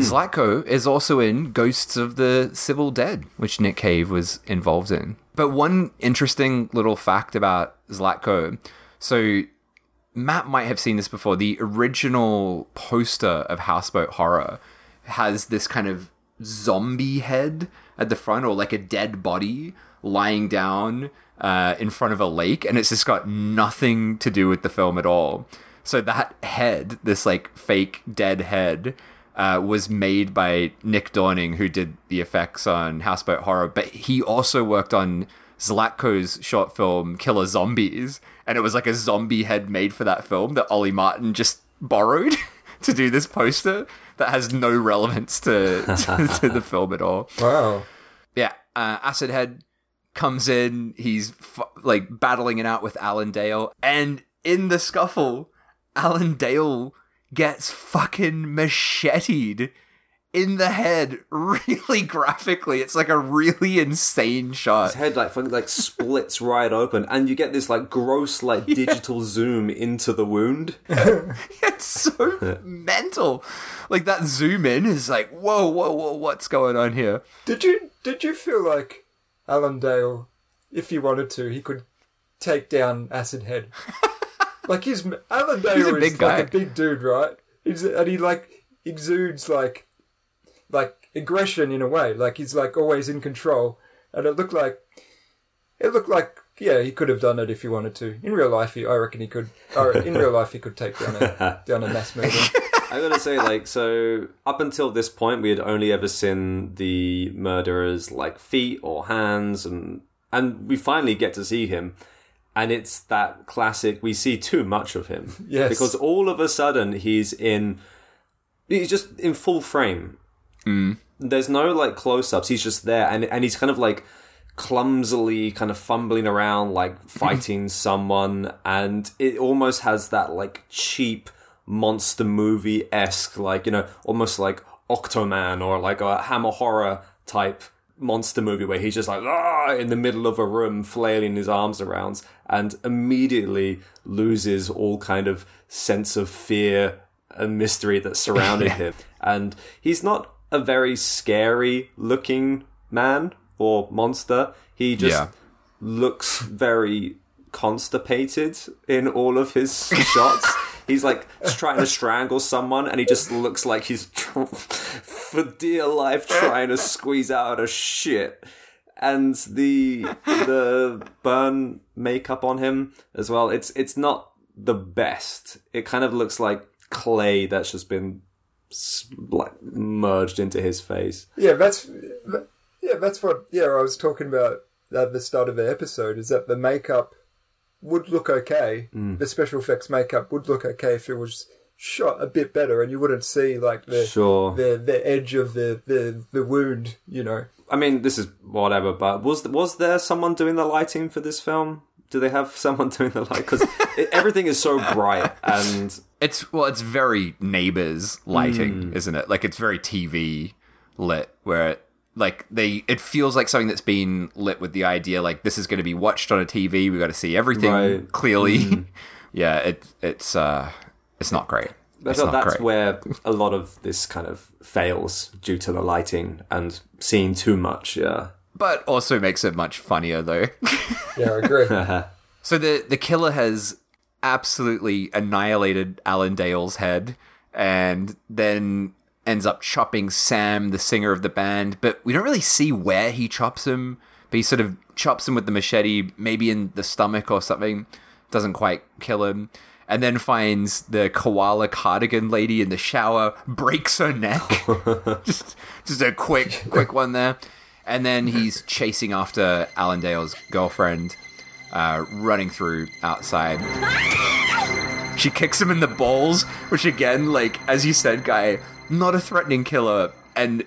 Zlatko is also in Ghosts of the Civil Dead, which Nick Cave was involved in. But one interesting little fact about Zlatko so Matt might have seen this before. The original poster of Houseboat Horror has this kind of zombie head at the front, or like a dead body lying down uh, in front of a lake, and it's just got nothing to do with the film at all. So that head, this like fake dead head, uh, was made by Nick Dorning, who did the effects on Houseboat Horror, but he also worked on Zlatko's short film Killer Zombies, and it was like a zombie head made for that film that Ollie Martin just borrowed to do this poster that has no relevance to, to, to the film at all. Wow. Yeah, uh, Acid Head comes in. He's f- like battling it out with Alan Dale, and in the scuffle, Alan Dale gets fucking macheted in the head really graphically. It's like a really insane shot. His head like like splits right open, and you get this like gross like digital zoom into the wound. it's so mental. Like that zoom in is like, whoa, whoa, whoa, what's going on here? Did you did you feel like Alan Dale, if he wanted to, he could take down Acid Head? like his Alan Dale He's a is big guy. like a big dude, right? He's, and he like exudes like like aggression in a way. Like he's like always in control. And it looked like it looked like yeah, he could have done it if he wanted to. In real life, he, I reckon he could. Or in real life, he could take down a down a mass murder. I gotta say, like, so up until this point, we had only ever seen the murderer's like feet or hands, and and we finally get to see him, and it's that classic. We see too much of him, Yes. because all of a sudden he's in, he's just in full frame. Mm. There's no like close-ups. He's just there, and and he's kind of like clumsily kind of fumbling around like fighting someone and it almost has that like cheap monster movie esque like you know almost like Octaman or like a hammer horror type monster movie where he's just like ah in the middle of a room flailing his arms around and immediately loses all kind of sense of fear and mystery that surrounded him and he's not a very scary looking man or monster. He just Yeah. looks very constipated in all of his shots. He's like trying to strangle someone, and he just looks like he's for dear life trying to squeeze out a shit. And the the burn makeup on him as well. It's it's not the best. It kind of looks like clay that's just been like merged into his face. Yeah, that's yeah, that's what yeah I was talking about at the start of the episode. Is that the makeup would look okay. Mm. The special effects makeup would look okay if it was shot a bit better, and you wouldn't see like the Sure. the the edge of the the the wound. You know, I mean, this is whatever, but was was there someone doing the lighting for this film? Do they have someone doing the light? Because everything is so bright and It's well, it's very neighbors lighting, Mm. isn't it? Like it's very TV lit, where it, like they it feels like something that's been lit with the idea like this is going to be watched on a TV. We got to see everything Right. clearly. Mm. yeah, it it's uh it's not great. I It's not that's great. where a lot of this kind of fails due to the lighting and seeing too much. Yeah, but also makes it much funnier though. yeah, I agree. So the the killer has absolutely annihilated Alan Dale's head, and then ends up chopping Sam, the singer of the band. But we don't really see where he chops him. But he sort of chops him with the machete, maybe in the stomach or something. Doesn't quite kill him. And then finds the koala cardigan lady in the shower, breaks her neck. just, just a quick, quick one there. And then he's chasing after Alan Dale's girlfriend, uh, running through outside. She kicks him in the balls, which again, like as you said, guy, not a threatening killer, and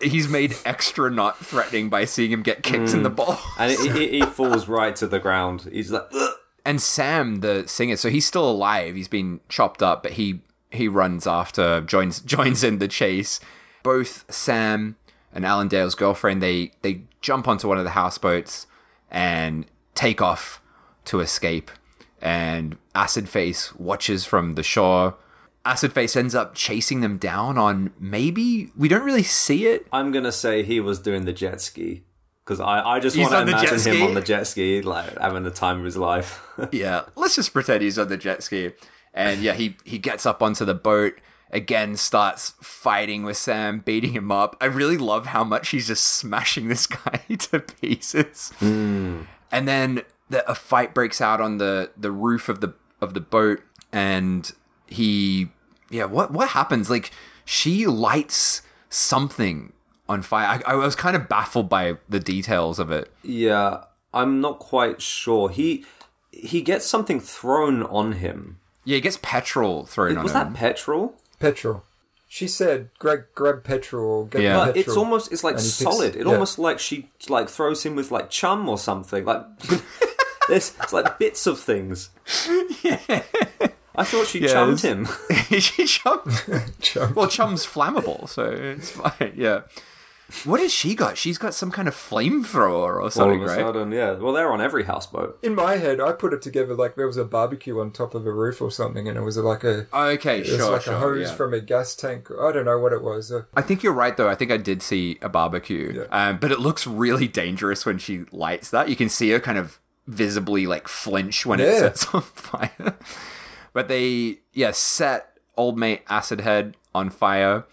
he's made extra not threatening by seeing him get kicked in the hmm. balls. and he, falls right to the ground. He's like, "Ugh." And Sam, the singer, so he's still alive. He's been chopped up, but he he runs after, joins joins in the chase. Both Sam and Alan Dale's girlfriend, they they jump onto one of the houseboats and take off to escape. And Acid Face watches from the shore. Acid Face ends up chasing them down on maybe we don't really see it. I'm gonna say he was doing the jet ski because I, I just He's want to imagine him on the jet ski, like having the time of his life. yeah, let's just pretend he's on the jet ski. And yeah, he he gets up onto the boat again, starts fighting with Sam, beating him up. I really love how much he's just smashing this guy to pieces. Hmm. And then the, a fight breaks out on the the roof of the of the boat, and he yeah, what what happens? Like she lights something on fire. I, I was kind of baffled by the details of it. Yeah, I'm not quite sure. He he gets something thrown on him. Yeah, he gets petrol thrown Was on that him. Was that petrol? Petrol. She said, "Grab, grab petrol or get Yeah. me But petrol." it's almost it's like And he picks- solid. It yeah. almost like she like throws him with like chum or something. Like there's it's like bits of things. I thought she Yeah, chummed him. she chum. Well, chum's flammable, so it's fine. Yeah. What has she got? She's got some kind of flamethrower or All something, of a right? sudden, yeah. Well, they're on every houseboat. In my head, I put it together like there was a barbecue on top of a roof or something, and it was like a Okay, it was sure, like sure. a hose yeah. from a gas tank. I don't know what it was. Uh, I think you're right, though. I think I did see a barbecue, Yeah. um, but it looks really dangerous when she lights that. You can see her kind of visibly like flinch when it Yeah. sets on fire. but they, yeah, set old mate Acid Head on fire,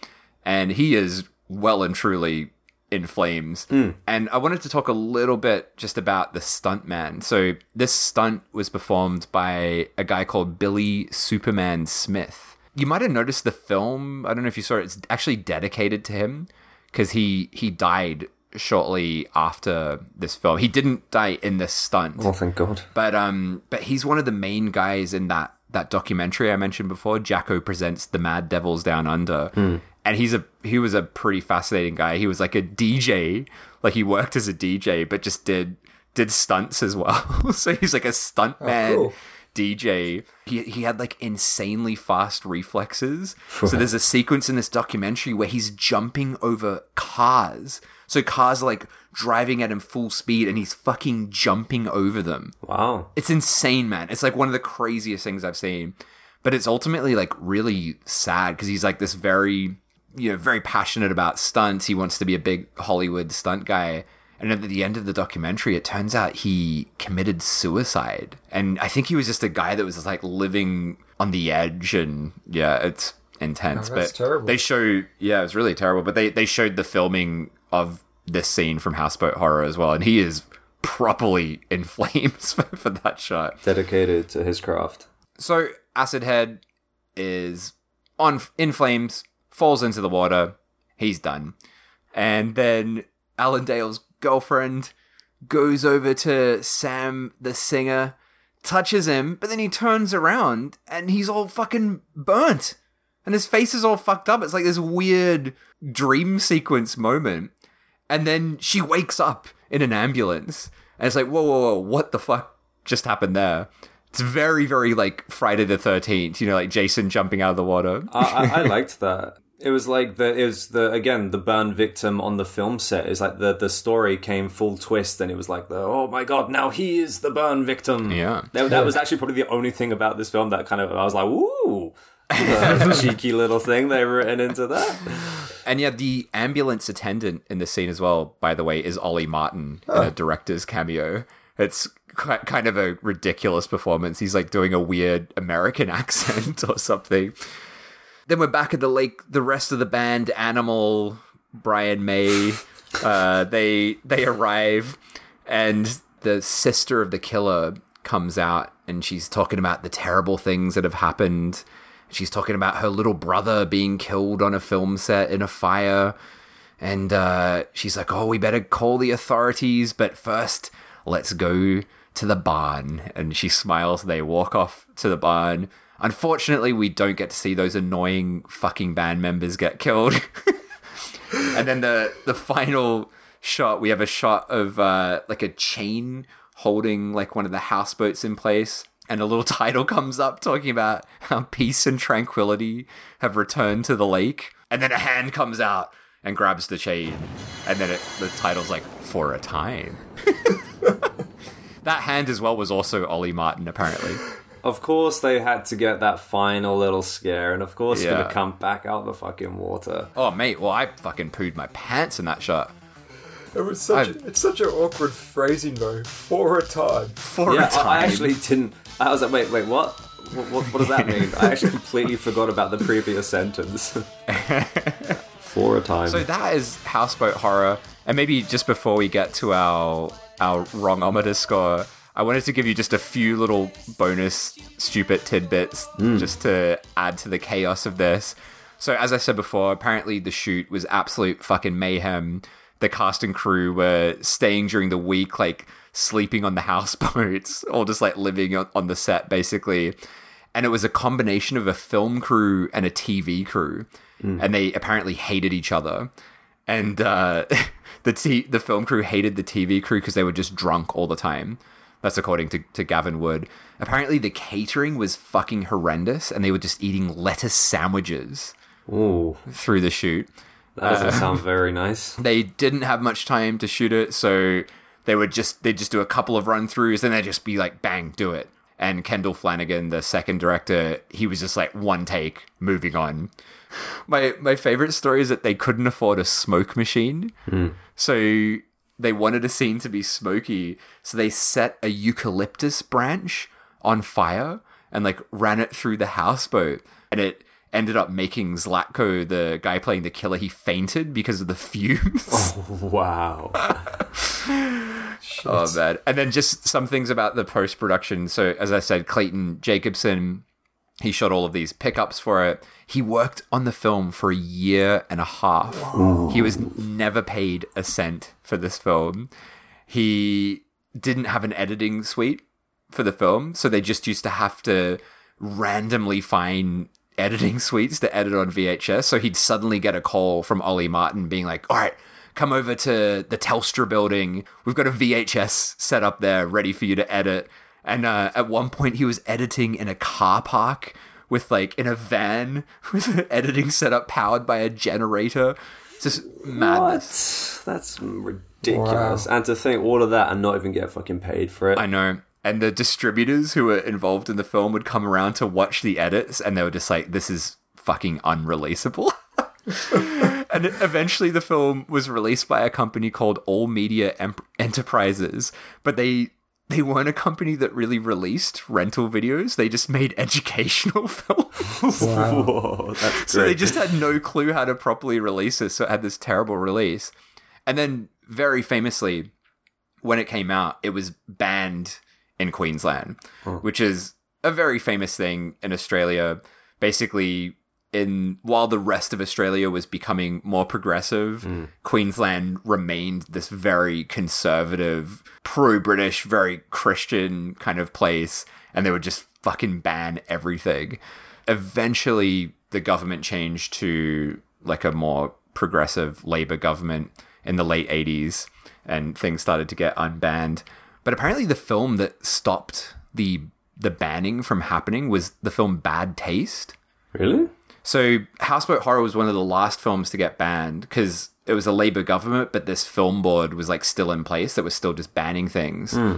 and he is well and truly in flames. And I wanted to talk a little bit just about the stunt man. So this stunt was performed by a guy called Billy Superman Smith. You might have noticed the film. I don't know if you saw it. It's actually dedicated to him because he he died shortly after this film. He didn't die in this stunt. Oh, thank God. But um, but he's one of the main guys in that that documentary I mentioned before. Jacko presents the Mad Devils Down Under, hmm. and he's a he was a pretty fascinating guy. He was like a DJ, like he worked as a DJ, but just did did stunts as well. so he's like a stunt man. Oh, cool. DJ. He he had like insanely fast reflexes. so there's a sequence in this documentary where he's jumping over cars. So cars are like driving at him full speed and he's fucking jumping over them. Wow. It's insane, man. It's like one of the craziest things I've seen. But it's ultimately like really sad because he's like this very, you know, very passionate about stunts. He wants to be a big Hollywood stunt guy. And at the end of the documentary, it turns out he committed suicide. And I think he was just a guy that was just like living on the edge. And yeah, it's intense. Oh, that's but terrible. they show, yeah, it was really terrible. But they, they showed the filming of this scene from Houseboat Horror as well. And he is properly in flames for, for that shot. Dedicated to his craft. So Acid Head is on in flames, falls into the water. He's done, and then Alan Dale's girlfriend goes over to Sam, the singer, touches him, but then he turns around and he's all fucking burnt, and his face is all fucked up. It's like this weird dream sequence moment, and then she wakes up in an ambulance, and it's like, whoa, whoa, whoa, what the fuck just happened there? It's very, very like Friday the Thirteenth. You know, like Jason jumping out of the water. I, I, I liked that. It was like the it was the again the burn victim on the film set. It's like the the story came full twist, and it was like the oh my god, now he is the burn victim. Yeah. that, that was actually probably the only thing about this film that kind of I was like, ooh, cheeky little thing they written into that. And yeah, the ambulance attendant in the scene as well, by the way, is Ollie Martin in a director's cameo. It's ki- kind of a ridiculous performance. He's like doing a weird American accent or something. Then we're back at the lake. The rest of the band, Animal, Brian May, uh, they they arrive, and the sister of the killer comes out, and she's talking about the terrible things that have happened. She's talking about her little brother being killed on a film set in a fire. And uh, she's like, oh, we better call the authorities, but first, let's go to the barn. And she smiles. They walk off to the barn. Unfortunately, we don't get to see those annoying fucking band members get killed. and then the the final shot, we have a shot of uh, like a chain holding like one of the houseboats in place. And a little title comes up talking about how peace and tranquility have returned to the lake. And then a hand comes out and grabs the chain. And then it, the title's like, For a Time. that hand as well was also Ollie Martin, apparently. Of course, they had to get that final little scare, and of course, Yeah. gonna come back out the fucking water. Oh, mate, well, I fucking pooed my pants in that shot. It was such. I- it's such an awkward phrasing though. For a time. For yeah, a time. I, I actually didn't. I was like, wait, wait, what? What, what, what does that mean? I actually completely forgot about the previous sentence. For a time. So that is Houseboat Horror. And maybe just before we get to our our wrongometer score, I wanted to give you just a few little bonus stupid tidbits hmm. just to add to the chaos of this. So as I said before, apparently the shoot was absolute fucking mayhem. The cast and crew were staying during the week, like sleeping on the houseboats or just like living on, on the set, basically. And it was a combination of a film crew and a TV crew, and they apparently hated each other. And uh, the t- the film crew hated the TV crew because they were just drunk all the time. That's according to, to Gavin Wood. Apparently, the catering was fucking horrendous, and they were just eating lettuce sandwiches Ooh, through the shoot. that doesn't sound very nice. They didn't have much time to shoot it, so they would just they'd just do a couple of run throughs, and they'd just be like, "Bang, do it." And Kendall Flanagan, the second director, he was just like one take, moving on. My my favorite story is that they couldn't afford a smoke machine, hmm. so they wanted a scene to be smoky, so they set a eucalyptus branch on fire and like ran it through the houseboat, and it ended up making Zlatko, the guy playing the killer, he fainted because of the fumes. Oh, wow. Oh man! And then just some things about the post production. So as I said, Clayton Jacobson, he shot all of these pickups for it. He worked on the film for a year and a half. He was never paid a cent for this film. He didn't have an editing suite for the film, so they just used to have to randomly find editing suites to edit on VHS. So he'd suddenly get a call from Ollie Martin being like, "All right, come over to the Telstra building. We've got a VHS set up there ready for you to edit." And uh, at one point, he was editing in a car park with like in a van with an editing setup powered by a generator. It's just madness. What? That's ridiculous. And to think all of that and not even get fucking paid for it. I know. And the distributors who were involved in the film would come around to watch the edits and they were just like, this is fucking unreleasable. and eventually the film was released by a company called All Media Em- Enterprises, but they they weren't a company that really released rental videos. They just made educational films. Whoa, that's So they just had no clue how to properly release this, so it had this terrible release. And then, very famously, when it came out, it was banned in Queensland, hmm. which is a very famous thing in Australia. Basically, in while the rest of Australia was becoming more progressive, hmm. Queensland remained this very conservative, pro-British, very Christian kind of place, and they would just fucking ban everything. Eventually, the government changed to like a more progressive Labor government in the late 80s, and things started to get unbanned. But apparently, the film that stopped the the banning from happening was the film Bad Taste. Really? So Houseboat Horror was one of the last films to get banned because it was a Labour government, but this film board was like still in place that was still just banning things. Hmm.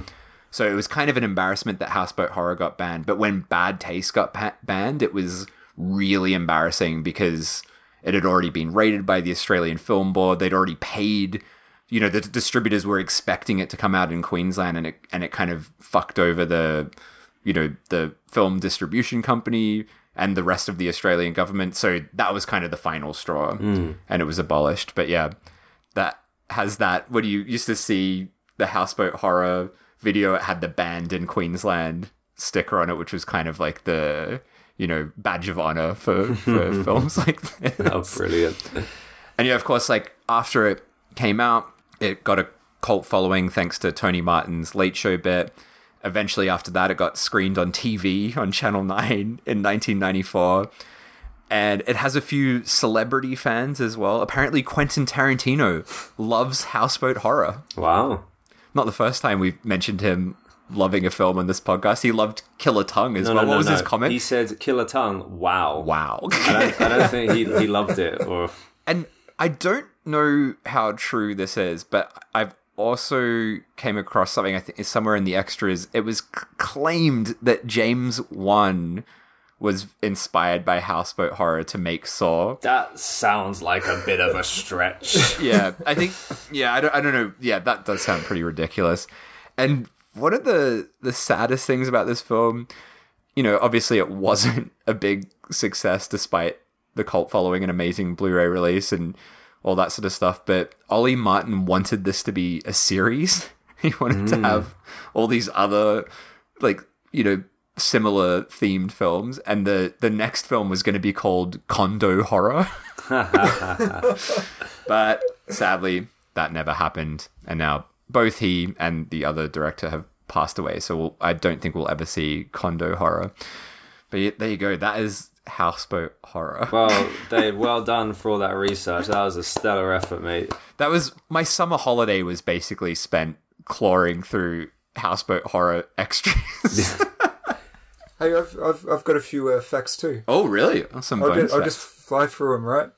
So it was kind of an embarrassment that Houseboat Horror got banned. But when Bad Taste got pa- banned, it was really embarrassing because it had already been rated by the Australian Film Board. They'd already paid. You know, the distributors were expecting it to come out in Queensland, and it and it kind of fucked over the, you know, the film distribution company and the rest of the Australian government. So that was kind of the final straw, hmm. and it was abolished. But yeah, that has that. What do you used to see the houseboat horror video? It had the banned in Queensland sticker on it, which was kind of like the you know badge of honor for, for films like this. Oh, brilliant. And yeah, of course, like after it came out, it got a cult following thanks to Tony Martin's Late Show bit. Eventually, after that, it got screened on TV on Channel 9 in 1994. And it has a few celebrity fans as well. Apparently, Quentin Tarantino loves houseboat horror. Wow. Not the first time we've mentioned him loving a film on this podcast. He loved Killer Tongue as No, well. no, what no, was his comment? He said "Killer Tongue." Wow. wow. I don't, I don't think he he loved it. Or And I don't know how true this is, but I've also came across something I think is somewhere in the extras. It was c- claimed that James Wan was inspired by houseboat horror to make Saw. that sounds like a bit of a stretch. Yeah, I think. Yeah, I don't. I don't know. Yeah, that does sound pretty ridiculous. And one of the the saddest things about this film, you know, obviously it wasn't a big success despite the cult following and amazing Blu-ray release and all that sort of stuff. But Ollie Martin wanted this to be a series. He wanted to hmm. have all these other, like you know, similar themed films, and the the next film was going to be called Condo Horror. but sadly, that never happened, and now both he and the other director have passed away. So we'll, I don't think we'll ever see Condo Horror. But there you go. That is Houseboat Horror. Well, Dave, well done for all that research. That was a stellar effort, mate. That was my summer holiday. Was basically spent clawing through Houseboat Horror extras. Hey, I've, I've, I've got a few uh, facts too. oh, really? Oh, some I'll, bonus I'll just fly through them, right?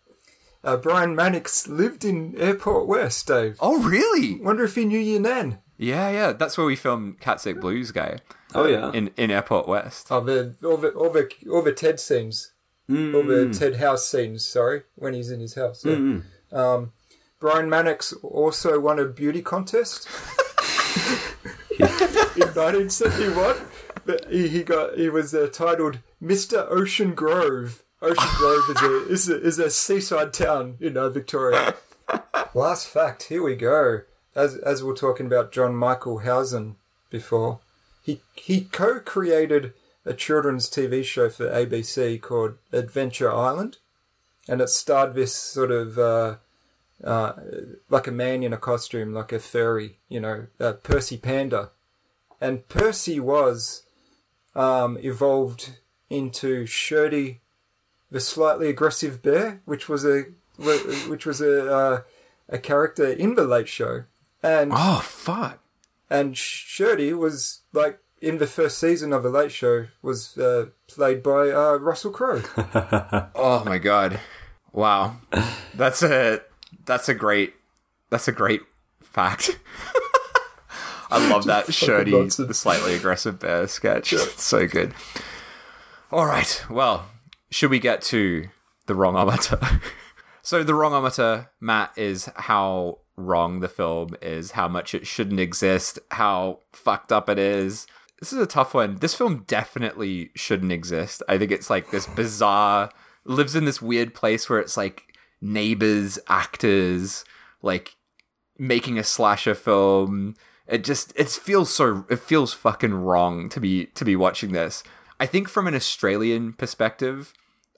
Uh, Brian Mannix lived in Airport West, Dave. Oh, really? Wonder if he knew your nan. Yeah, yeah. That's where we filmed Cat Sick Blues Guy. Oh, yeah. In in Airport West. Oh, the, all, the, all, the, all the Ted scenes. All the Ted house scenes, sorry, when he's in his house. yeah. Um, Brian Mannix also won a beauty contest in 1971. But he, he got he was uh, titled Mr. Ocean Grove. Ocean Grove is a, is a is a seaside town in uh, Victoria. Last fact, here we go. As as we we're talking about John Michael Howson before, he he co-created a children's TV show for ABC called Adventure Island, and it starred this sort of uh, uh, like a man in a costume, like a furry, you know, uh, Percy Panda, and Percy was um, evolved into Shirty, the slightly aggressive bear, which was a which was a uh, a character in the Late Show, and Oh, fuck. and Shirty was like in the first season of the Late Show was uh, played by uh, Russell Crowe. Oh my god. Wow. That's a that's a great that's a great fact. I love that shirty, the slightly aggressive bear sketch. It's so good. All right. Well, should we get to the wrong wrongometer? so the wrong wrongometer, Matt, is how wrong the film is, how much it shouldn't exist, how fucked up it is. This is a tough one. This film definitely shouldn't exist. I think it's like this bizarre lives in this weird place where it's like neighbors, actors, like making a slasher film. It just it feels so it feels fucking wrong to be to be watching this. I think from an Australian perspective,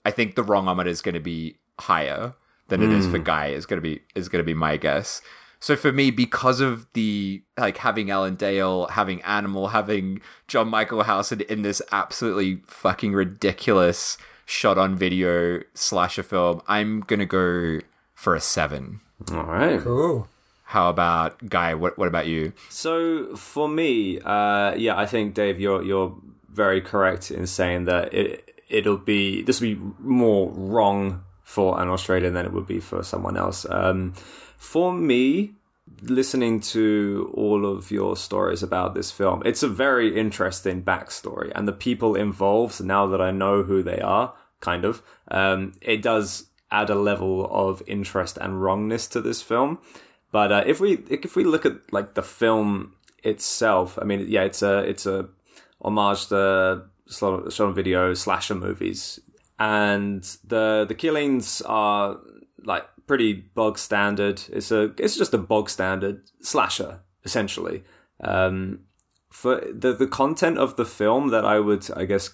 I think the wrong wrongometer is going to be higher than it is for Guy. Is going to be is going to be my guess. So for me, because of the like having Alan Dale, having Animal, having John Michael Howson in this absolutely fucking ridiculous shot on video slasher film, I'm gonna go for a seven. All right. Cool. How about Guy? What what about you? So for me, uh, yeah, I think Dave, you're you're very correct in saying that it it'll be this will be more wrong for an Australian than it would be for someone else. Um, for me, listening to all of your stories about this film, it's a very interesting backstory, and the people involved. Now that I know who they are, kind of, um, it does add a level of interest and wrongness to this film. But uh, if we if we look at like the film itself, I mean, yeah, it's a it's a homage to shot on video slasher movies, and the the killings are like pretty bog standard. It's a it's just a bog standard slasher essentially. Um, for the the content of the film that I would I guess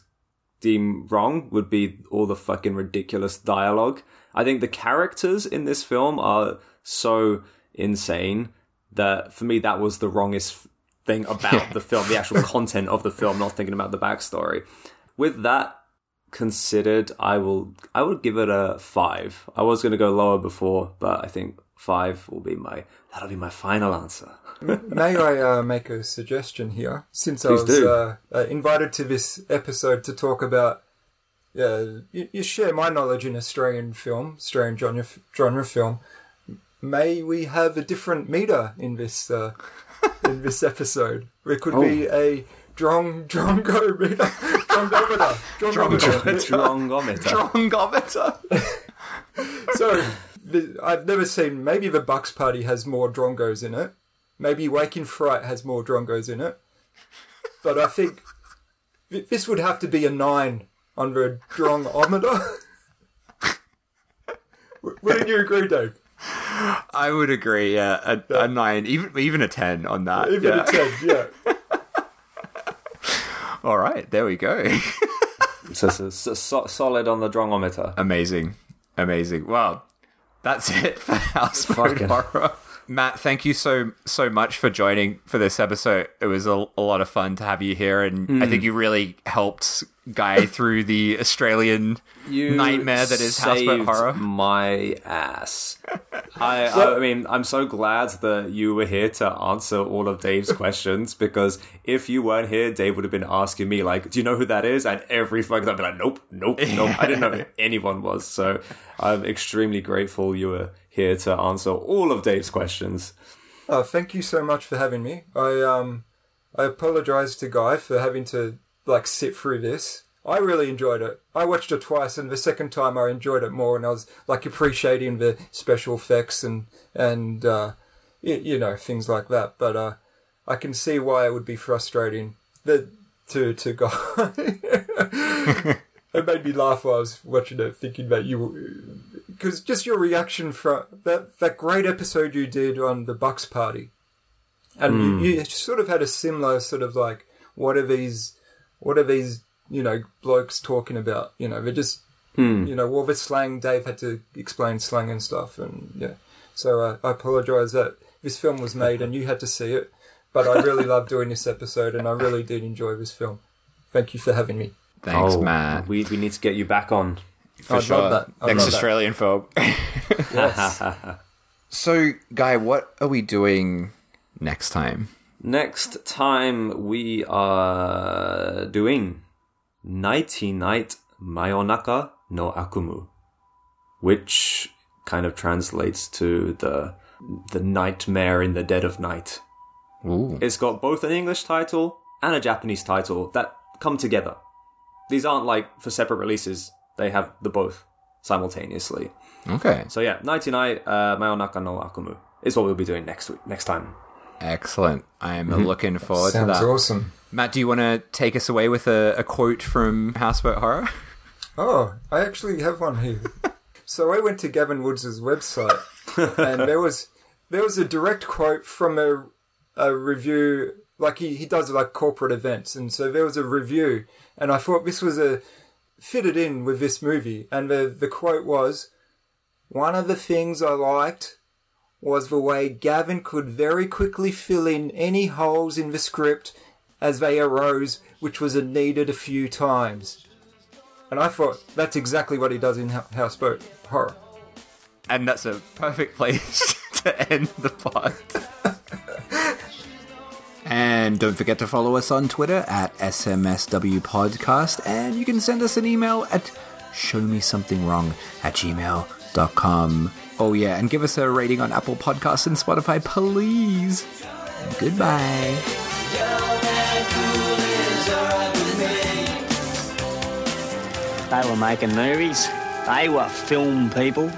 deem wrong would be all the fucking ridiculous dialogue. I think the characters in this film are so insane that for me that was the wrongest thing about the film, the actual content of the film, not thinking about the backstory. With that considered, I will I would give it a five. I was gonna go lower before, but I think five will be my that'll be my final answer. May I uh, make a suggestion here? Since Please I was uh, uh, invited to this episode to talk about, uh, you, you share my knowledge in Australian film, Australian genre, genre film. May we have a different meter in this uh, in this episode? It could be a drong drongo meter, drongometer, drongometer. Drongometer. Drongometer. So the, I've never seen. Maybe the Bucks Party has more drongos in it. Maybe Wake in Fright has more drongos in it. But I think th- this would have to be a nine on the drongometer. Wouldn't you agree, Dave? I would agree. Yeah, a, a nine, even even a ten on that. Even yeah. a ten, yeah. All right, there we go. So, so, so, so- solid on the drongometer. Amazing. Amazing. Well, that's it for House Fucking- Horror. Matt, thank you so so much for joining for this episode. It was a, a lot of fun to have you here, and I think mm. you really helped Guy through the Australian nightmare that is Houseboat Horror. My ass. I, I mean, I'm so glad that you were here to answer all of Dave's questions because if you weren't here, Dave would have been asking me like, "Do you know who that is?" And every fucking time, I'd be like, "Nope, nope, nope." I didn't know who anyone was. So I'm extremely grateful you were here to answer all of Dave's questions. Oh, thank you so much for having me. I um, I apologize to Guy for having to like sit through this. I really enjoyed it. I watched it twice, and the second time I enjoyed it more, and I was like appreciating the special effects and and uh, y- you know things like that. But uh, I can see why it would be frustrating that to to Guy. it made me laugh while I was watching it, thinking about you because just your reaction from that that great episode you did on the Bucks party, and you, you sort of had a similar sort of like what are these what are these you know blokes talking about? You know they're just you know all the slang. Dave had to explain slang and stuff, and yeah. So uh, I apologise that this film was made and you had to see it, but I really loved doing this episode, and I really did enjoy this film. Thank you for having me. Thanks, Oh, Matt. We we need to get you back on. For I'd sure. love that. I'd Next love that. Australian film. Yes. so, Guy, what are we doing next time? Next time we are doing Nighty Night Mayonaka no Akumu, which kind of translates to the the nightmare in the dead of night. Ooh. It's got both an English title and a Japanese title that come together. These aren't like for separate releases; they have the both simultaneously. Okay. So yeah, Nighty Night uh, Mayonaka no Akumu is what we'll be doing next week, next time. Excellent. I'm looking forward to that. Sounds that. awesome. Matt, do you want to take us away with a, a quote from Houseboat Horror? Oh, I actually have one here. so I went to Gavin Woods' website, and there was there was a direct quote from a a review. Like he, he does like corporate events, and so there was a review, and I thought this was a fitted in with this movie. And the the quote was, "One of the things I liked was the way Gavin could very quickly fill in any holes in the script as they arose, which was needed a few times." And I thought that's exactly what he does in Houseboat Horror. And that's a perfect place to end the pod. and don't forget to follow us on Twitter at SMSW Podcast. And you can send us an email at showmesomethingwrong at gmail.com. Oh, yeah, and give us a rating on Apple Podcasts and Spotify, please. Goodbye. They were making movies. They were film people.